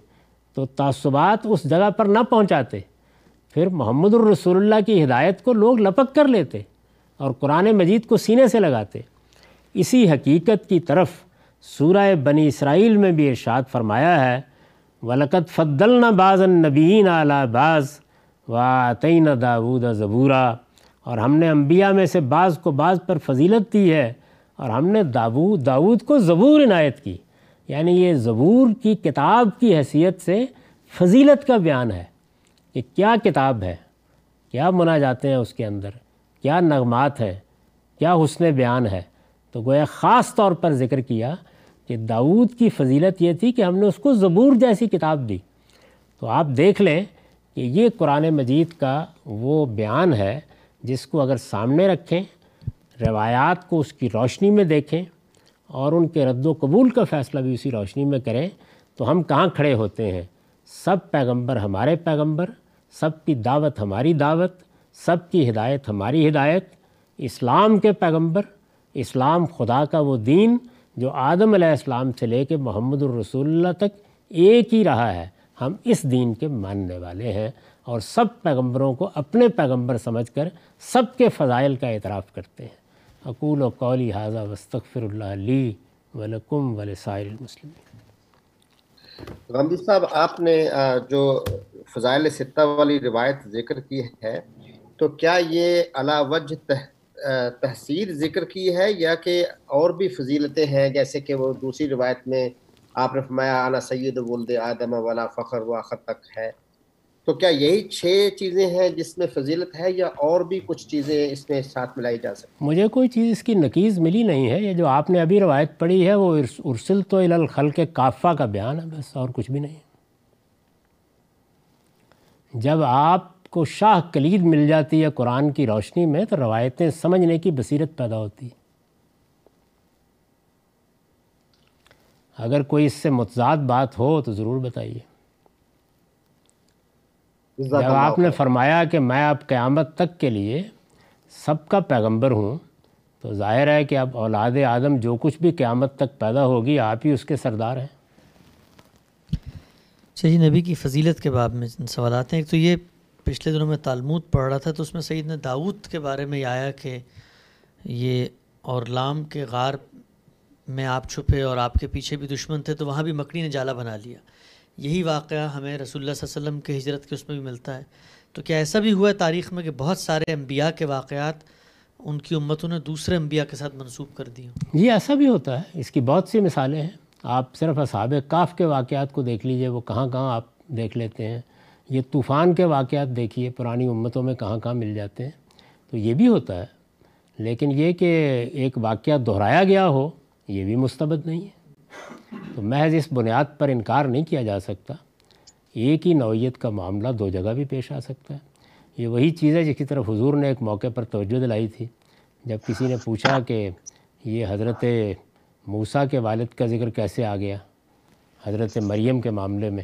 تو تعصبات اس جگہ پر نہ پہنچاتے۔ پھر محمد الرسول اللہ کی ہدایت کو لوگ لپک کر لیتے اور قرآن مجید کو سینے سے لگاتے۔ اسی حقیقت کی طرف سورہ بنی اسرائیل میں بھی ارشاد فرمایا ہے ولقت فضلنا بعض النبیین اعلیٰ بعض و عطین داود زبورا۔ اور ہم نے انبیاء میں سے بعض کو بعض پر فضیلت دی ہے۔ اور ہم نے داود داود کو زبور عنایت کی۔ یعنی یہ زبور کی کتاب کی حیثیت سے فضیلت کا بیان ہے کہ کیا کتاب ہے، کیا منا جاتے ہیں اس کے اندر، کیا نغمات ہے کیا حسن بیان ہے۔ تو گویا خاص طور پر ذکر کیا کہ داود کی فضیلت یہ تھی کہ ہم نے اس کو زبور جیسی کتاب دی۔ تو آپ دیکھ لیں کہ یہ قرآن مجید کا وہ بیان ہے جس کو اگر سامنے رکھیں، روایات کو اس کی روشنی میں دیکھیں اور ان کے رد و قبول کا فیصلہ بھی اسی روشنی میں کریں تو ہم کہاں کھڑے ہوتے ہیں؟ سب پیغمبر ہمارے پیغمبر، سب کی دعوت ہماری دعوت، سب کی ہدایت ہماری ہدایت۔ اسلام کے پیغمبر، اسلام خدا کا وہ دین جو آدم علیہ السلام سے لے کے محمد الرسول اللہ تک ایک ہی رہا ہے، ہم اس دین کے ماننے والے ہیں اور سب پیغمبروں کو اپنے پیغمبر سمجھ کر سب کے فضائل کا اعتراف کرتے ہیں۔ اقول و قولی حاضہ وسطر اللہ علی ولکم ولسائر المسلم غمدی صاحب، آپ نے جو فضائل ستہ والی روایت ذکر کی ہے، تو کیا یہ علا وجہ تحصیل ذکر کی ہے یا کہ اور بھی فضیلتیں ہیں؟ جیسے کہ وہ دوسری روایت میں آپ نے فرمایا، انا سید ولد آدم والا فخر و تک ہے۔ تو کیا یہی چھ چیزیں ہیں جس میں فضیلت ہے یا اور بھی کچھ چیزیں اس میں ساتھ ملائی جا سکتی مجھے کوئی چیز اس کی نقیز ملی نہیں ہے۔ یہ جو آپ نے ابھی روایت پڑھی ہے، وہ ارسل تو الخل کے کافہ کا بیان ہے، بس اور کچھ بھی نہیں جب آپ کو شاہ کلید مل جاتی ہے قرآن کی روشنی میں تو روایتیں سمجھنے کی بصیرت پیدا ہوتی۔ اگر کوئی اس سے متضاد بات ہو تو ضرور بتائیے۔ جب آپ نے فرمایا کہ میں اب قیامت تک کے لیے سب کا پیغمبر ہوں تو ظاہر ہے کہ اب اولاد آدم جو کچھ بھی قیامت تک پیدا ہوگی آپ ہی اس کے سردار ہیں۔ اچھا جی نبی کی فضیلت کے باب میں سوالات ہیں۔ ایک تو یہ پچھلے دنوں میں تالمود پڑھ رہا تھا تو اس میں سعید نے داود کے بارے میں یہ آیا کہ یہ اور لام کے غار میں آپ چھپے اور آپ کے پیچھے بھی دشمن تھے تو وہاں بھی مکڑی نے جالا بنا لیا۔ یہی واقعہ ہمیں رسول اللہ صلی اللہ علیہ وسلم کے ہجرت کے اس میں بھی ملتا ہے۔ تو کیا ایسا بھی ہوا ہے تاریخ میں کہ بہت سارے انبیاء کے واقعات ان کی امتوں نے دوسرے انبیاء کے ساتھ منسوخ کر دی ہوں؟ جی ایسا بھی ہوتا ہے، اس کی بہت سی مثالیں ہیں۔ آپ صرف اصحاب کاف کے واقعات کو دیکھ لیجیے، وہ کہاں کہاں آپ دیکھ لیتے ہیں۔ یہ طوفان کے واقعات دیکھیے، پرانی امتوں میں کہاں کہاں مل جاتے ہیں، تو یہ بھی ہوتا ہے۔ لیکن یہ کہ ایک واقعہ دہرایا گیا ہو، یہ بھی مستبد نہیں ہے۔ تو محض اس بنیاد پر انکار نہیں کیا جا سکتا، ایک ہی نوعیت کا معاملہ دو جگہ بھی پیش آ سکتا ہے۔ یہ وہی چیز ہے جس کی طرف حضور نے ایک موقع پر توجہ دلائی تھی۔ جب کسی نے پوچھا کہ یہ حضرت موسیٰ کے والد کا ذکر کیسے آ گیا، حضرت مریم کے معاملے میں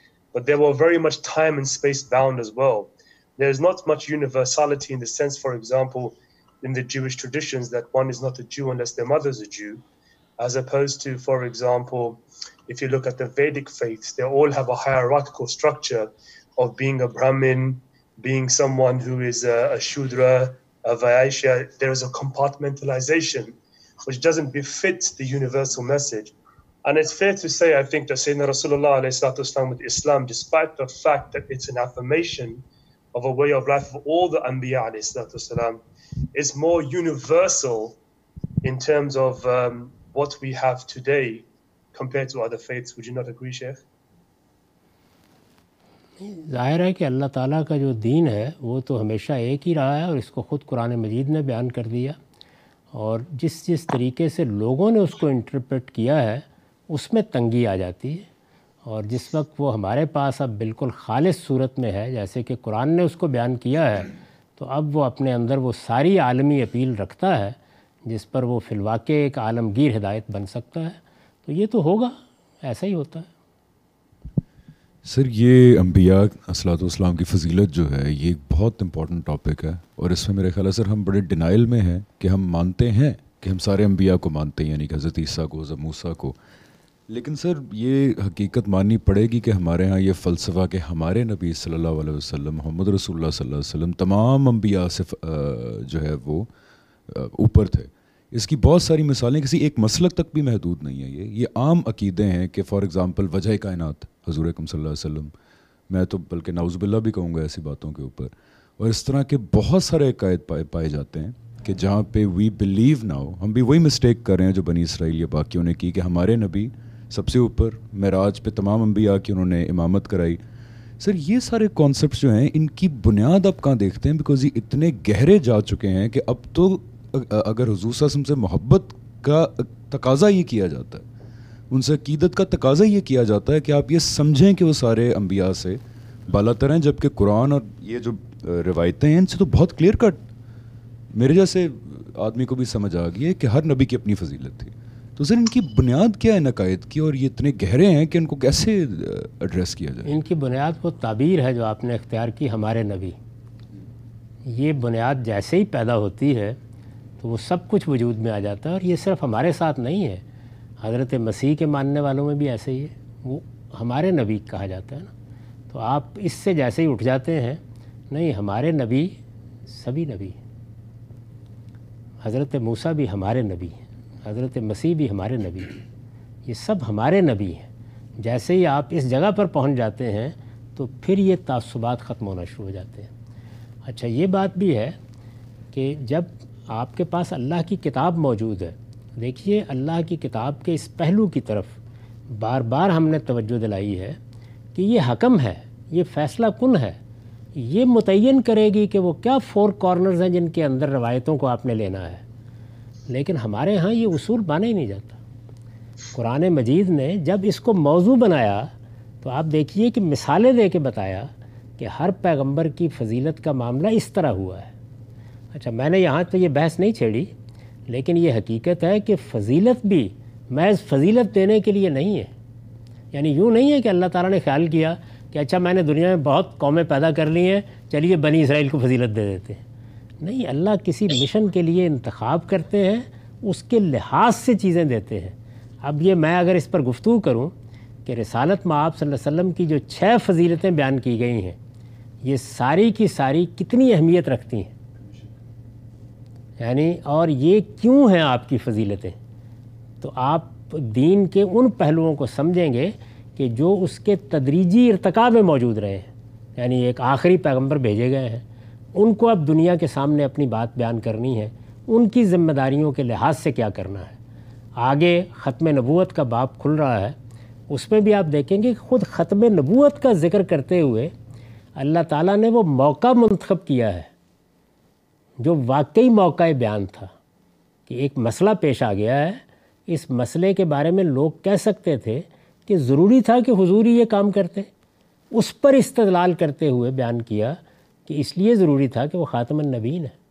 but they were very much time and space bound as well. There's not much universality in the sense, for example, in the Jewish traditions that one is not a Jew unless their mother's a Jew, as opposed to, for example, if you look at the Vedic faiths, they all have a hierarchical structure of being a Brahmin, being someone who is a, a Shudra, a Vaishya. There is a compartmentalization which doesn't befit the universal message. And it's fair to say, I think, that Sayyidina Rasulullah والسلام, with Islam, despite the fact that it's an affirmation of a way of life of all the Anbiya والسلام, is more universal in terms of um, what we have today compared to other faiths. Would you not agree, Sheikh? ظاہر ہے کہ اللہ تعالیٰ کا جو دین ہے وہ تو ہمیشہ ایک ہی رہا ہے اور اس کو خود قرآن مجید نے بیان کر دیا اور جس جس طریقے سے لوگوں نے اس کو انٹرپریٹ کیا ہے اس میں تنگی آ جاتی ہے اور جس وقت وہ ہمارے پاس اب بالکل خالص صورت میں ہے، جیسے کہ قرآن نے اس کو بیان کیا ہے، تو اب وہ اپنے اندر وہ ساری عالمی اپیل رکھتا ہے، جس پر وہ فی الواقع ایک عالمگیر ہدایت بن سکتا ہے۔ تو یہ تو ہوگا، ایسا ہی ہوتا ہے۔ سر، یہ انبیاء، اصلاۃ والسلام کی فضیلت جو ہے، یہ ایک بہت امپورٹنٹ ٹاپک ہے۔ اور اس میں میرے خیال ہے، سر، ہم بڑے ڈینائل میں ہیں کہ ہم مانتے ہیں، کہ ہم سارے انبیاء کو مانتے ہیں یعنی کہ حضرت عیسیٰ کو، حضرت موسیٰ کو۔ لیکن سر، یہ حقیقت ماننی پڑے گی کہ ہمارے ہاں یہ فلسفہ کہ ہمارے نبی صلی اللہ علیہ وسلم، محمد رسول اللہ صلی اللہ علیہ وسلم، تمام انبیاء سے جو ہے وہ اوپر تھے۔ اس کی بہت ساری مثالیں کسی ایک مسلک تک بھی محدود نہیں ہیں۔ یہ یہ عام عقیدے ہیں کہ فار ایگزامپل وجہ کائنات، حضور اکم صلی اللہ علیہ وسلم۔ میں تو بلکہ ناؤز باللہ بھی کہوں گا ایسی باتوں کے اوپر۔ اور اس طرح کے بہت سارے عقائد پائے پائے جاتے ہیں کہ جہاں پہ وی بلیو ناؤ ہم بھی وہی مسٹیک کر رہے ہیں جو بنی اسرائیل یا باقیوں نے کی کہ ہمارے نبی سب سے اوپر معراج پہ تمام انبیاء کی انہوں نے امامت کرائی۔ سر، یہ سارے کانسیپٹس جو ہیں، ان کی بنیاد اب کہاں دیکھتے ہیں؟ بیکاز یہ اتنے گہرے جا چکے ہیں کہ اب تو اگر حضور صلی اللہ علیہ وسلم سے محبت کا تقاضا یہ کیا جاتا ہے، ان سے عقیدت کا تقاضا یہ کیا جاتا ہے کہ آپ یہ سمجھیں کہ وہ سارے انبیاء سے بالا تر ہیں جبکہ قرآن اور یہ جو روایتیں ہیں، ان سے تو بہت کلیئر کٹ میرے جیسے آدمی کو بھی سمجھ آ گئی ہے کہ ہر نبی کی اپنی فضیلت تھی۔ تو سر ان کی بنیاد کیا ہے نقائد کی اور یہ اتنے گہرے ہیں کہ ان کو کیسے ایڈریس کیا جائے؟ ان کی بنیاد وہ تعبیر ہے جو آپ نے اختیار کی، ہمارے نبی۔ یہ بنیاد جیسے ہی پیدا ہوتی ہے تو وہ سب کچھ وجود میں آ جاتا ہے اور یہ صرف ہمارے ساتھ نہیں ہے۔ حضرت مسیح کے ماننے والوں میں بھی ایسے ہی ہے۔ وہ ہمارے نبی کہا جاتا ہے نا۔ تو آپ اس سے جیسے ہی اٹھ جاتے ہیں، نہیں، ہمارے نبی سبھی نبی حضرت موسیٰ بھی ہمارے نبی ہیں۔ حضرت مسیح بھی ہمارے نبی ہیں۔ یہ سب ہمارے نبی ہیں۔ جیسے ہی آپ اس جگہ پر پہنچ جاتے ہیں، تو پھر یہ تعصبات ختم ہونا شروع ہو جاتے ہیں۔ اچھا یہ بات بھی ہے کہ جب آپ کے پاس اللہ کی کتاب موجود ہے، دیکھیے اللہ کی کتاب کے اس پہلو کی طرف بار بار ہم نے توجہ دلائی ہے کہ یہ حکم ہے، یہ فیصلہ کن ہے۔ یہ متعین کرے گی کہ وہ کیا فور کارنرز ہیں جن کے اندر روایتوں کو آپ نے لینا ہے۔ لیکن ہمارے ہاں یہ اصول مانا ہی نہیں جاتا۔ قرآن مجید نے جب اس کو موضوع بنایا تو آپ دیکھیے کہ مثالیں دے کے بتایا کہ ہر پیغمبر کی فضیلت کا معاملہ اس طرح ہوا ہے۔ اچھا میں نے یہاں تو یہ بحث نہیں چھیڑی، لیکن یہ حقیقت ہے کہ فضیلت بھی محض فضیلت دینے کے لیے نہیں ہے۔ یعنی یوں نہیں ہے کہ اللہ تعالیٰ نے خیال کیا کہ اچھا میں نے دنیا میں بہت قومیں پیدا کر لی ہیں، چلیے بنی اسرائیل کو فضیلت دے دیتے ہیں۔ نہیں، اللہ کسی مشن کے لیے انتخاب کرتے ہیں، اس کے لحاظ سے چیزیں دیتے ہیں۔ اب یہ میں اگر اس پر گفتگو کروں کہ رسالت میں آپ صلی اللہ علیہ وسلم کی جو چھ فضیلتیں بیان کی گئی ہیں، یہ ساری کی ساری کتنی اہمیت رکھتی ہیں؟ یعنی اور یہ کیوں ہیں آپ کی فضیلتیں؟ تو آپ دین کے ان پہلوؤں کو سمجھیں گے کہ جو اس کے تدریجی ارتقاء میں موجود رہے ہیں۔ یعنی ایک آخری پیغمبر بھیجے گئے ہیں۔ ان کو اب دنیا کے سامنے اپنی بات بیان کرنی ہے، ان کی ذمہ داریوں کے لحاظ سے کیا کرنا ہے؟ آگے ختم نبوت کا باب کھل رہا ہے، اس میں بھی آپ دیکھیں گے خود ختم نبوت کا ذکر کرتے ہوئے اللہ تعالیٰ نے وہ موقع منتخب کیا ہے، جو واقعی موقع بیان تھا کہ ایک مسئلہ پیش آ گیا ہے۔ اس مسئلے کے بارے میں لوگ کہہ سکتے تھے کہ ضروری تھا کہ حضوری یہ کام کرتے۔ اس پر استدلال کرتے ہوئے بیان کیا کہ اس لیے ضروری تھا کہ وہ خاتم النبین ہے۔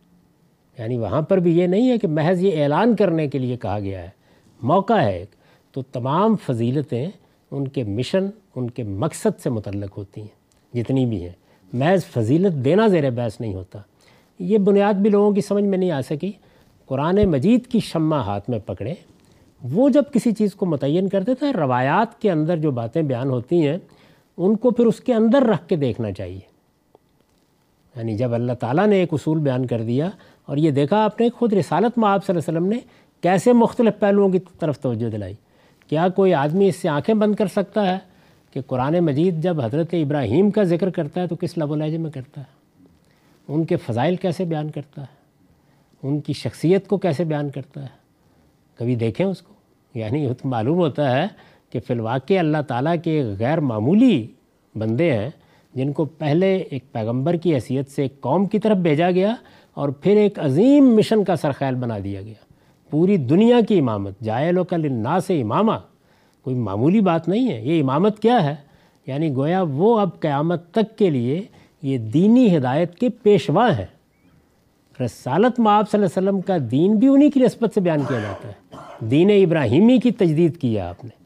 یعنی وہاں پر بھی یہ نہیں ہے کہ محض یہ اعلان کرنے کے لیے کہا گیا ہے۔ موقع ہے ایک۔ تو تمام فضیلتیں ان کے مشن، ان کے مقصد سے متعلق ہوتی ہیں۔ جتنی بھی ہیں۔ محض فضیلت دینا زیر بحث نہیں ہوتا۔ یہ بنیاد بھی لوگوں کی سمجھ میں نہیں آ سکی۔ قرآن مجید کی شمع ہاتھ میں پکڑے۔ وہ جب کسی چیز کو متعین کرتے تھے روایات کے اندر جو باتیں بیان ہوتی ہیں، ان کو پھر اس کے اندر رکھ کے دیکھنا چاہیے۔ یعنی جب اللہ تعالیٰ نے ایک اصول بیان کر دیا اور یہ دیکھا آپ نے خود رسالت میں آپ صلی اللہ علیہ وسلم نے کیسے مختلف پہلوؤں کی طرف توجہ دلائی۔ کیا کوئی آدمی اس سے آنکھیں بند کر سکتا ہے کہ قرآن مجید جب حضرت ابراہیم کا ذکر کرتا ہے تو کس لب و لہجے میں کرتا ہے؟ ان کے فضائل کیسے بیان کرتا ہے؟ ان کی شخصیت کو کیسے بیان کرتا ہے؟ کبھی دیکھیں اس کو؟ یعنی تو معلوم ہوتا ہے کہ فی الواقع اللہ تعالیٰ کے غیر معمولی بندے ہیں جن کو پہلے ایک پیغمبر کی حیثیت سے ایک قوم کی طرف بھیجا گیا اور پھر ایک عظیم مشن کا سرخیل بنا دیا گیا۔ پوری دنیا کی امامت جائے لو کل سے امامہ، کوئی معمولی بات نہیں ہے۔ یہ امامت کیا ہے؟ یعنی گویا وہ اب قیامت تک کے لیے یہ دینی ہدایت کے پیشوا ہیں۔ رسالت معاب صلی اللہ علیہ وسلم کا دین بھی انہی کی نسبت سے بیان کیا جاتا ہے۔ دین ابراہیمی کی تجدید کیا آپ نے۔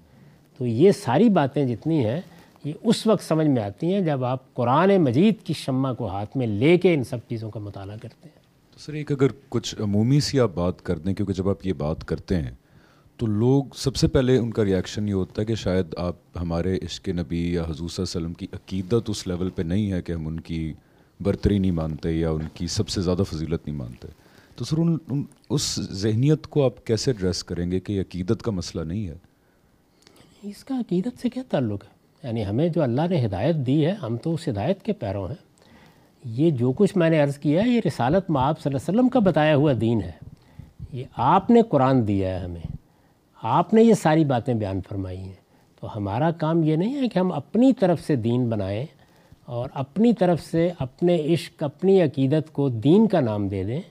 تو یہ ساری باتیں جتنی ہیں یہ اس وقت سمجھ میں آتی ہیں جب آپ قرآن مجید کی شمع کو ہاتھ میں لے کے ان سب چیزوں کا مطالعہ کرتے ہیں۔ تو سر ایک اگر کچھ عمومی سی آپ بات کر دیں کیونکہ جب آپ یہ بات کرتے ہیں تو لوگ سب سے پہلے ان کا ریاکشن یہ ہوتا ہے کہ شاید آپ ہمارے عشق نبی یا حضور صلی اللہ علیہ وسلم کی عقیدت اس لیول پہ نہیں ہے کہ ہم ان کی برتری نہیں مانتے یا ان کی سب سے زیادہ فضیلت نہیں مانتے۔ تو سر ان, ان اس ذہنیت کو آپ کیسے ایڈریس کریں گے کہ یہ عقیدت کا مسئلہ نہیں ہے؟ اس کا عقیدت سے کیا تعلق ہے؟ یعنی ہمیں جو اللہ نے ہدایت دی ہے، ہم تو اس ہدایت کے پیروں ہیں۔ یہ جو کچھ میں نے عرض کیا ہے، یہ رسالت معاب صلی اللہ علیہ وسلم کا بتایا ہوا دین ہے۔ یہ آپ نے قرآن دیا ہے ہمیں۔ آپ نے یہ ساری باتیں بیان فرمائی ہیں۔ تو ہمارا کام یہ نہیں ہے کہ ہم اپنی طرف سے دین بنائیں اور اپنی طرف سے اپنے عشق، اپنی عقیدت کو دین کا نام دے دیں۔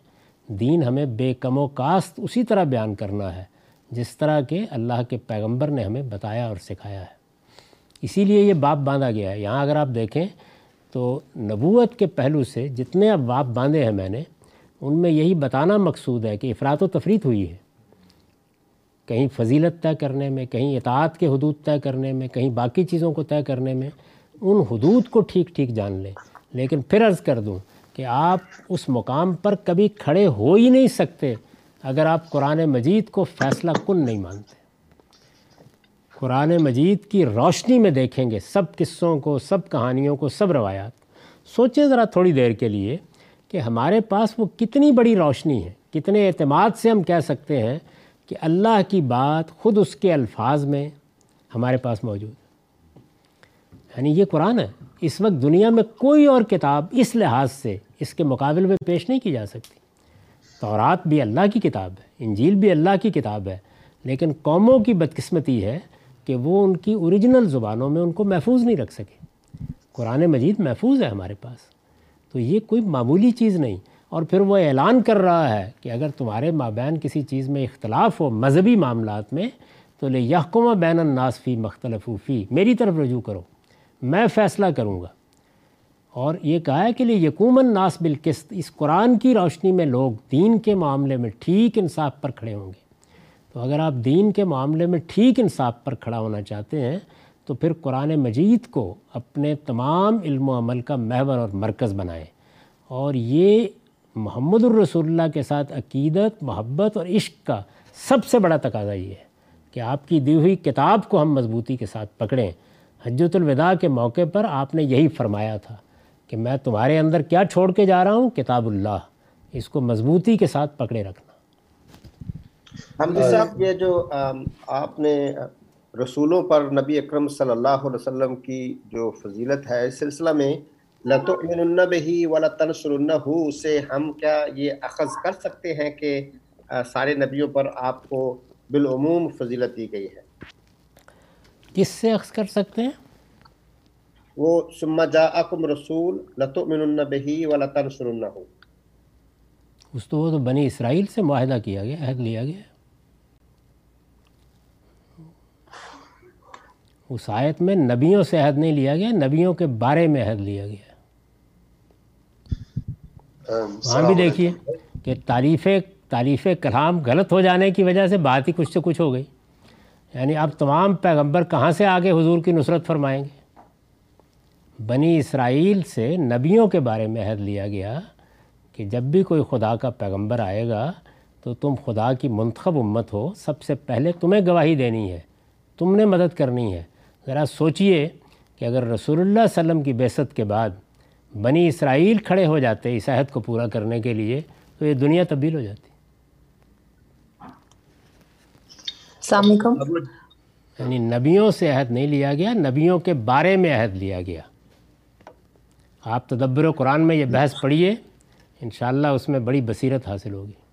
دین ہمیں بے کم و کاست اسی طرح بیان کرنا ہے، جس طرح کہ اللہ کے پیغمبر نے ہمیں بتایا اور سکھایا ہے۔ اسی لیے یہ باپ باندھا گیا ہے۔ یہاں اگر آپ دیکھیں تو نبوت کے پہلو سے جتنے اب باپ باندھے ہیں میں نے، ان میں یہی بتانا مقصود ہے کہ افراد و تفریح ہوئی ہے۔ کہیں فضیلت طے کرنے میں، کہیں اطاعت کے حدود طے کرنے میں، کہیں باقی چیزوں کو طے کرنے میں ان حدود کو ٹھیک ٹھیک جان لیں۔ لیکن پھر عرض کر دوں کہ آپ اس مقام پر کبھی کھڑے ہو ہی نہیں سکتے اگر آپ قرآن مجید کو فیصلہ کن نہیں مانتے۔ قرآن مجید کی روشنی میں دیکھیں گے، سب قصوں کو، سب کہانیوں کو، سب روایات۔ سوچیں ذرا تھوڑی دیر کے لیے کہ ہمارے پاس وہ کتنی بڑی روشنی ہے۔ کتنے اعتماد سے ہم کہہ سکتے ہیں کہ اللہ کی بات خود اس کے الفاظ میں ہمارے پاس موجود ہے۔ یعنی یہ قرآن ہے۔ اس وقت دنیا میں کوئی اور کتاب اس لحاظ سے اس کے مقابل میں پیش نہیں کی جا سکتی۔ تورات بھی اللہ کی کتاب ہے، انجیل بھی اللہ کی کتاب ہے، لیکن قوموں کی بدقسمتی ہے کہ وہ ان کی اوریجنل زبانوں میں ان کو محفوظ نہیں رکھ سکے۔ قرآن مجید محفوظ ہے ہمارے پاس۔ تو یہ کوئی معمولی چیز نہیں۔ اور پھر وہ اعلان کر رہا ہے کہ اگر تمہارے مابین کسی چیز میں اختلاف ہو مذہبی معاملات میں، تو لے یحکمہ بین الناس فی مختلف فی، میری طرف رجوع کرو۔ میں فیصلہ کروں گا۔ اور یہ کہا ہے کہ لیے یقومن ناس بالقسط، اس قرآن کی روشنی میں لوگ دین کے معاملے میں ٹھیک انصاف پر کھڑے ہوں گے۔ تو اگر آپ دین کے معاملے میں ٹھیک انصاف پر کھڑا ہونا چاہتے ہیں، تو پھر قرآن مجید کو اپنے تمام علم و عمل کا محور اور مرکز بنائیں۔ اور یہ محمد الرسول اللہ کے ساتھ عقیدت، محبت اور عشق کا سب سے بڑا تقاضا یہ ہے کہ آپ کی دی ہوئی کتاب کو ہم مضبوطی کے ساتھ پکڑیں۔ حجت الوداع کے موقع پر آپ نے یہی فرمایا تھا کہ میں تمہارے اندر کیا چھوڑ کے جا رہا ہوں؟ کتاب اللہ۔ اس کو مضبوطی کے ساتھ پکڑے رکھنا۔ حمدی صاحب یہ جو آپ نے رسولوں پر نبی اکرم صلی اللہ علیہ وسلم کی جو فضیلت ہے اس سلسلہ میں لَتُؤْمِنُنَّ بِهِ وَلَتَنْصُرُنَّهُ سے ہم کیا یہ اخذ کر سکتے ہیں کہ سارے نبیوں پر آپ کو بالعموم فضیلت دی گئی ہے؟ کس سے اخذ کر سکتے ہیں؟ وہ سما جاءکم رسول لتؤمنن به ولتنصرنه اس تو وہ تو بنی اسرائیل سے معاہدہ کیا گیا عہد لیا گیا۔ اس آیت میں نبیوں سے عہد نہیں لیا گیا نبیوں کے بارے میں عہد لیا گیا۔ وہاں بھی دیکھیے کہ تعریف تعریف کلام غلط ہو جانے کی وجہ سے بات ہی کچھ سے کچھ ہو گئی۔ یعنی اب تمام پیغمبر کہاں سے آگے حضور کی نصرت فرمائیں گے؟ بنی اسرائیل سے نبیوں کے بارے میں عہد لیا گیا کہ جب بھی کوئی خدا کا پیغمبر آئے گا تو تم خدا کی منتخب امت ہو۔ سب سے پہلے تمہیں گواہی دینی ہے تم نے مدد کرنی ہے۔ ذرا سوچئے کہ اگر رسول اللہ علیہ وسلم کی بیست کے بعد بنی اسرائیل کھڑے ہو جاتے اس عہد کو پورا کرنے کے لیے تو یہ دنیا تبدیل ہو جاتی۔ السلام علیکم۔ یعنی نبیوں سے عہد نہیں لیا گیا نبیوں کے بارے میں عہد لیا گیا۔ آپ تدبر و قرآن میں یہ بحث پڑھیے انشاءاللہ اس میں بڑی بصیرت حاصل ہوگی۔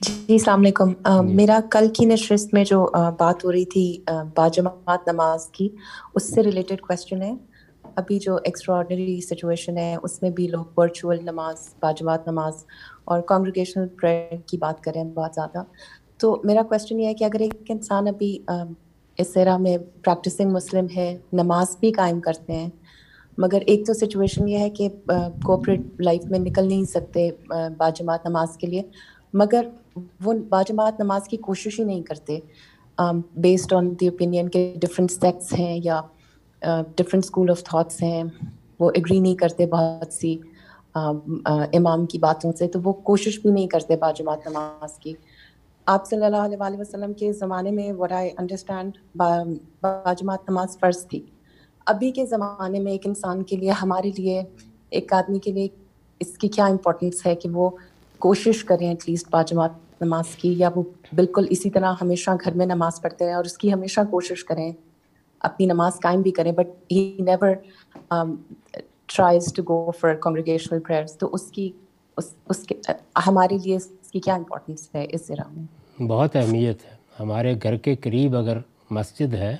جی السلام علیکم۔ جی۔ میرا کل کی نشست میں جو بات ہو رہی تھی باجماعت نماز کی اس سے ریلیٹڈ کوشچن ہے۔ ابھی جو ایکسٹرا سچویشن ہے اس میں بھی لوگ ورچوئل نماز باجماعت نماز اور کانگریگیشنل پریئر کی بات کریں بہت زیادہ۔ تو میرا کوشچن یہ ہے کہ اگر ایک انسان ابھی اس ایرا میں پریکٹسنگ مسلم ہے نماز بھی قائم کرتے ہیں مگر ایک تو سچویشن یہ ہے کہ کوپریٹ لائف میں نکل نہیں سکتے باجماعت نماز کے لیے۔ مگر وہ باجماعت نماز کی کوشش ہی نہیں کرتے۔ بیسڈ آن دی اوپینین کے ڈفرینٹ سیکٹس ہیں یا ڈفرینٹ اسکول آف تھاٹس ہیں۔ وہ اگری نہیں کرتے بہت سی امام کی باتوں سے۔ تو وہ کوشش بھی نہیں کرتے باجماعت نماز کی۔ آپ صلی اللہ علیہ وآلہ وسلم کے زمانے میں وٹ آئی انڈرسٹینڈ باجماعت نماز فرض تھی۔ ابھی کے زمانے میں ایک انسان کے لیے، ہمارے لیے، ایک آدمی کے لیے اس کی کیا امپورٹنس ہے کہ وہ کوشش کریں ایٹ لیسٹ باجماعت نماز کی یا وہ بالکل اسی طرح ہمیشہ گھر میں نماز پڑھتے ہیں اور اس کی ہمیشہ کوشش کریں، اپنی نماز قائم بھی کریں but he never tries to go for congregational prayers تو اس کی، اس اس کے، ہمارے لیے اس کی کیا امپورٹنس ہے اس ذرا میں؟ بہت اہمیت ہے۔ ہمارے گھر کے قریب اگر مسجد ہے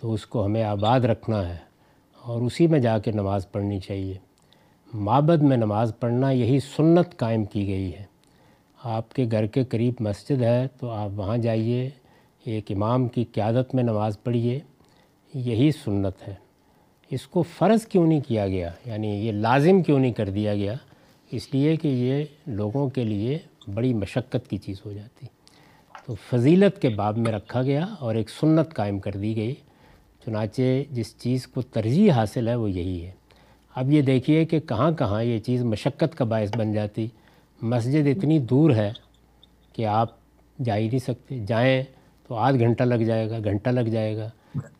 تو اس کو ہمیں آباد رکھنا ہے اور اسی میں جا کے نماز پڑھنی چاہیے۔ معبد میں نماز پڑھنا یہی سنت قائم کی گئی ہے۔ آپ کے گھر کے قریب مسجد ہے تو آپ وہاں جائیے، ایک امام کی قیادت میں نماز پڑھیے، یہی سنت ہے۔ اس کو فرض کیوں نہیں کیا گیا؟ یعنی یہ لازم کیوں نہیں کر دیا گیا؟ اس لیے کہ یہ لوگوں کے لیے بڑی مشقت کی چیز ہو جاتی۔ تو فضیلت کے باب میں رکھا گیا اور ایک سنت قائم کر دی گئی۔ چنانچہ جس چیز کو ترجیح حاصل ہے وہ یہی ہے۔ اب یہ دیکھیے کہ کہاں کہاں یہ چیز مشقت کا باعث بن جاتی۔ مسجد اتنی دور ہے کہ آپ جا ہی نہیں سکتے۔ جائیں تو آدھ گھنٹہ لگ جائے گا، گھنٹہ لگ جائے گا۔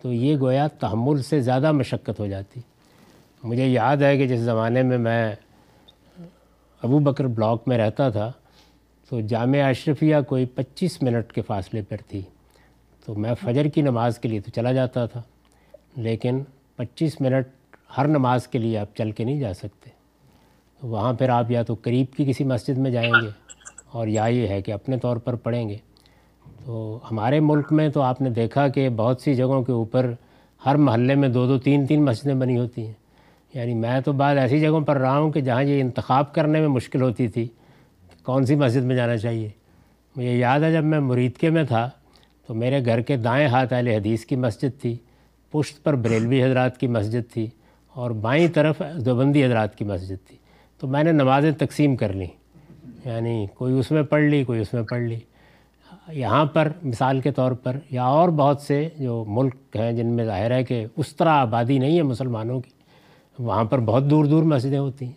تو یہ گویا تحمل سے زیادہ مشقت ہو جاتی۔ مجھے یاد ہے کہ جس زمانے میں میں ابو بکر بلاک میں رہتا تھا، تو جامعہ اشرفیہ کوئی پچیس منٹ کے فاصلے پر تھی۔ تو میں فجر کی نماز کے لیے تو چلا جاتا تھا، لیکن پچیس منٹ ہر نماز کے لیے آپ چل کے نہیں جا سکتے۔ وہاں پھر آپ یا تو قریب کی کسی مسجد میں جائیں گے اور یا یہ ہے کہ اپنے طور پر پڑھیں گے۔ تو ہمارے ملک میں تو آپ نے دیکھا کہ بہت سی جگہوں کے اوپر ہر محلے میں دو دو تین تین مسجدیں بنی ہوتی ہیں۔ یعنی میں تو بعد ایسی جگہوں پر رہا ہوں کہ جہاں یہ انتخاب کرنے میں مشکل ہوتی تھی کون سی مسجد میں جانا چاہیے۔ مجھے یاد ہے جب میں مریدکے میں تھا تو میرے گھر کے دائیں ہاتھ اہل حدیث کی مسجد تھی، پشت پر بریلوی حضرات کی مسجد تھی اور بائیں طرف دیوبندی حضرات کی مسجد تھی۔ تو میں نے نمازیں تقسیم کر لیں۔ یعنی کوئی اس میں پڑھ لی، کوئی اس میں پڑھ لی۔ یہاں پر مثال کے طور پر یا اور بہت سے جو ملک ہیں جن میں ظاہر ہے کہ اس طرح آبادی نہیں ہے مسلمانوں کی، وہاں پر بہت دور دور مسجدیں ہوتی ہیں۔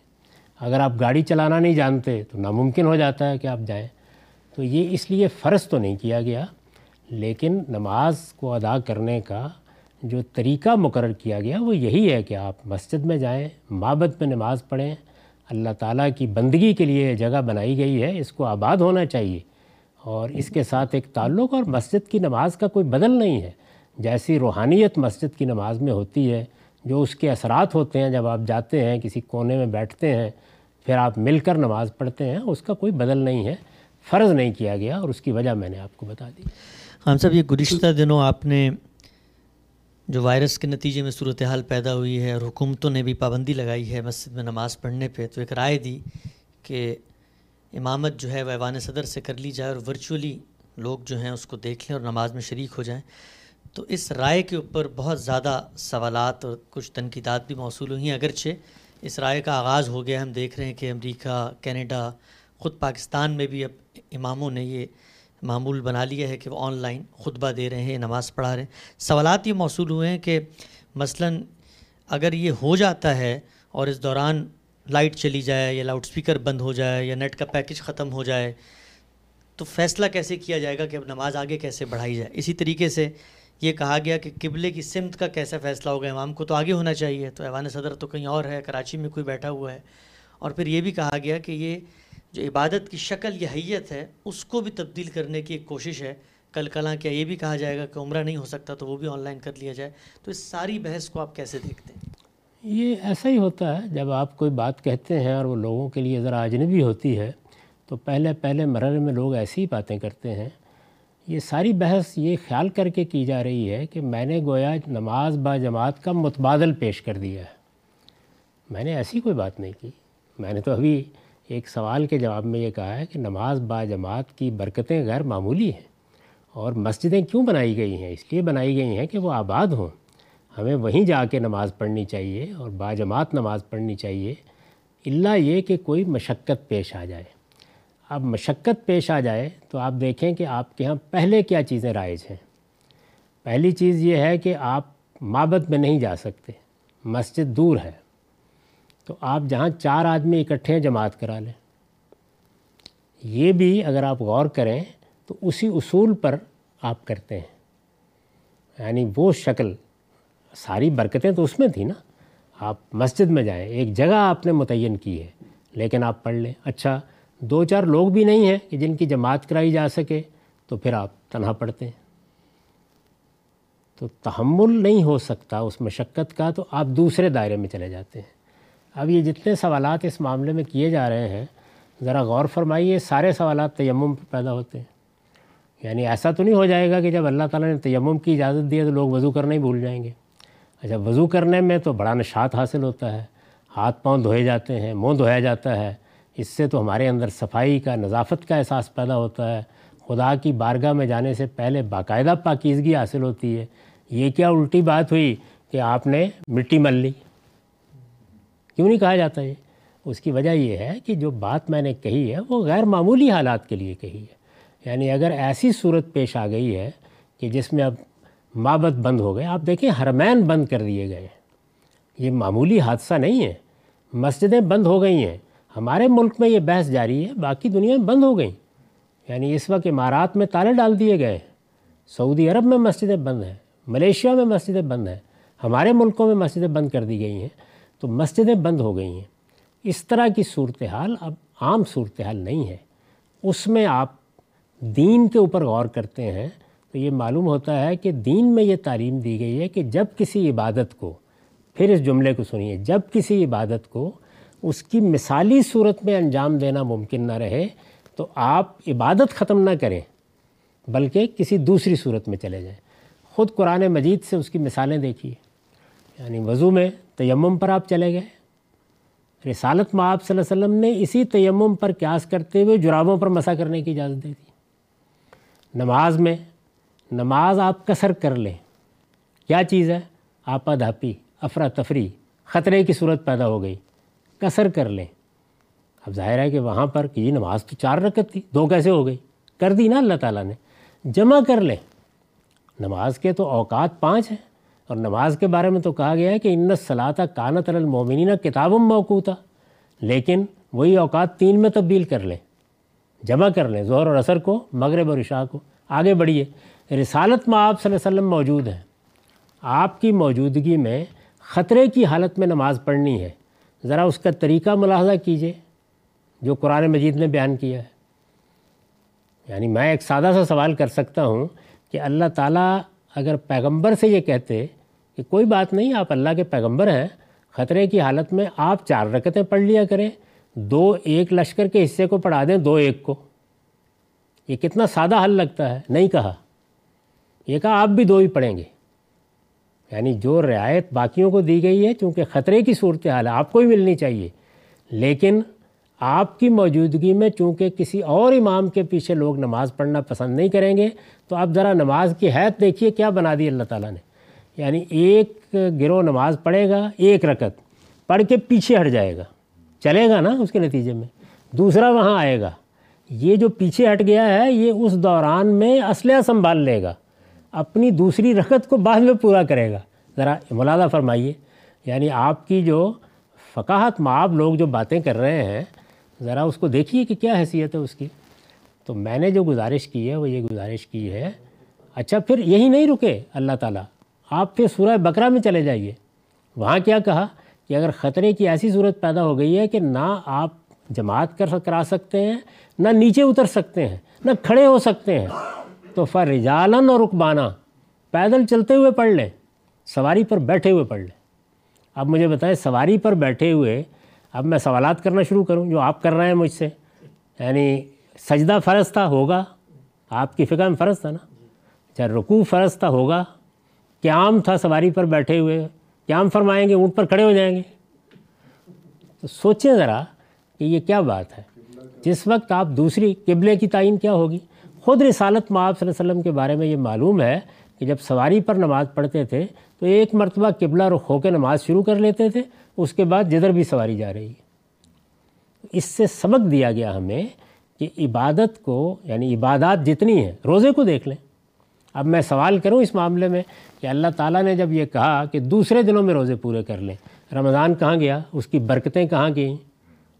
اگر آپ گاڑی چلانا نہیں جانتے تو ناممکن ہو جاتا ہے کہ آپ جائیں۔ تو یہ اس لیے فرض تو نہیں کیا گیا، لیکن نماز کو ادا کرنے کا جو طریقہ مقرر کیا گیا وہ یہی ہے کہ آپ مسجد میں جائیں، معبد میں نماز پڑھیں۔ اللہ تعالیٰ کی بندگی کے لیے جگہ بنائی گئی ہے، اس کو آباد ہونا چاہیے۔ اور اس کے ساتھ ایک تعلق اور مسجد کی نماز کا کوئی بدل نہیں ہے۔ جیسی روحانیت مسجد کی نماز میں ہوتی ہے، جو اس کے اثرات ہوتے ہیں، جب آپ جاتے ہیں، کسی کونے میں بیٹھتے ہیں، پھر آپ مل کر نماز پڑھتے ہیں، اس کا کوئی بدل نہیں ہے۔ فرض نہیں کیا گیا اور اس کی وجہ میں نے آپ کو بتا دی۔ خان صاحب، یہ گزشتہ دنوں آپ نے جو وائرس کے نتیجے میں صورتحال پیدا ہوئی ہے اور حکومتوں نے بھی پابندی لگائی ہے مسجد میں نماز پڑھنے پہ، تو ایک رائے دی کہ امامت جو ہے وہ ایوان صدر سے کر لی جائے اور ورچولی لوگ جو ہیں اس کو دیکھ لیں اور نماز میں شریک ہو جائیں۔ تو اس رائے کے اوپر بہت زیادہ سوالات اور کچھ تنقیدات بھی موصول ہوئی ہیں۔ اگرچہ اس رائے کا آغاز ہو گیا، ہم دیکھ رہے ہیں کہ امریکہ، کینیڈا، خود پاکستان میں بھی اب اماموں نے یہ معمول بنا لیا ہے کہ وہ آن لائن خطبہ دے رہے ہیں، نماز پڑھا رہے ہیں۔ سوالات یہ موصول ہوئے ہیں کہ مثلا اگر یہ ہو جاتا ہے اور اس دوران لائٹ چلی جائے یا لاؤڈ سپیکر بند ہو جائے یا نیٹ کا پیکج ختم ہو جائے، تو فیصلہ کیسے کیا جائے گا کہ اب نماز آگے کیسے بڑھائی جائے؟ اسی طریقے سے یہ کہا گیا کہ قبلے کی سمت کا کیسا فیصلہ ہوگا؟ امام کو تو آگے ہونا چاہیے، تو ایوان صدر تو کہیں اور ہے، کراچی میں کوئی بیٹھا ہوا ہے۔ اور پھر یہ بھی کہا گیا کہ یہ جو عبادت کی شکل یا حیت ہے، اس کو بھی تبدیل کرنے کی ایک کوشش ہے۔ کل کلاں کیا یہ بھی کہا جائے گا کہ عمرہ نہیں ہو سکتا تو وہ بھی آن لائن کر لیا جائے۔ تو اس ساری بحث کو آپ کیسے دیکھتے ہیں؟ یہ ایسا ہی ہوتا ہے، جب آپ کوئی بات کہتے ہیں اور وہ لوگوں کے لیے ذرا اجنبی ہوتی ہے، تو پہلے پہلے مرحلے میں لوگ ایسی ہی باتیں کرتے ہیں۔ یہ ساری بحث یہ خیال کر کے کی جا رہی ہے کہ میں نے گویا نماز با جماعت کا متبادل پیش کر دیا ہے۔ میں نے ایسی کوئی بات نہیں کی۔ میں نے تو ابھی ایک سوال کے جواب میں یہ کہا ہے کہ نماز با جماعت کی برکتیں غیر معمولی ہیں اور مسجدیں کیوں بنائی گئی ہیں؟ اس لیے بنائی گئی ہیں کہ وہ آباد ہوں۔ ہمیں وہیں جا کے نماز پڑھنی چاہیے اور با جماعت نماز پڑھنی چاہیے۔ اللہ یہ کہ کوئی مشقت پیش آ جائے۔ اب مشقت پیش آ جائے تو آپ دیکھیں کہ آپ کے ہاں پہلے کیا چیزیں رائج ہیں۔ پہلی چیز یہ ہے کہ آپ مابت میں نہیں جا سکتے۔ مسجد دور ہے۔ تو آپ جہاں چار آدمی اکٹھے ہیں، جماعت کرا لیں۔ یہ بھی اگر آپ غور کریں تو اسی اصول پر آپ کرتے ہیں۔ یعنی وہ شکل، ساری برکتیں تو اس میں تھیں نا۔ آپ مسجد میں جائیں، ایک جگہ آپ نے متعین کی ہے، لیکن آپ پڑھ لیں۔ اچھا دو چار لوگ بھی نہیں ہیں کہ جن کی جماعت کرائی جا سکے، تو پھر آپ تنہا پڑھتے ہیں۔ تو تحمل نہیں ہو سکتا اس مشقت کا، تو آپ دوسرے دائرے میں چلے جاتے ہیں۔ اب یہ جتنے سوالات اس معاملے میں کیے جا رہے ہیں، ذرا غور فرمائیے سارے سوالات تیمم پہ پیدا ہوتے ہیں۔ یعنی ایسا تو نہیں ہو جائے گا کہ جب اللہ تعالیٰ نے تیمم کی اجازت دی ہے تو لوگ وضو کرنا ہی بھول جائیں گے۔ اچھا وضو کرنے میں تو بڑا نشاط حاصل ہوتا ہے۔ ہاتھ پاؤں دھوئے جاتے ہیں، منہ دھویا جاتا ہے۔ اس سے تو ہمارے اندر صفائی کا، نظافت کا احساس پیدا ہوتا ہے۔ خدا کی بارگاہ میں جانے سے پہلے باقاعدہ پاکیزگی حاصل ہوتی ہے۔ یہ کیا الٹی بات ہوئی کہ آپ نے مٹی مل لی؟ کیوں نہیں کہا جاتا یہ اس کی وجہ یہ ہے کہ جو بات میں نے کہی ہے وہ غیر معمولی حالات کے لیے کہی ہے۔ یعنی اگر ایسی صورت پیش آ گئی ہے کہ جس میں اب مابت بند ہو گئے، آپ دیکھیں حرمین بند کر دیے گئے یہ معمولی حادثہ نہیں ہے۔ مسجدیں بند ہو گئی ہیں۔ ہمارے ملک میں یہ بحث جاری ہے، باقی دنیا میں بند ہو گئیں۔ یعنی اس وقت امارات میں تالے ڈال دیے گئے ہیں۔ سعودی عرب میں مسجدیں بند ہیں۔ ملیشیا میں مسجدیں بند ہیں۔ ہمارے ملکوں میں مسجدیں بند کر دی گئی ہیں۔ تو مسجدیں بند ہو گئی ہیں۔ اس طرح کی صورتحال اب عام صورتحال نہیں ہے۔ اس میں آپ دین کے اوپر غور کرتے ہیں تو یہ معلوم ہوتا ہے کہ دین میں یہ تعلیم دی گئی ہے کہ جب کسی عبادت کو، پھر اس جملے کو سنیے، جب کسی عبادت کو اس کی مثالی صورت میں انجام دینا ممکن نہ رہے تو آپ عبادت ختم نہ کریں، بلکہ کسی دوسری صورت میں چلے جائیں۔ خود قرآن مجید سے اس کی مثالیں دیکھیے۔ یعنی وضو میں تیمم پر آپ چلے گئے۔ رسالت میں آپ صلی اللہ علیہ وسلم نے اسی تیمم پر قیاس کرتے ہوئے جرابوں پر مسا کرنے کی اجازت دے دی نماز میں نماز آپ کثر کر لیں۔ کیا چیز ہے؟ آپا دھاپی افراتفری خطرے کی صورت پیدا ہو گئی۔ کثر کر لیں۔ اب ظاہر ہے کہ وہاں پر کہ یہ نماز تو چار رکت تھی، دو کیسے ہو گئی؟ کر دی نا اللہ تعالیٰ نے۔ جمع کر لیں۔ نماز کے تو اوقات پانچ ہیں۔ اور نماز کے بارے میں تو کہا گیا ہے کہ انت صلاح کانت المومنین کتاب موقوتا، لیکن وہی اوقات تین میں تبدیل کر لیں، جمع کر لیں زہر اور اثر کو، مغرب اور عشاء کو۔ آگے بڑھیے، رسالت میں آپ صلی اللہ علیہ وسلم موجود ہیں۔ آپ کی موجودگی میں خطرے کی حالت میں نماز پڑھنی ہے۔ ذرا اس کا طریقہ ملاحظہ کیجیے جو قرآن مجید نے بیان کیا ہے۔ یعنی میں ایک سادہ سا سوال کر سکتا ہوں کہ اللہ تعالیٰ اگر پیغمبر سے یہ کہتے کہ کوئی بات نہیں، آپ اللہ کے پیغمبر ہیں، خطرے کی حالت میں آپ چار رکتیں پڑھ لیا کریں، دو ایک لشکر کے حصے کو پڑھا دیں، دو ایک کو۔ یہ کتنا سادہ حل لگتا ہے، نہیں کہا۔ یہ کہا، آپ بھی دو ہی پڑھیں گے۔ یعنی جو رعایت باقیوں کو دی گئی ہے، چونکہ خطرے کی صورتحال ہے، آپ کو ہی ملنی چاہیے۔ لیکن آپ کی موجودگی میں چونکہ کسی اور امام کے پیچھے لوگ نماز پڑھنا پسند نہیں کریں گے، تو آپ ذرا نماز کی حیت دیکھیے کیا بنا دی اللہ تعالیٰ نے۔ یعنی ایک گروہ نماز پڑھے گا، ایک رکت پڑھ کے پیچھے ہٹ جائے گا، چلے گا نا اس کے نتیجے میں۔ دوسرا وہاں آئے گا۔ یہ جو پیچھے ہٹ گیا ہے، یہ اس دوران میں اسلحہ سنبھال لے گا۔ اپنی دوسری رکت کو بعد میں پورا کرے گا۔ ذرا ملادہ فرمائیے۔ یعنی آپ کی جو فقاہت معاب لوگ جو باتیں کر رہے ہیں ذرا اس کو دیکھیے کہ کیا حیثیت ہے اس کی۔ تو میں نے جو گزارش کی ہے وہ یہ گزارش کی ہے۔ اچھا پھر یہی نہیں رکے۔ اللہ تعالیٰ، آپ پھر سورہ بکرا میں چلے جائیے۔ وہاں کیا کہا کہ اگر خطرے کی ایسی صورت پیدا ہو گئی ہے کہ نہ آپ جماعت کر کرا سکتے ہیں، نہ نیچے اتر سکتے ہیں، نہ کھڑے ہو سکتے ہیں۔ تو فرجالن اور رقبانہ پیدل چلتے ہوئے پڑھ لیں، سواری پر بیٹھے ہوئے پڑھ لیں۔ اب مجھے بتائیں، سواری پر بیٹھے ہوئے اب میں سوالات کرنا شروع کروں، جو آپ کر رہے ہیں مجھ سے۔ یعنی سجدہ فرض تھا ہوگا، آپ کی فکر میں فرض تھا نا؟ چاہے رکوع فرض تھا ہوگا، قیام تھا سواری پر بیٹھے ہوئے، قیام فرمائیں گے، اونٹ پر کھڑے ہو جائیں گے۔ تو سوچیں ذرا کہ یہ کیا بات ہے؟ جس وقت آپ دوسری قبلے کی تعین کیا ہوگی؟ خود رسالت معاب صلی اللہ علیہ وسلم کے بارے میں یہ معلوم ہے کہ جب سواری پر نماز پڑھتے تھے تو ایک مرتبہ قبلہ رخ ہو کے نماز شروع کر لیتے تھے اس کے بعد جدھر بھی سواری جا رہی ہے۔ اس سے سبق دیا گیا ہمیں کہ عبادت کو یعنی عبادات جتنی ہیں، روزے کو دیکھ لیں۔ اب میں سوال کروں اس معاملے میں کہ اللہ تعالیٰ نے جب یہ کہا کہ دوسرے دنوں میں روزے پورے کر لیں، رمضان کہاں گیا؟ اس کی برکتیں کہاں گئیں؟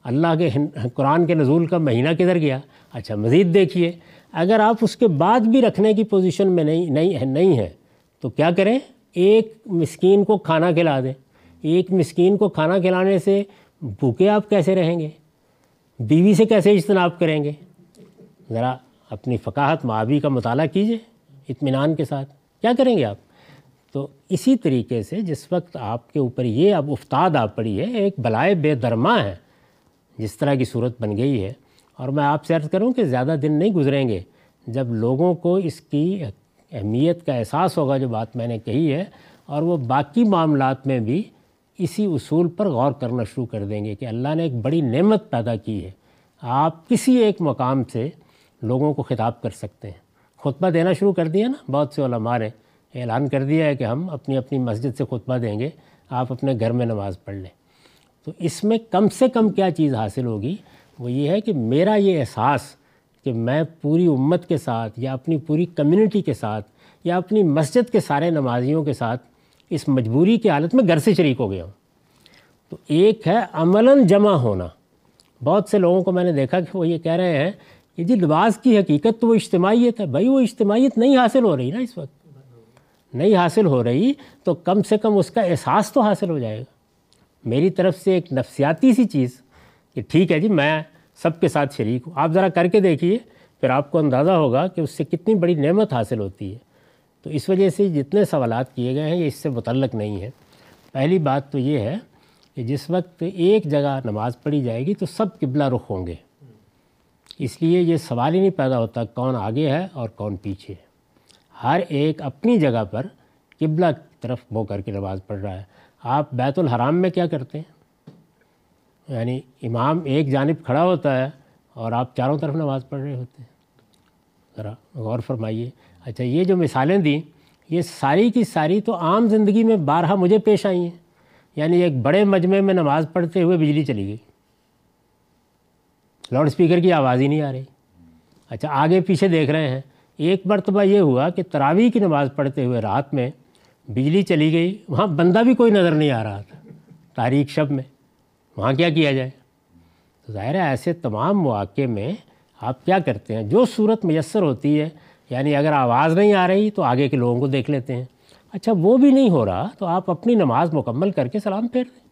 اللہ کے قرآن کے نزول کا مہینہ کدھر گیا؟ اچھا مزید دیکھیے۔ اگر آپ اس کے بعد بھی رکھنے کی پوزیشن میں نہیں نہیں نہیں ہے تو کیا کریں؟ ایک مسکین کو کھانا کھلا دیں۔ ایک مسکین کو کھانا کھلانے سے بھوکے آپ کیسے رہیں گے؟ بیوی سے کیسے اجتناب کریں گے؟ ذرا اپنی فقاہت معابی کا مطالعہ کیجیے اطمینان کے ساتھ۔ کیا کریں گے آپ؟ تو اسی طریقے سے جس وقت آپ کے اوپر یہ اب افتاد آپ پڑی ہے، ایک بلائے بے درما ہے، جس طرح کی صورت بن گئی ہے۔ اور میں آپ سے عرض کروں کہ زیادہ دن نہیں گزریں گے۔ جب لوگوں کو اس کی اہمیت کا احساس ہوگا، جو بات میں نے کہی ہے، اور وہ باقی معاملات میں بھی اسی اصول پر غور کرنا شروع کر دیں گے کہ اللہ نے ایک بڑی نعمت پیدا کی ہے۔ آپ کسی ایک مقام سے لوگوں کو خطاب کر سکتے ہیں۔ خطبہ دینا شروع کر دیا نا، بہت سے علماء نے اعلان کر دیا ہے کہ ہم اپنی اپنی مسجد سے خطبہ دیں گے، آپ اپنے گھر میں نماز پڑھ لیں۔ تو اس میں کم سے کم کیا چیز حاصل ہوگی؟ وہ یہ ہے کہ میرا یہ احساس کہ میں پوری امت کے ساتھ یا اپنی پوری کمیونٹی کے ساتھ یا اپنی مسجد کے سارے نمازیوں کے ساتھ اس مجبوری کی حالت میں گھر سے شریک ہو گیا ہوں۔ تو ایک ہے عملاً جمع ہونا۔ بہت سے لوگوں کو میں نے دیکھا کہ وہ یہ کہہ رہے ہیں کہ جی لباس کی حقیقت تو وہ اجتماعیت ہے۔ بھائی وہ اجتماعیت نہیں حاصل ہو رہی نا اس وقت۔ نہیں حاصل ہو رہی تو کم سے کم اس کا احساس تو حاصل ہو جائے گا۔ میری طرف سے ایک نفسیاتی سی چیز کہ ٹھیک ہے جی میں سب کے ساتھ شریک ہوں۔ آپ ذرا کر کے دیکھیے، پھر آپ کو اندازہ ہوگا کہ اس سے کتنی بڑی نعمت حاصل ہوتی ہے۔ تو اس وجہ سے جتنے سوالات کیے گئے ہیں، یہ اس سے متعلق نہیں ہے پہلی بات تو یہ ہے کہ جس وقت ایک جگہ نماز پڑھی جائے گی تو سب قبلہ رخ ہوں گے۔ اس لیے یہ سوال ہی نہیں پیدا ہوتا کون آگے ہے اور کون پیچھے۔ ہے ہر ایک اپنی جگہ پر قبلہ کی طرف بو کر کے نماز پڑھ رہا ہے۔ آپ بیت الحرام میں کیا کرتے ہیں؟ یعنی امام ایک جانب کھڑا ہوتا ہے اور آپ چاروں طرف نماز پڑھ رہے ہوتے ہیں۔ ذرا غور فرمائیے۔ اچھا یہ جو مثالیں دیں، یہ ساری کی ساری تو عام زندگی میں بارہا مجھے پیش آئی ہیں۔ یعنی ایک بڑے مجمع میں نماز پڑھتے ہوئے بجلی چلی گئی۔ لاؤڈ اسپیکر کی آواز ہی نہیں آ رہی۔ اچھا آگے پیچھے دیکھ رہے ہیں۔ ایک مرتبہ یہ ہوا کہ تراویح کی نماز پڑھتے ہوئے رات میں بجلی چلی گئی، وہاں بندہ بھی کوئی نظر نہیں آ رہا تھا۔ تاریخ شب میں، وہاں کیا کیا جائے؟ تو ظاہر ہے، ایسے تمام مواقع میں آپ کیا کرتے ہیں؟ جو صورت میسر ہوتی ہے یعنی اگر آواز نہیں آ رہی تو آگے کے لوگوں کو دیکھ لیتے ہیں۔ اچھا وہ بھی نہیں ہو رہا تو آپ اپنی نماز مکمل کر کے سلام پھیر دیں۔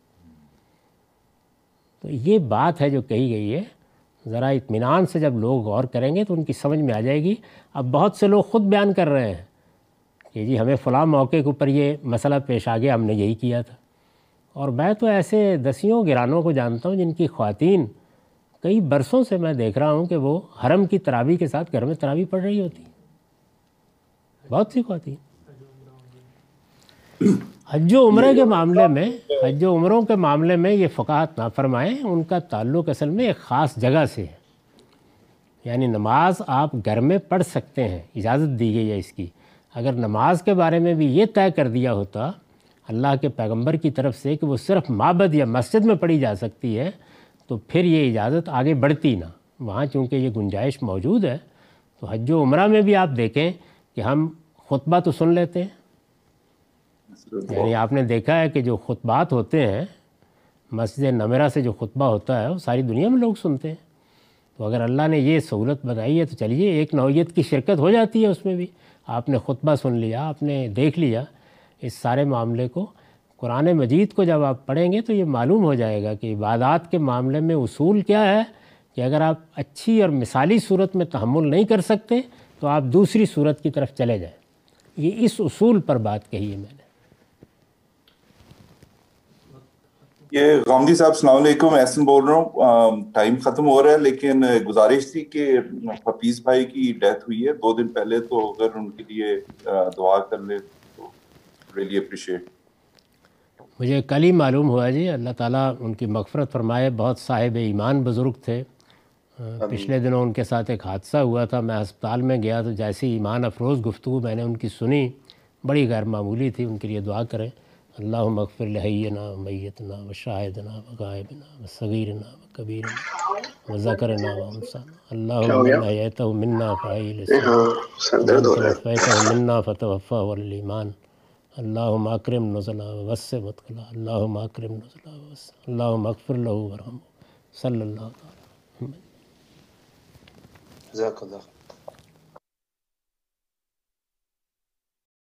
تو یہ بات ہے جو کہی گئی ہے۔ ذرا اطمینان سے جب لوگ غور کریں گے تو ان کی سمجھ میں آ جائے گی۔ اب بہت سے لوگ خود بیان کر رہے ہیں کہ جی ہمیں فلاں موقع کے اوپر یہ مسئلہ پیش آ گیا ہم نے یہی کیا تھا۔ اور میں تو ایسے دسیوں، گرانوں کو جانتا ہوں جن کی خواتین، کئی برسوں سے میں دیکھ رہا ہوں کہ وہ حرم کی تراوی کے ساتھ گھر میں تراوی پڑھ رہی ہوتی۔ بہت سی خواتین حج و عمرے کے معاملے میں، حج و عمروں کے معاملے میں یہ فقاہت نہ فرمائیں ان کا تعلق اصل میں ایک خاص جگہ سے ہے۔ یعنی نماز آپ گھر میں پڑھ سکتے ہیں، اجازت دی گئی ہے اس کی۔ اگر نماز کے بارے میں بھی یہ طے کر دیا ہوتا، اللہ کے پیغمبر کی طرف سے کہ وہ صرف معبد یا مسجد میں پڑھی جا سکتی ہے، تو پھر یہ اجازت آگے بڑھتی نہ۔ وہاں چونکہ یہ گنجائش موجود ہے، تو حج و عمرہ میں بھی آپ دیکھیں کہ ہم خطبہ تو سن لیتے ہیں۔ یعنی آپ نے دیکھا ہے کہ جو خطبات ہوتے ہیں مسجد نمیرہ سے جو خطبہ ہوتا ہے وہ ساری دنیا میں لوگ سنتے ہیں۔ تو اگر اللہ نے یہ سہولت بتائی ہے تو چلیے ایک نوعیت کی شرکت ہو جاتی ہے اس میں بھی۔ آپ نے خطبہ سن لیا آپ نے دیکھ لیا اس سارے معاملے کو۔ قرآن مجید کو جب آپ پڑھیں گے تو یہ معلوم ہو جائے گا کہ عبادات کے معاملے میں اصول کیا ہے کہ اگر آپ اچھی اور مثالی صورت میں تحمل نہیں کر سکتے تو آپ دوسری صورت کی طرف چلے جائیں۔ یہ اس اصول پر بات کہی ہے میں نے۔ یہ غامدی صاحب السلام علیکم احسن بول رہا ہوں۔ ٹائم ختم ہو رہا ہے لیکن گزارش تھی کہ حفیظ بھائی کی ڈیتھ ہوئی ہے۔ دو دن پہلے تو اگر ان کے لیے دعا کر لے تو ریلی اپریشیٹ مجھے کل ہی معلوم ہوا جی اللہ تعالیٰ ان کی مغفرت فرمائے۔ بہت صاحب ایمان بزرگ تھے۔ پچھلے دنوں ان کے ساتھ ایک حادثہ ہوا تھا۔ میں ہسپتال میں گیا تو جیسی ایمان افروز گفتگو میں نے ان کی سنی بڑی غیر معمولی تھی۔ ان کے لیے دعا کریں۔ اللہ مغفر لحینا میتنا و شاہدنا و غائبنا و صغیرنا و کبیرنا و ذکرنا و انسانا اللہ حیتہ منا فعیل توفیتہ منا فتوفا والایمان اللہ اکرم نزلہ و وسع مدخلہ اللہ اکرم نزلہ و وسع۔ اللہ مغفر لہو ورحمہ صلی اللہ علیہ وسلم جزاک اللہ